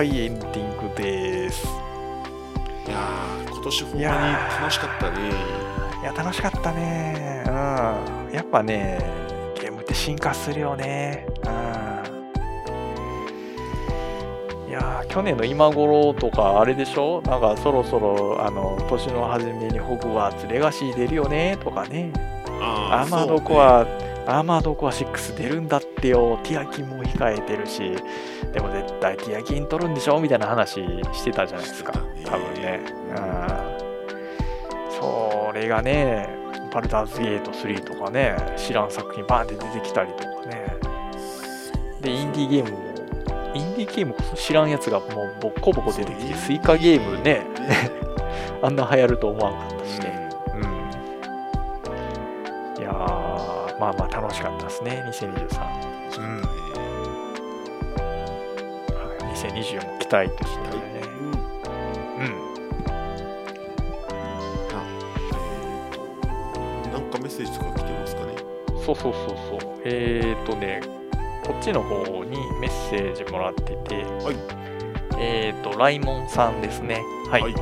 はい、エンディングです。いやー今年ほんまに楽しかったねいや、楽しかったね。うん。やっぱね、ゲームって進化するよね。うん。いやー、去年の今頃とか、あれでしょ？なんかそろそろ、あの、年の初めにホグワーツレガシー出るよね？とかね。あアーマードコア、アーマードコア6出るんだってよ。ティアキンも控えてるし。でも絶対ティアキン取るんでしょ？みたいな話してたじゃないですか。多分ね。うん。それがね、バルダーズゲート3とかね、知らん作品バーンって出てきたりとかね。で、インディーゲームも、インディーゲームこそ知らんやつがもうボッコボコ出てきて、スイカゲームね、あんな流行ると思わんかったしうね。まあまあ楽しかったですね、2023。うん。はい、2024も期待としてね。うんうん。なんかメッセージとか来てますかね？そうそうそうそう。えーとね、こっちの方にメッセージもらってて、はいえーと、ライモンさんですね。はい。はい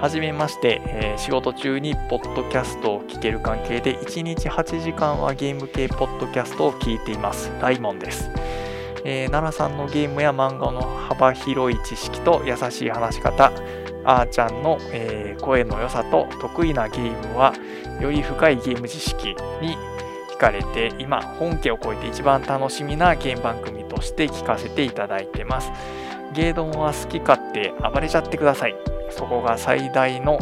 はじめまして、えー仕事中にポッドキャストを聞ける関係で1日8時間はゲーム系ポッドキャストを聞いています。ライモンです。えー奈良さんのゲームや漫画の幅広い知識と優しい話し方、あーちゃんの、えー声の良さと得意なゲームはより深いゲーム知識に惹かれて今本家を超えて一番楽しみなゲーム番組として聞かせていただいてますゲードンは好き勝手暴れちゃってくださいそこが最大の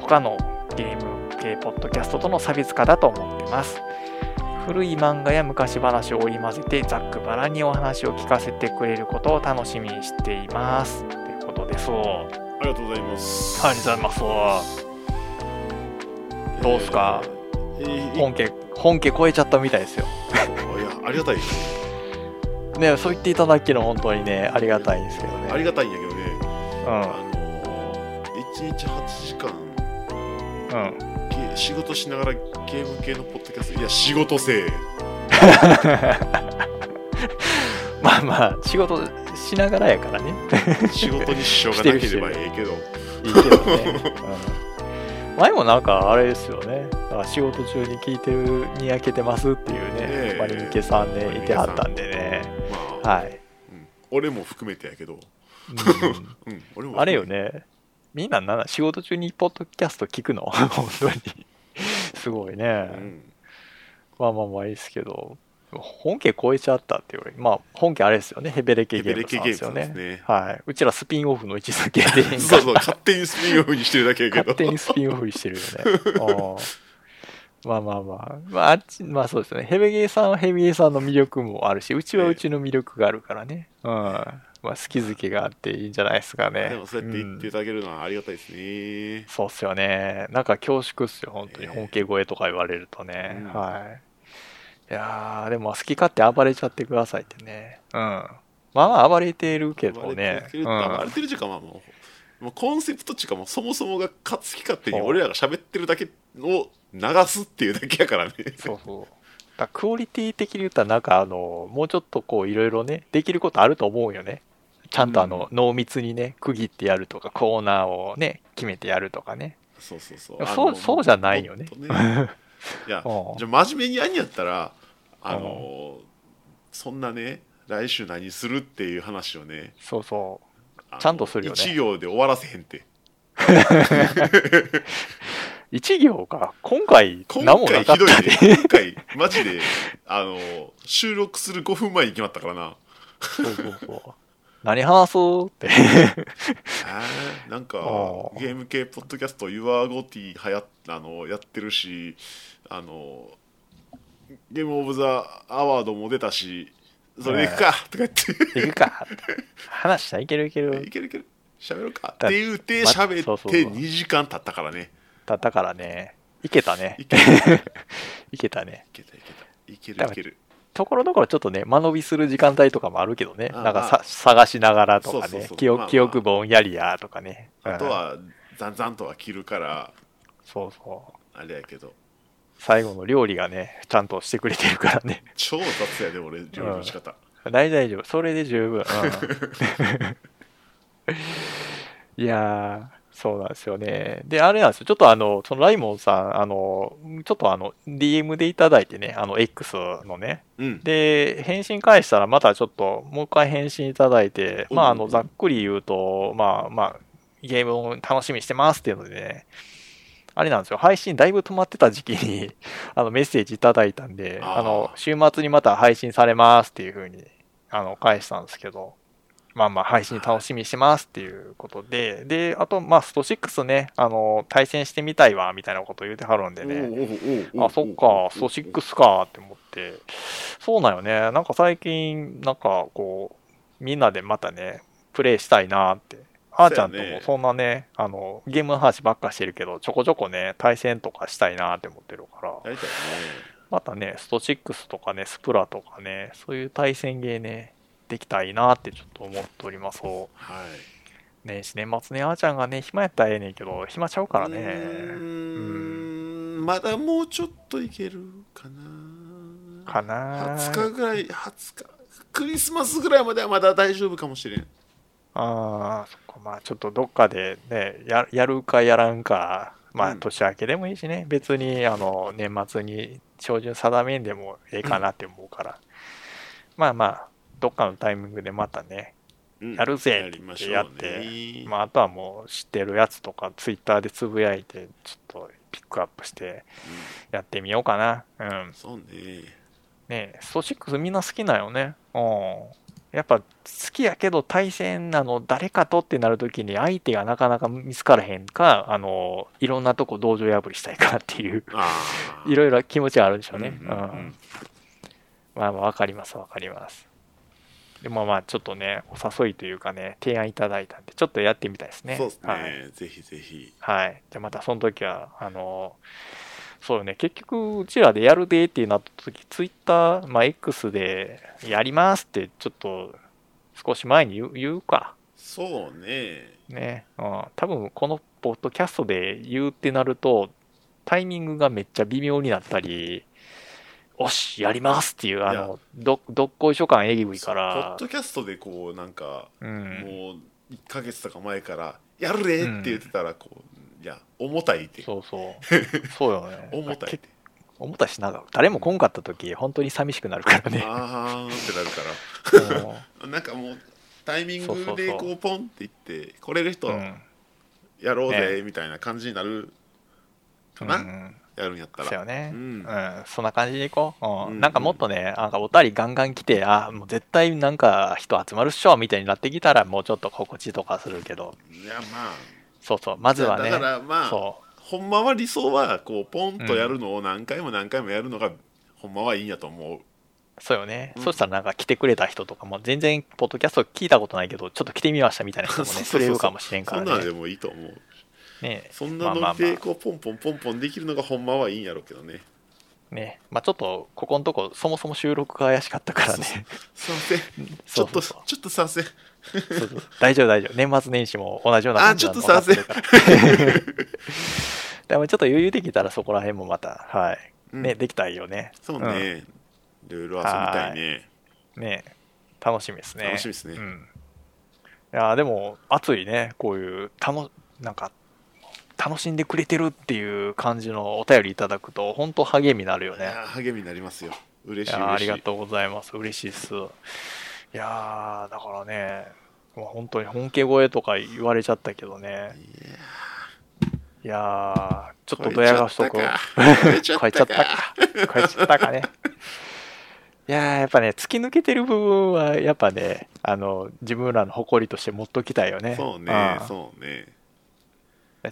他のゲーム系ポッドキャストとの差別化だと思ってます。古い漫画や昔話を織り交ぜてざっくばらんにお話を聞かせてくれることを楽しみにしています。ということですあありがとうございます。りがとうございます。どうっすか？えーい本家本家超えちゃったみたいですよ。いやありがたいです。ねそう言っていただけるの本当にねありがたいんですけどね。ありがたいんやけどね。うあのー、1日8時間。んうん。ゲ仕事しながらゲーム系のポッドキャスト。いや仕事せえ。まあまあ仕事しながらやからね。仕事に支障がなければええけど。いいけどね、うん、前もなんかあれですよね。仕事中に聞いてるにやけてますっていうねねえ。マリンケさんねいてはったんでね。まあ、はい、うん。俺も含めてやけど、うん。あれよねみんなな仕事中にポッドキャスト聞くの？本当にすごいね、うんまあまあまあいいですけど、本家超えちゃったっていうより、まあ本家あれですよね、ヘベレケゲームさんですよね。ねはい。うちらスピンオフの位置づけで、そうそう勝手にスピンオフにしてるだけやけど 勝手にスピンオフにしてるよね。うんまあまあまあ、まああっち、まあそうですよね。ヘベゲーさんはヘベゲーさんの魅力もあるし、うちはうちの魅力があるからね。うん。まあ好き好きがあっていいんじゃないですかね。でもそうやって言っていただけるのはありがたいですね、そうっすよね。なんか恐縮っすよ、本当に。ええ本家超えとか言われるとね。うんはい。いやー、でも好き勝手暴れちゃってくださいってね。うん。まあまあ暴れてるけどね。暴れ暴れてる時間はもうもうコンセプトっていうかもうそもそもがか好き勝手に俺らが喋ってるだけを流すっていうだけやからねそうそう。クオリティ的に言ったら、なんかあの、もうちょっとこういろいろね、できることあると思うよね。ちゃんとあの、濃密にね、区切ってやるとか、コーナーをね、決めてやるとかね。そうそうそう。そうそうじゃないよね。ね。いや うん。じゃあ真面目にやんやったらあのそんなね来週何するっていう話をね。そうそう。ちゃんとするよね。一行で終わらせへんって。一行か。今回、今何もなか回ひどいったで。ね。今回マジであの収録する5分前に決まったからな。そうそうそう。何話そうって。なんかゲーム系ポッドキャスト YourGoty はやあのやってるしあのゲームオブザアワードも出たしそれでいくかとか言って。行くか。話したらいけるいける。い。けるいける。喋ろうか。っだて言うてま喋って2時間経ったからね。だったからね。いけたね。い。けるいいけたいけた。いけるいけるところどころちょっとね、間延びする時間帯とかもあるけどね。あなんかさまあ探しながらとかそうそうそう、ね記憶まあまあ記憶ぼんやりやとかね。うんあとはザンザンとは切るからそうそう。あれやけど最後の料理がね、ちゃんとしてくれてるからね。超雑やで俺料理の仕方大大丈夫。それで十分。うん いやー、そうなんですよね。で、あれなんですよ。ちょっとあの、そのライモンさん、あの、ちょっとあの、DM でいただいてね、あの、X のね。うんで、返信返したらまたちょっと、もう一回返信いただいて、まあ、あの、うんざっくり言うと、まあまあ、ゲームを楽しみにしてますっていうのでね、あれなんですよ、配信だいぶ止まってた時期に、あの、メッセージいただいたんで、あの、週末にまた配信されますっていう風に、あの、返したんですけど、まあまあ、配信楽しみにしてますっていうことで、で、あと、まあ、スト6ね、あの、対戦してみたいわ、みたいなこと言うてはるんでね、あ、そっか、スト6かって思って、そうなんよね。なんか最近、なんかこう、みんなでまたね、プレイしたいなって。あーちゃんともそんなね、あの、ゲームの話ばっかしてるけど、ちょこちょこね、対戦とかしたいなって思ってるから、またね、スト6とかね、スプラとかね、そういう対戦ゲーね、できたいなってちょっと思っております。はい。年始年末ね、あーちゃんがね、暇やったらええねんけど、暇ちゃうからね。うーん。まだもうちょっといけるかな。かな20日ぐらい20日。クリスマスぐらいまではまだ大丈夫かもしれん。ああ、そっか、まあちょっとどっかでね、ややるかやらんか、まあうん年明けでもいいしね、別にあの年末に照準定めんでもええかなって思うから、まあまあ、どっかのタイミングでまたね、うんやるぜやりましょうねやってまああとはもう知ってるやつとか、ツイッターでつぶやいて、ちょっとピックアップしてやってみようかな。うん。そうねねスト6みんな好きなよね。うん。やっぱ好きやけど対戦あの誰かとってなるときに相手がなかなか見つからへんか、あの、いろんなとこ道場破りしたいかっていう、いろいろ気持ちがあるんでしょうね。うんうんうんうんまあまあわかりますわかります。でもまあちょっとね、お誘いというかね、提案いただいたんで、ちょっとやってみたいですね。そうですね、はい。ぜひぜひはい。じゃあまたその時は、あの、そうよね、結局、うちらでやるでってなった時、ツイッター、まあ、X でやりますって、ちょっと少し前に言う言うか。そうねね。うん。多分、このポッドキャストで言うってなると、タイミングがめっちゃ微妙になったり、おし、やりますっていう、あの、ど、どっこいしょ感えぐいかポッら、ドキャストでこうなんか、うん。もう1ヶ月とか前から「やるで!」って言ってたらこう、いや重たいって。そうそう。そうよね。重たい。重たいし、なんか、誰も来んかった時、本当に寂しくなるからね。あーってなるから。なんかもうタイミングでこうポンっていって来れる人うん。やろうぜね。みたいな感じになるかな、うん、やるんやったら。そうよね、ううんんそんな感じでいこう、うん。うん。なんかもっとねなんかおたりガンガン来てあもう絶対なんか人集まるっしょみたいになってきたらもうちょっと心地とかするけど。いやまあ。そうそう。まずはねだからまあそほんまは理想はこうポンとやるのを何回も何回もやるのがほんまはいいんやと思う。うそうよね、うん。そしたらなんか来てくれた人とかも全然ポッドキャスト聞いたことないけどちょっと来てみましたみたいな人も そうねそうそうそう。くれるかもしれんからね。そんなんでもいいと思うね。そんなまあまあまのでこうポンポンポンポンできるのがほんまはいいんやろうけどね。あね。まあちょっとここのとこそもそも収録が怪しかったからね。すいません。ちょっとちょっとすいません。大丈夫大丈夫。年末年始も同じような感じあちょっと分かってるから。でもちょっと余裕できたらそこら辺もまたはい。うん。ね、できたらいいよね。そうね、いろいろ遊びたいね。ね。楽しみですね。楽しみですね。うん。いやーでも、熱いね、こういう、たの、なんか、楽しんでくれてるっていう感じのお便りいただくと、本当励みになるよね。励みになりますよ嬉しい嬉しいありがとうございます。嬉しいです。いやーだからね、本当に本家声とか言われちゃったけどね、いやーちょっとドヤ顔しとこう。超えちゃったか 超えちゃったか。超えちゃったかね。いやーやっぱね、突き抜けてる部分は、やっぱね、あの、自分らの誇りとして持っときたいよね。そうねんそうね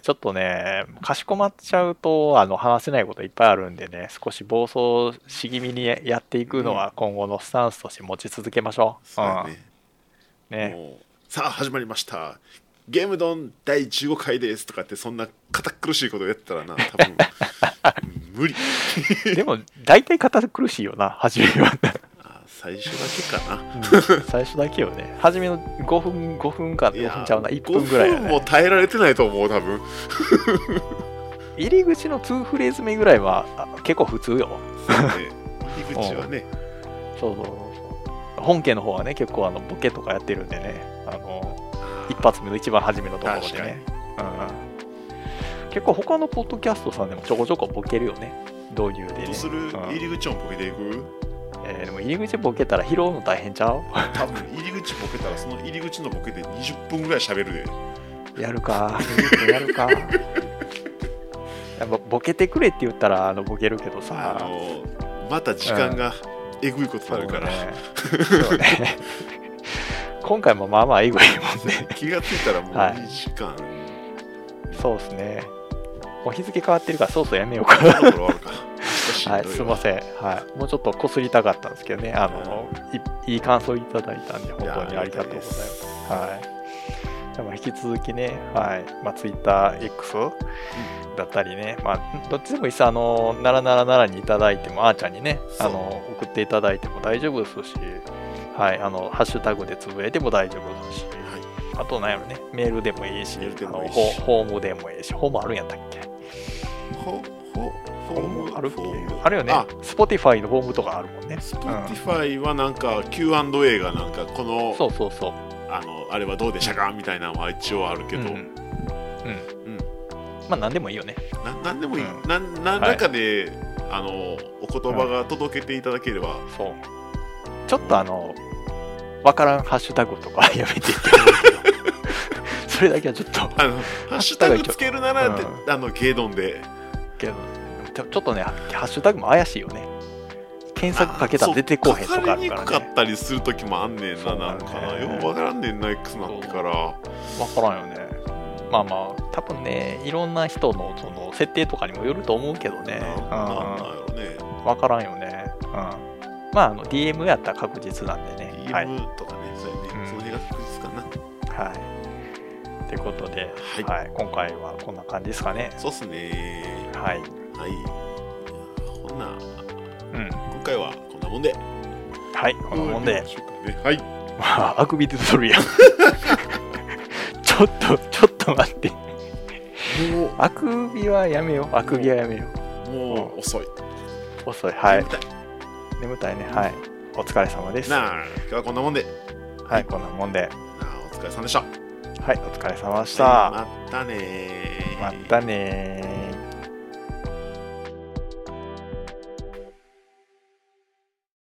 ちょっとね、かしこまっちゃうと、あの、話せないこといっぱいあるんでね、少し暴走し気味にやっていくのは今後のスタンスとして持ち続けましょう。そうんね。もうさあ始まりましたゲームドン第15回ですとかってそんな堅苦しいことやってたらな多分 無理でも、大体堅苦しいよな、初めは。あ最初だけかなうん最初だけよね。初めの5分、5分か、5分ちゃうな、1分ぐらいや5分もね。耐えられてないと思う多分 入り口の2フレーズ目ぐらいはあ結構普通よ。ね 入り口はねそうそうそう。本家の方はね、結構あのボケとかやってるんでね、あの、一発目の一番初めのところでね。うん、結構他のポッドキャストさんでもちょこちょこボケるよね。導入でね。どうする？うん入り口をボケていく？えーでも入り口ボケたら拾うの大変ちゃう？多分入り口ボケたらその入り口のボケで20分ぐらい喋るでやるか。やるか。やっぱボケてくれって言ったらあのボケるけどあさ。のまた時間がえぐいことになるから、そうね。そうね今回もまあまあエグいもんね。気がついたらもうはい2時間、そうですね。もう日付変わってるからそろそろやめようか。そろそろ終わるかはい、すみません。はい。もうちょっとこすりたかったんですけどね。あの、いいい感想いただいたんで、本当にありがとうございます。はい。じゃあまあ引き続きね、はい。まあ、TwitterX だったりね、まあ、どっちでもいいです。あの、ならならならにいただいても、あーちゃんにね、あの、送っていただいても大丈夫ですし、はい。あの、ハッシュタグでつぶやいても大丈夫ですし、あと、なんやろね、メールでもいいし、いいしフォフォームでもいいし、フォームあるんやったっけ？フォフォフォームあるっけフォームあるよねあ。Spotify のホームとかあるもんね。スポティファイはなんか Q&A がなんかこのそうそうそう。あのあれはどうでしたか？みたいなのは一応あるけど、うん。うん。うんまあ、なんでもいいよね。ななんでもいい、うんなん何らかで、あのお言葉が届けていただければ、そう。ちょっとあの、わからんハッシュタグとかやめていってもいいけど、それだけはちょっと、あのハッシュタグつけるなら、うんあのゲードンでけど、ちょちょっとね、ハッシュタグも怪しいよね。検索かけたら出てこうへんとかあかかりにるからね。くかったりする時もあんねんなななんんかだよねようわからんねんな X なってからわからんよね。まあまあ、多分ね、いろんな人のその設定とかにもよると思うけどね。うん。なんなんやろねわからんよね。うん。まあ、あの、DM やったら確実なんでね。はい。DM とかね、そうやね、うんその辺が確実かなはい。ということで、ははいい、今回はこんな感じですかね。そうっすねはい。はいほんなうん。今回はこんなもんではい、こんなもんで、ねはいまあ、あくび出とるやん。ちょっと、ちょっと待って。もうあくびはやめよう。あくびはやめよう。もう遅い遅い。はい眠。たい眠たいね。はい。お疲れ様です。なあ今日はこんなもんではい、こんなもんで。なあお疲れ様でしたはい、お疲れ様でした。はいまたねーまたねー。